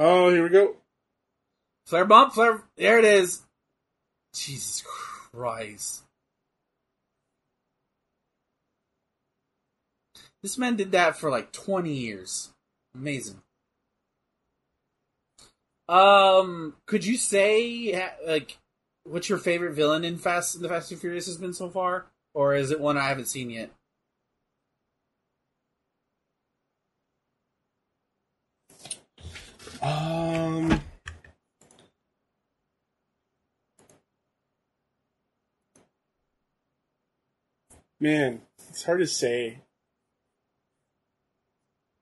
Oh, here we go. Flair bump, Flair. There it is. Jesus Christ. This man did that for like 20 years. Amazing. Um, could you say like what's your favorite villain in Fast the Fast and Furious has been so far, or is it one I haven't seen yet? Um. Man, it's hard to say.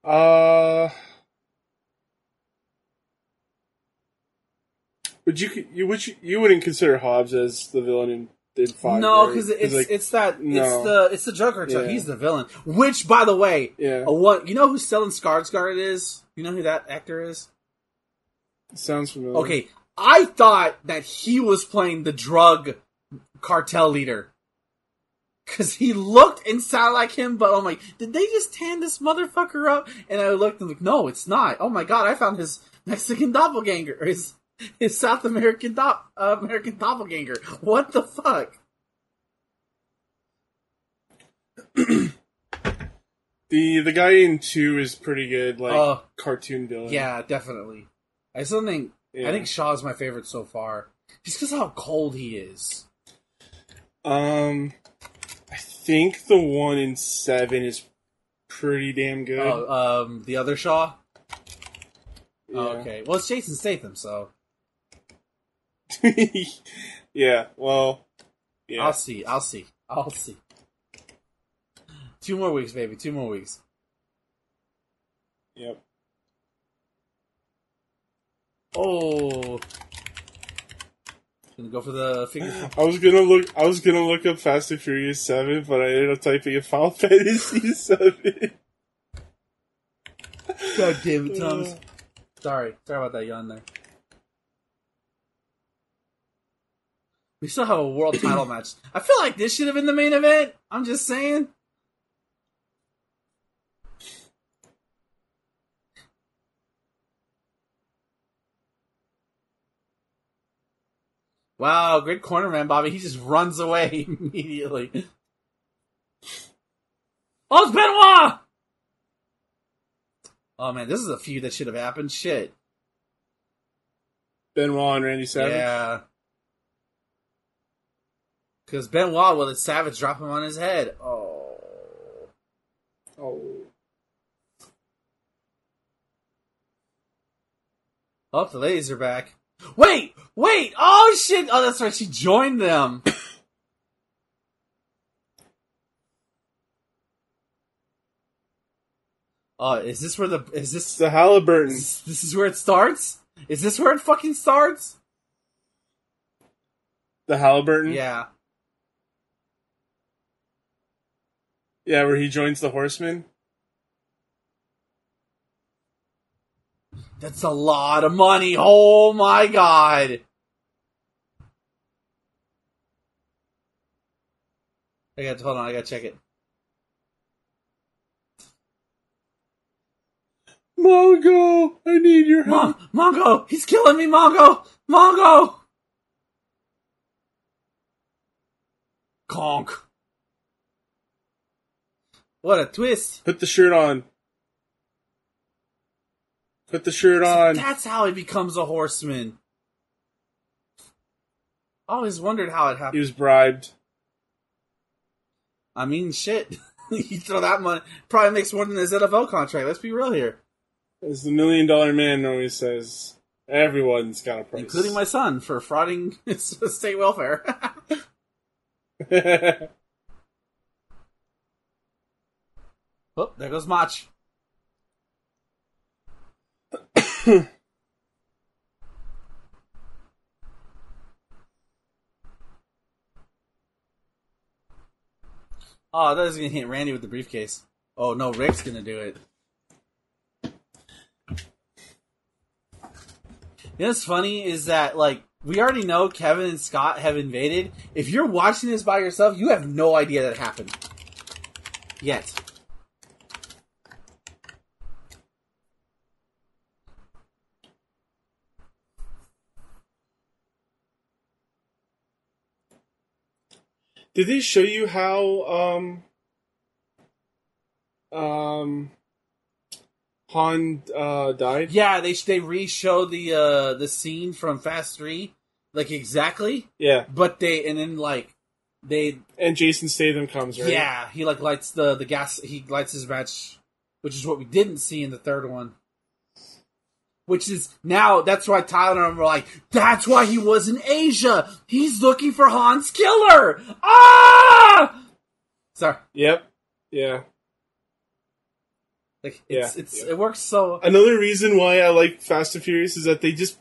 Uh. But you could, you would you, you wouldn't consider Hobbs as the villain in, five? no, right? because it's like, it's that it's the it's the Joker. Yeah. he's the villain. Which, by the way, yeah, a what you know who Stellan Skarsgård is? You know who that actor is? Sounds familiar. Okay, I thought that he was playing the drug cartel leader. Cause he looked and sounded like him, but I'm like, did they just tan this motherfucker up? And I looked and like, no, it's not. Oh my god, I found his Mexican doppelganger, his his South American dop, uh, American doppelganger. What the fuck? the the guy in two is pretty good, like Uh, cartoon villain. Yeah, definitely. I still think Yeah. I think Shaw's my favorite so far, just because how cold he is. Um, I think the one in seven is pretty damn good. Oh, um, the other Shaw. yeah. Oh, okay. Well, it's Jason Statham, so yeah. Well. Yeah. I'll see. I'll see. I'll see. Two more weeks, baby. Two more weeks. Yep. Oh. Gonna go for the finger. I was gonna look. I was gonna look up Fast and Furious Seven, but I ended up typing in Final Fantasy Seven. God damn it, Thomas. Uh. Sorry. Sorry about that yawn there. We still have a world title match. I feel like this should have been the main event. I'm just saying. Wow, great corner man, Bobby. He just runs away immediately. Oh, it's Benoit! Oh man, this is a feud that should have happened. Shit. Benoit and Randy Savage. Yeah. Because Benoit will let Savage drop him on his head. Oh. Oh. Oh, the ladies are back. Wait! Wait! Oh shit! Oh, that's right. She joined them. Oh, is this where the is this the Halliburton. this, this is where it starts? Is this where it fucking starts? The Halliburton. Yeah. Yeah, where he joins the Horsemen. That's a lot of money. Oh my god. I got to hold on, I gotta check it. Mongo, I need your Mon- help. Mongo! He's killing me, Mongo! Mongo! Conk. What a twist. Put the shirt on. Put the shirt on. That's how he becomes a horseman. Always wondered how it happened. He was bribed. I mean, shit. you throw that money, probably makes more than his NFL contract. Let's be real here. As the million dollar man always says, everyone's got a price. Including my son for frauding state welfare. oh, there goes Mach. oh, that was gonna hit Randy with the briefcase. Oh no, Rick's gonna do it. You know what's funny is that like we already know Kevin and Scott have invaded. If you're watching this by yourself, you have no idea that happened. Yet. Did they show you how um um Han uh died? Yeah, they they re-show the uh the scene from Fast Three, like exactly, Yeah. but they and then like they And Jason Statham comes, right? yeah he like lights the the gas he lights his match, which is what we didn't see in the third one. Which is now that's why Tyler and I were like, that's why he was in Asia. He's looking for Han's killer. Ah! Sorry, Yep. Yeah. like it's Yeah, it's yeah. it works so. Another reason why I like Fast and Furious is that they just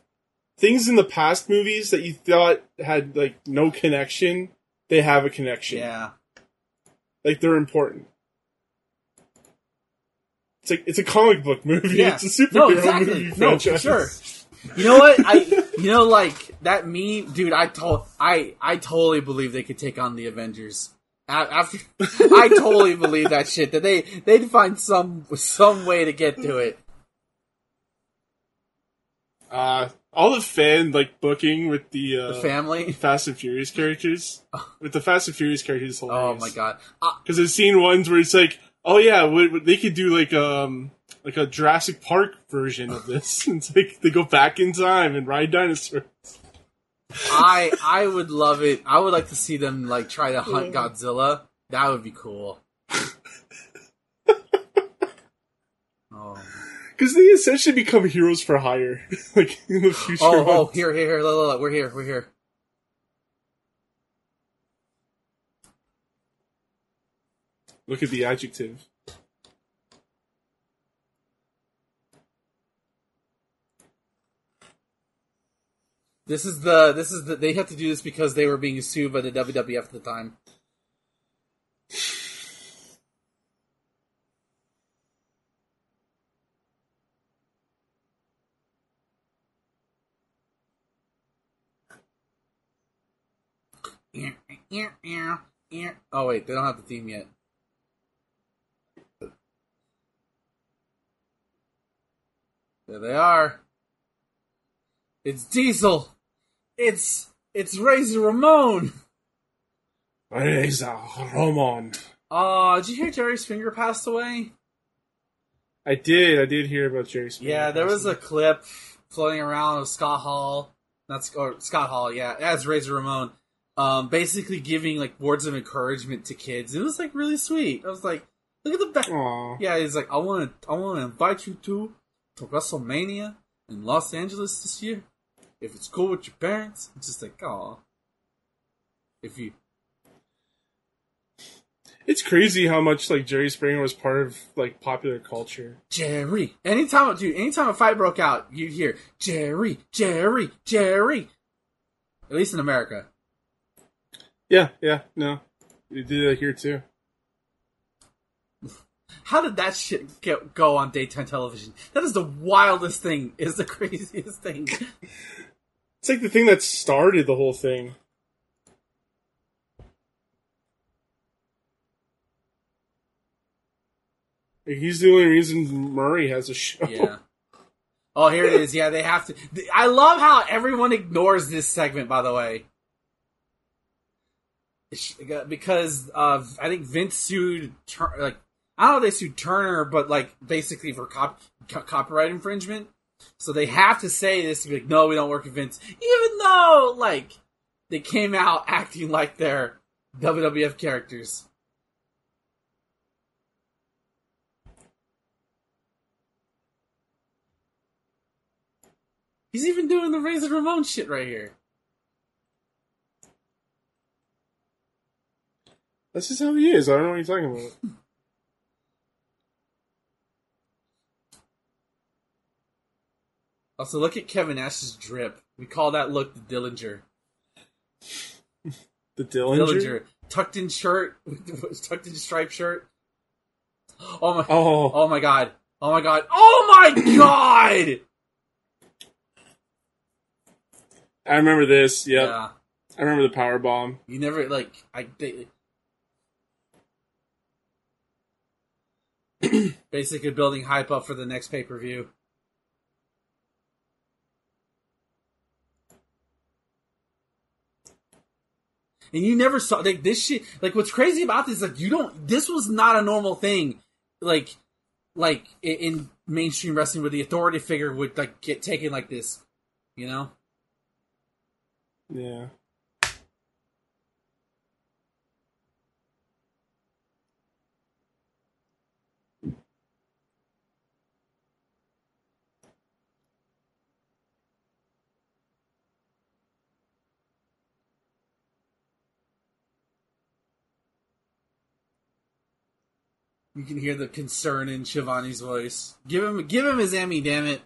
things in the past movies that you thought had like no connection, they have a connection. Yeah. Like they're important. It's like it's a comic book movie. Yeah. It's a superhero No, exactly. movie No, for sure. You know what? I you know like that me dude. I told I I totally believe they could take on the Avengers. After I totally believe that shit that they they'd find some some way to get to it. Uh, all the fan like booking with the, uh, The family. Fast and Furious characters. With the Fast and Furious characters, is Oh my god. Uh, Because I've seen ones where it's like, oh yeah, what, what- they could do like um like a Jurassic Park version of this. it's like they go back in time and ride dinosaurs. I I would love it. I would like to see them like try to hunt Godzilla. That would be cool. Oh. Because they essentially become heroes for hire, like in the future. Oh, oh, here, here, here, look, look, look, we're here, we're here. Look at the adjective. This is the this is the they have to do this because they were being sued by the WWF at the time. Oh wait, they don't have the theme yet. There they are. It's Diesel. It's it's Razor Ramon. Razor Ramon. Oh, did you hear Jerry Springer passed away? I did. I did hear about Jerry Springer Yeah, there was a clip floating around of Scott Hall, not or Scott Hall, yeah, as Razor Ramon, um, basically giving like words of encouragement to kids. It was like really sweet. I was like, look at the back. Yeah, he's like, I want to, I want to invite you to to WrestleMania in Los Angeles this year. If it's cool with your parents, it's just like, oh, if you, It's crazy how much like Jerry Springer was part of like popular culture. Jerry. Anytime, dude, anytime a fight broke out, you'd hear Jerry, Jerry, Jerry. At least in America. Yeah, yeah, no, you did that here too. How did that shit get, go on daytime television? That is the wildest thing. Is the craziest thing. It's like the thing that started the whole thing. Like, he's the only reason Maury has a show. Yeah. Oh, here it is. Yeah, they have to. I love how everyone ignores this segment. By the way, because uh, I think Vince sued like I don't know if they sued Turner, but like basically for cop- co- copyright infringement. So they have to say this to be like, no, we don't work with Vince, even though like they came out acting like they're WWF characters. He's even doing the Razor Ramon shit right here. That's just how he is. I don't know what you're talking about. Also, look at Kevin Nash's drip. We call that look the Dillinger. The Dillinger. Dillinger. Tucked in shirt, tucked in striped shirt. Oh my! Oh, Oh my god! Oh my god! Oh my god! I remember this. Yep, Yeah, I remember the power bomb. you never like I. They, basically building hype up for the next pay per view. And you never saw like this shit. Like what's crazy about this? Like you don't. This was not a normal thing. Like, like in mainstream wrestling, where the authority figure would like get taken like this. You know. Yeah. You can hear the concern in Schiavone's voice. Give him, give him his Emmy, damn it.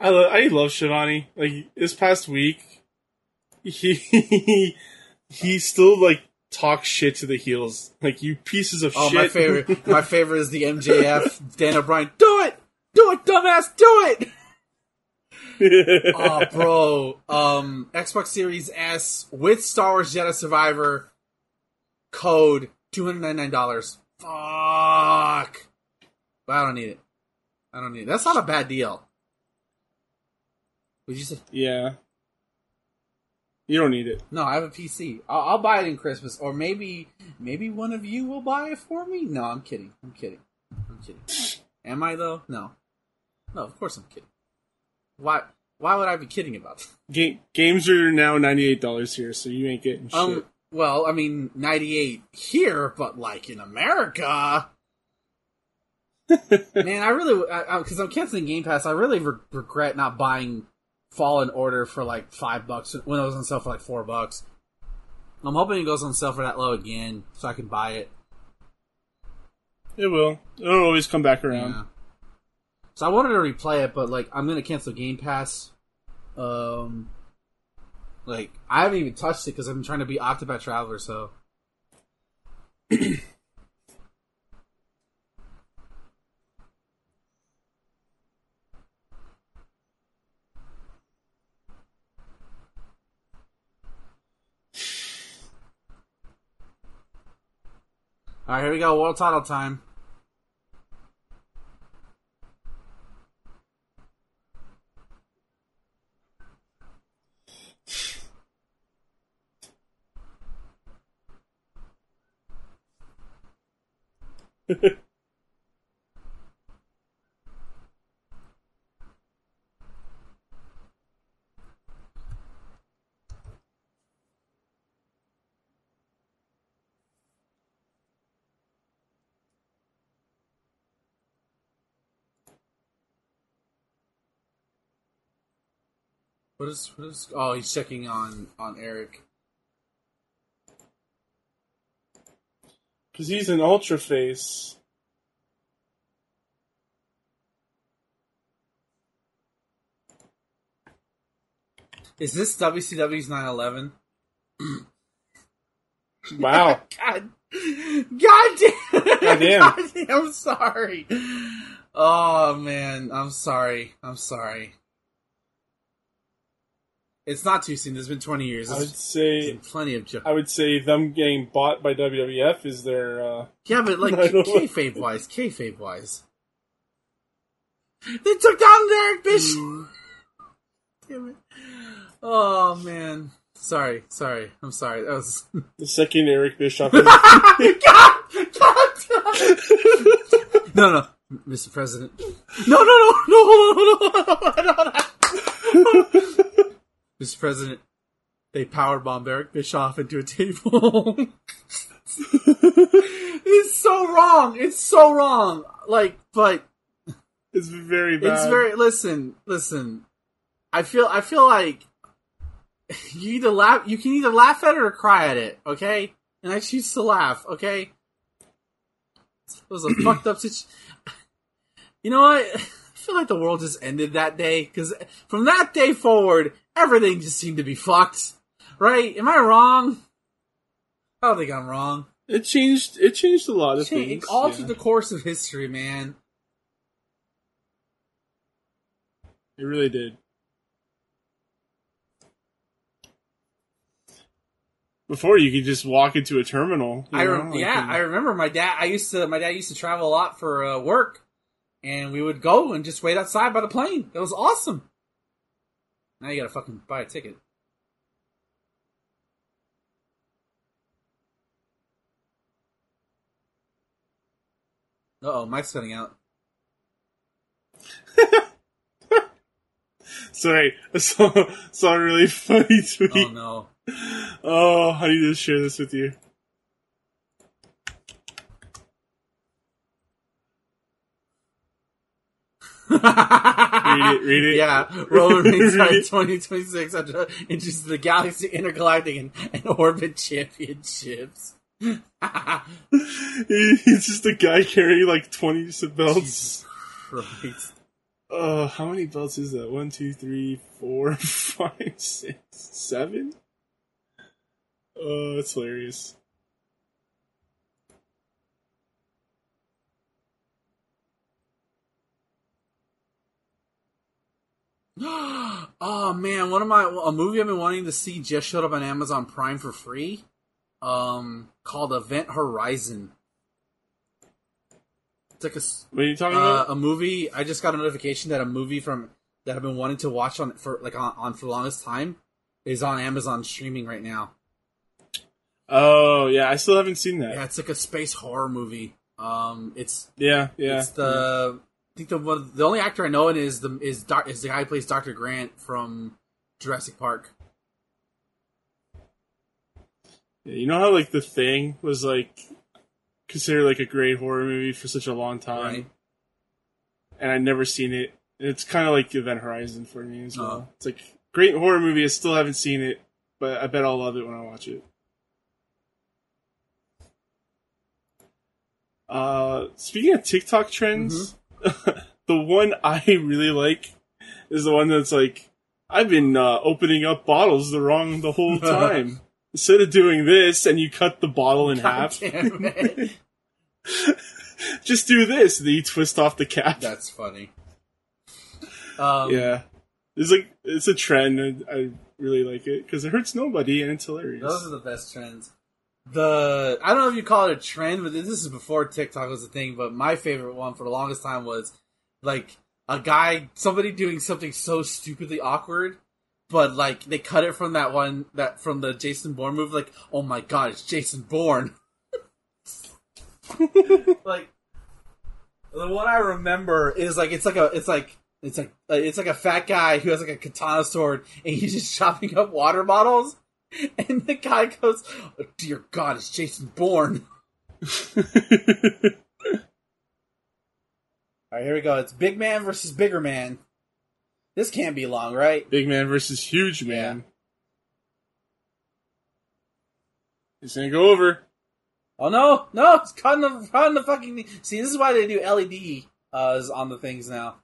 I lo- I love Schiavone. Like this past week, he he still like talks shit to the heels. Like you pieces of Oh, shit. my favorite. my favorite is the MJF Dan O'Brien. Do it, do it, dumbass, do it. oh, bro. Um, Xbox Series S with Star Wars Jedi Survivor code two hundred ninety nine dollars. Fuck. But I don't need it. I don't need it. That's not a bad deal. Would you say? yeah. You don't need it. No, I have a PC. I'll, I'll buy it in Christmas, or maybe maybe one of you will buy it for me. No, I'm kidding. I'm kidding. I'm kidding. Am I though? No. No, of course I'm kidding. Why? Why would I be kidding about that? Ga- games are now ninety eight dollars here, so you ain't getting um, shit. Well, I mean, 98 here, but like in America. Man, I really, because I'm canceling Game Pass, I really re- regret not buying Fallen Order for like five bucks when it was on sale for like four bucks. I'm hoping it goes on sale for that low again, so I can buy it. it will. It'll always come back around. Yeah. So I wanted to replay it, but like I'm gonna cancel Game Pass. Um, like I haven't even touched it because I'm trying to be Octopath Traveler. So All right, here we go. World title time. What is what is? Oh, he's checking on on Eric. Because he's an ultra face. Is this WCW's 911? Wow. God, God damn, God damn. God damn, I'm sorry. Oh man, I'm sorry. I'm sorry. It's not too soon. There's been 20 years. I would say plenty of jo- I would say them getting bought by WWF is their uh Yeah, but like I don't know. kayfabe wise, kayfabe wise, they took down Eric Bischoff. Damn it! Oh man, sorry, sorry, I'm sorry. That was the second Eric Bischoff. God, God, no, no, Mr. President. No, no, no, no, hold on, hold on, hold on, hold on. Mr. President, they power bomb Eric Bischoff into a table. it's so wrong. It's so wrong. Like, but it's very bad. it's very. Listen, listen. I feel. I feel like you either laugh. You can either laugh at it or cry at it. Okay, and I choose to laugh. Okay. It was a fucked up situation. You know what? I feel like the world just ended that day because from that day forward, everything just seemed to be fucked. Right? Am I wrong? I don't think I'm wrong. It changed. It changed a lot of It things. altered yeah. the course of history, man. It really did. Before you could just walk into a terminal. I know, like, yeah, and- I remember my dad. I used to my dad used to travel a lot for uh, work, and we would go and just wait outside by the plane. It was awesome. Now you gotta fucking buy a ticket. Uh oh, Mike's cutting out. Sorry, I saw, saw a really funny tweet. Oh no. Oh, I need to share this with you. Read it, read it. Yeah, Roman Reigns Read by it. 2026 introduces the Galaxy Intergalactic and, and Orbit Championships. He- He's just a guy carrying like 20 belts. Jesus Christ. Uh, how many belts is that? One, two, three, four, five, six, seven? Oh, that's hilarious. oh man, one of my a movie I've been wanting to see just showed up on Amazon Prime for free. Um, called Event Horizon. It's like a What are you talking uh, about? a movie. I just got a notification that a movie from that I've been wanting to watch on for like on, on for the longest time is on Amazon streaming right now. Oh, yeah, I still haven't seen that. Yeah, it's like a space horror movie. Um, it's yeah. Yeah. It's the I think the one the only actor I know in is the is Doc, is the guy who plays Doctor Grant from Jurassic Park. Yeah, You know how, like, The Thing was, like, considered, like, a great horror movie for such a long time? Right. And I'd never seen it. It's kind of like Event Horizon for me as well. Oh. It's like, great horror movie, I still haven't seen it, but I bet I'll love it when I watch it. Uh, speaking of TikTok trends, the one I really like is the one that's like, I've been uh, opening up bottles the wrong the whole time. Instead of doing this, and you cut the bottle in half, Damn it. just do this. Then you twist off the cap. That's funny. Um, yeah, it's like it's a trend. And I really like it because it hurts nobody and it's hilarious. Those are the best trends. The I don't know if you call it a trend, but this is before TikTok was a thing. But my favorite one for the longest time was like a guy, somebody doing something so stupidly awkward, but like they cut it from that one that from the Jason Bourne movie. Like, oh my god, it's Jason Bourne. like the one I remember is like it's like a it's like it's like uh, it's like a fat guy who has like a katana sword and he's just chopping up water bottles. And the guy goes, oh, "Dear God, it's Jason Bourne." All right, here we go. It's Big Man versus Bigger Man. This can't be long, right? Big man versus huge man. It's gonna go over. Oh no, no, it's cutting the cutting the fucking. See, this is why they do LED uh, on the things now.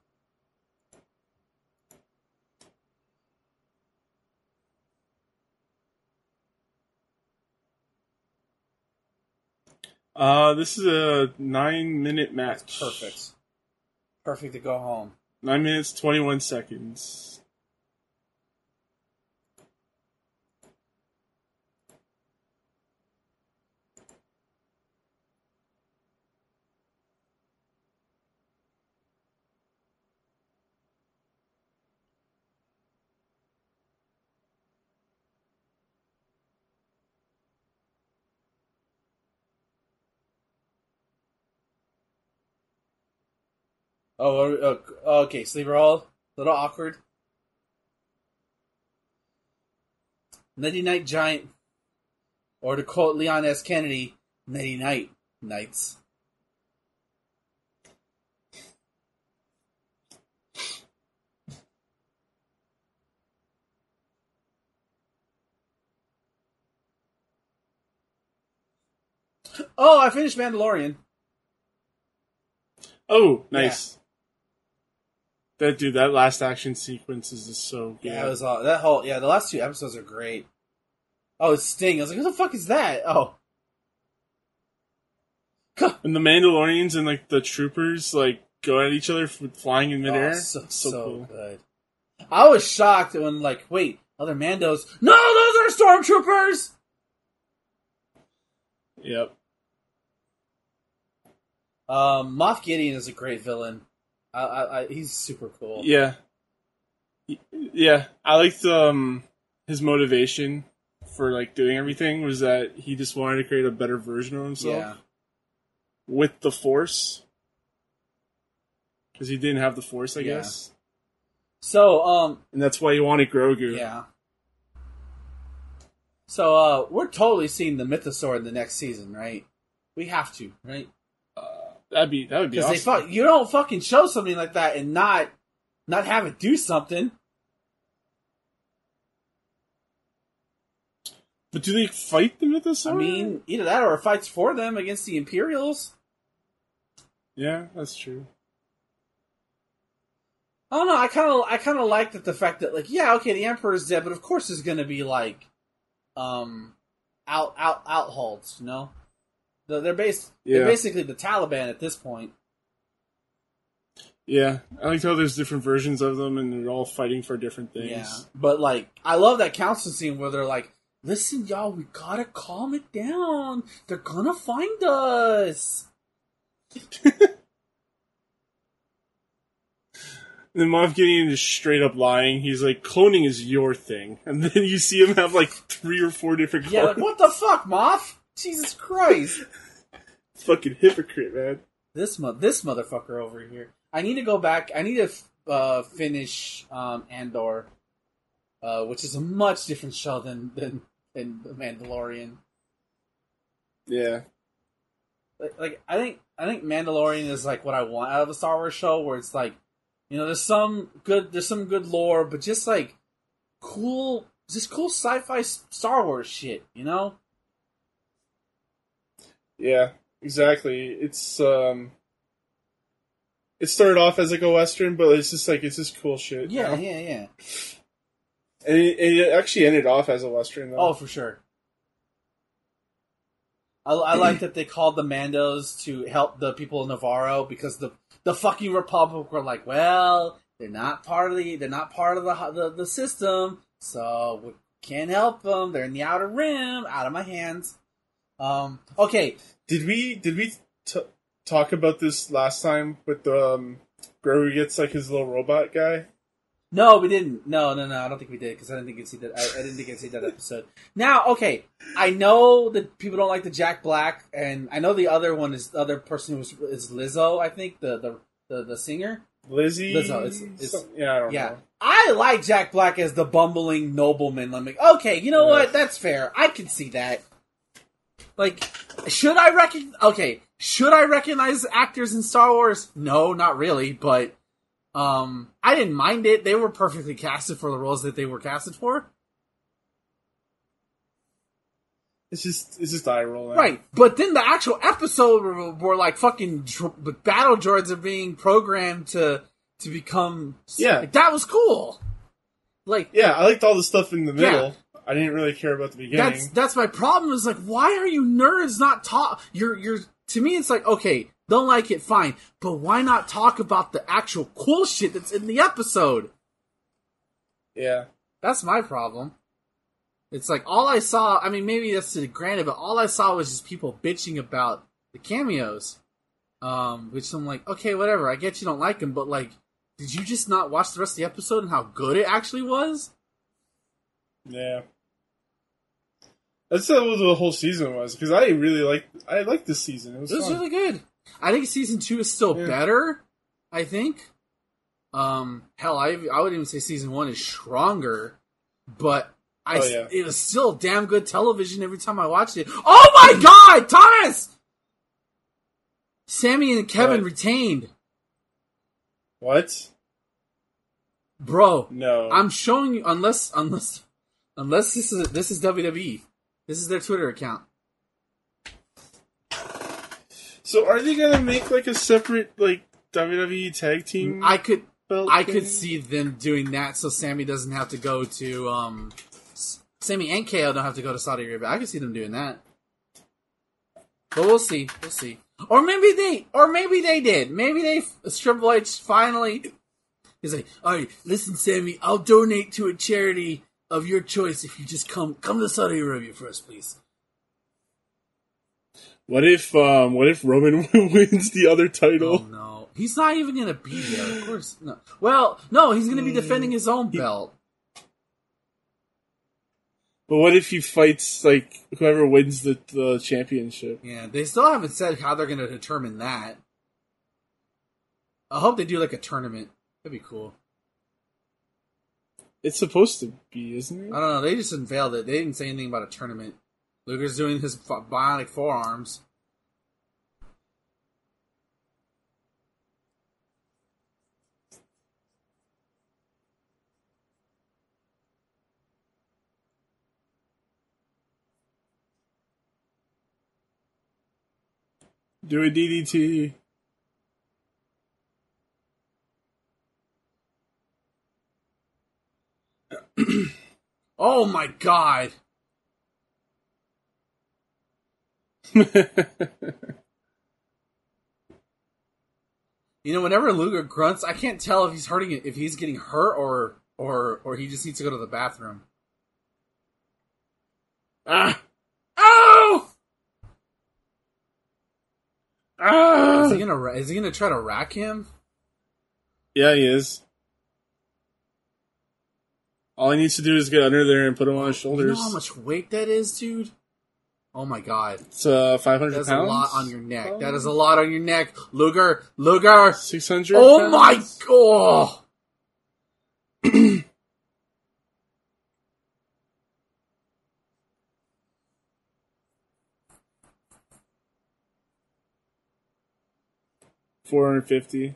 Uh, this is a nine minute match. Perfect, perfect to go home. Nine minutes twenty one seconds. Oh, uh, uh, okay. Sleeper Hold, a little awkward. Nighty Night Giant, or to quote Leon S. Kennedy, Nighty Night Nights. Oh, I finished Mandalorian. Oh, nice. That dude, that last action sequence is just so good. Yeah, it was all that whole yeah. The last two episodes are great. Oh, it's Sting. I was like, who the fuck is that? Oh, and the Mandalorians and like the troopers like go at each other flying in midair. oh, so, so, so cool. good. I was shocked when like, wait, other Mandos? No, those are stormtroopers. Yep. Um, Moff Gideon is a great villain. I, I, I, he's super cool. Yeah. Yeah, I liked um his motivation for like doing everything was that he just wanted to create a better version of himself yeah. with the Force. Because he didn't have the Force, I Yeah. guess, So, um, and that's why he wanted Grogu. yeah. So, uh, we're totally seeing the Mythosaur in the next season, right? We have to, right? That'd be that would be Because awesome. they fuck, you don't fucking show something like that and not not have it do something. but do they fight the Mythosaur? I mean, either that or fights for them against the Imperials. yeah, that's true. I don't know. I kind of I kind of like that the fact that like yeah okay the emperor is dead, but of course there's gonna be like um out out out holds. You know, they're, they're based they're basically the Taliban at this point. Yeah, I like how there's different versions of them, and they're all fighting for different things. Yeah, but like I love that council scene where they're like, "Listen, y'all, we gotta calm it down. They're gonna find us." Then Moff Gideon is straight up lying. He's like, "Cloning is your thing," and then you see him have like three or four different. Yeah, like what the fuck, Moff? Jesus Christ! Fucking hypocrite, man. this mo- this motherfucker over here. I need to go back. I need to uh, finish um, Andor, uh, which is a much different show than than, than the Mandalorian. Yeah, Like, like I think I think Mandalorian is like what I want out of a Star Wars show, where it's like, you know, there's some good there's some good lore, but just like cool, just cool sci-fi Star Wars shit, you know? Yeah, exactly. It's um, it started off as like a western, but it's just like it's just cool shit. you Yeah, know? yeah, yeah. and it, it actually ended off as a western. Though. Oh, for sure. I, I like that they called the Mandos to help the people of Nevarro because the the fucking Republic were like, well, they're not part of the they're not part of the the, the system, so we can't help them. They're in the outer rim, out of my hands. Um, okay, Did we did we t- talk about this last time with the um, Grogu gets like his little robot guy? No, we didn't. No, no, no. I don't think we did because I didn't think you'd see that. I, I didn't think I'd see that episode. Now, okay, I know that people don't like the Jack Black, and I know the other one is the other person who was is Lizzo. I think the the the, the singer. Lizzie. Lizzo, it's- it's- Some- yeah, I don't Yeah, know. I like Jack Black as the bumbling nobleman. I'm like, okay, you know Yeah. what? That's fair. I can see that. Like, should I recognize? Okay, should I recognize actors in Star Wars? No, not really. But um, I didn't mind it. They were perfectly casted for the roles that they were casted for. It's just it's just eye rolling. Right, but then the actual episode where, were like fucking dr- battle droids are being programmed to to become. Yeah. like, that was cool. Like Yeah, I liked all the stuff in the middle. Yeah. I didn't really care about the beginning. That's that's my problem. Is like, why are you nerds not talk? You're you're to me. It's like, okay, don't like it, fine, but why not talk about the actual cool shit that's in the episode? yeah. That's my problem. It's like all I saw. I mean, maybe that's to granted, but all I saw was just people bitching about the cameos. Um, which I'm like, okay, whatever. I get you don't like them, but like, did you just not watch the rest of the episode and how good it actually was? Yeah. That's what the whole season was because I really like I liked this season. It was, It was really good. I think season two is still Yeah. better. I think. Um, hell, I I would even say season one is stronger, but I Oh, yeah. it was still damn good television every time I watched it. Oh my god, Thomas! Sami and Kevin What? retained, what? bro. No. I'm showing you unless unless unless this is this is WWE. This is their Twitter account. so are they gonna make like a separate like WWE tag team? I could I could see them doing that so Sami doesn't have to go to um Sami and KO don't have to go to Saudi Arabia. I could see them doing that. But we'll see. We'll see. Or maybe they or maybe they did. Maybe they Triple H finally He's like, all right, listen, Sami, I'll donate to a charity of your choice if you just come come to Saudi Arabia for us, please. What if um what if Roman wins the other Oh title? no, he's not even gonna be there. Of course, no. Well, no, he's gonna be defending his own belt. But what if he fights like whoever wins the the championship? Yeah, they still haven't said how they're going to determine that. I hope they do like a tournament. That'd be cool. It's supposed to be, isn't it? I don't know. They just unveiled it. They didn't say anything about a tournament. Luger's doing his bionic forearms. Do a DDT. Oh my god. You know, whenever Luger grunts, I can't tell if he's hurting it, if he's getting hurt or or or he just needs to go to the bathroom. ah! Oh! Ah! Is he gonna is he gonna try to rack him? Yeah, he is. All he needs to do is get under there and put him on his shoulders. You know how much weight that is, dude? Oh my god. It's uh, 500 That's pounds. a lot on your neck. That is a lot on your neck. Luger, Luger. 600 Oh my pounds? god. Four hundred fifty.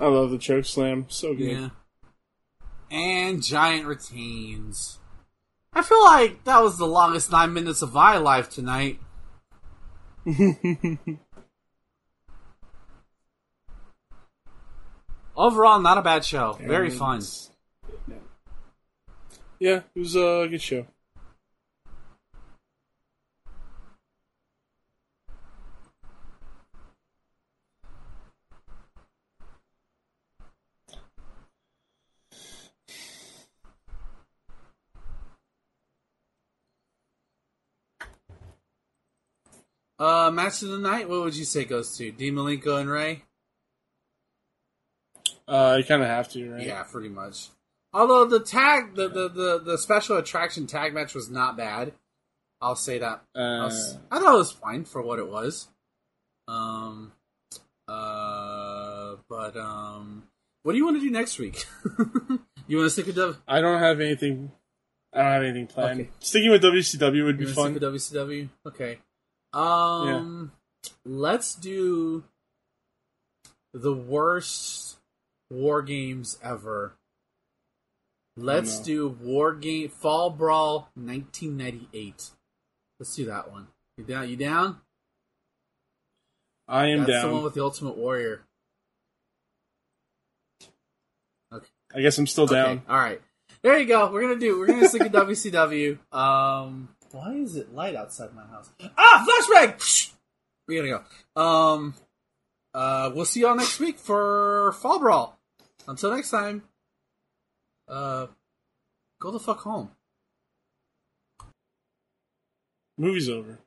I love the choke slam. So good. Yeah. And Giant retains. I feel like that was the longest nine minutes of my life tonight. Overall, not a bad show. Very And- fun. Yeah. Yeah, it was a good show. Uh, match of the night. What would you say goes to D. Malenko and Rey? Uh, you kind of have to, right? Yeah, pretty much. Although the tag, the, the the the special attraction tag match was not bad. I'll say that. I, Uh, was- I thought it was fine for what it was. Um, uh, but um, what do you want to do next week? you want to stick with W? I don't have anything. I don't have anything planned. Okay. Sticking with WCW would You be fun. stick with WCW? Okay. Um, let's do the worst war games ever. Let's no. do War Game Fall Brawl 1998. Let's do that one. You down? You down? I am That's the one with the Ultimate Warrior. Okay. I guess I'm still Okay, down. all right. There you go. We're gonna do. We're gonna stick with WCW. Um, why is it light outside my house? Ah, flashbang! We're gonna go. Um, uh, we'll see y'all next week for Fall Brawl. Until next time. Uh, go the fuck home. Movie's over.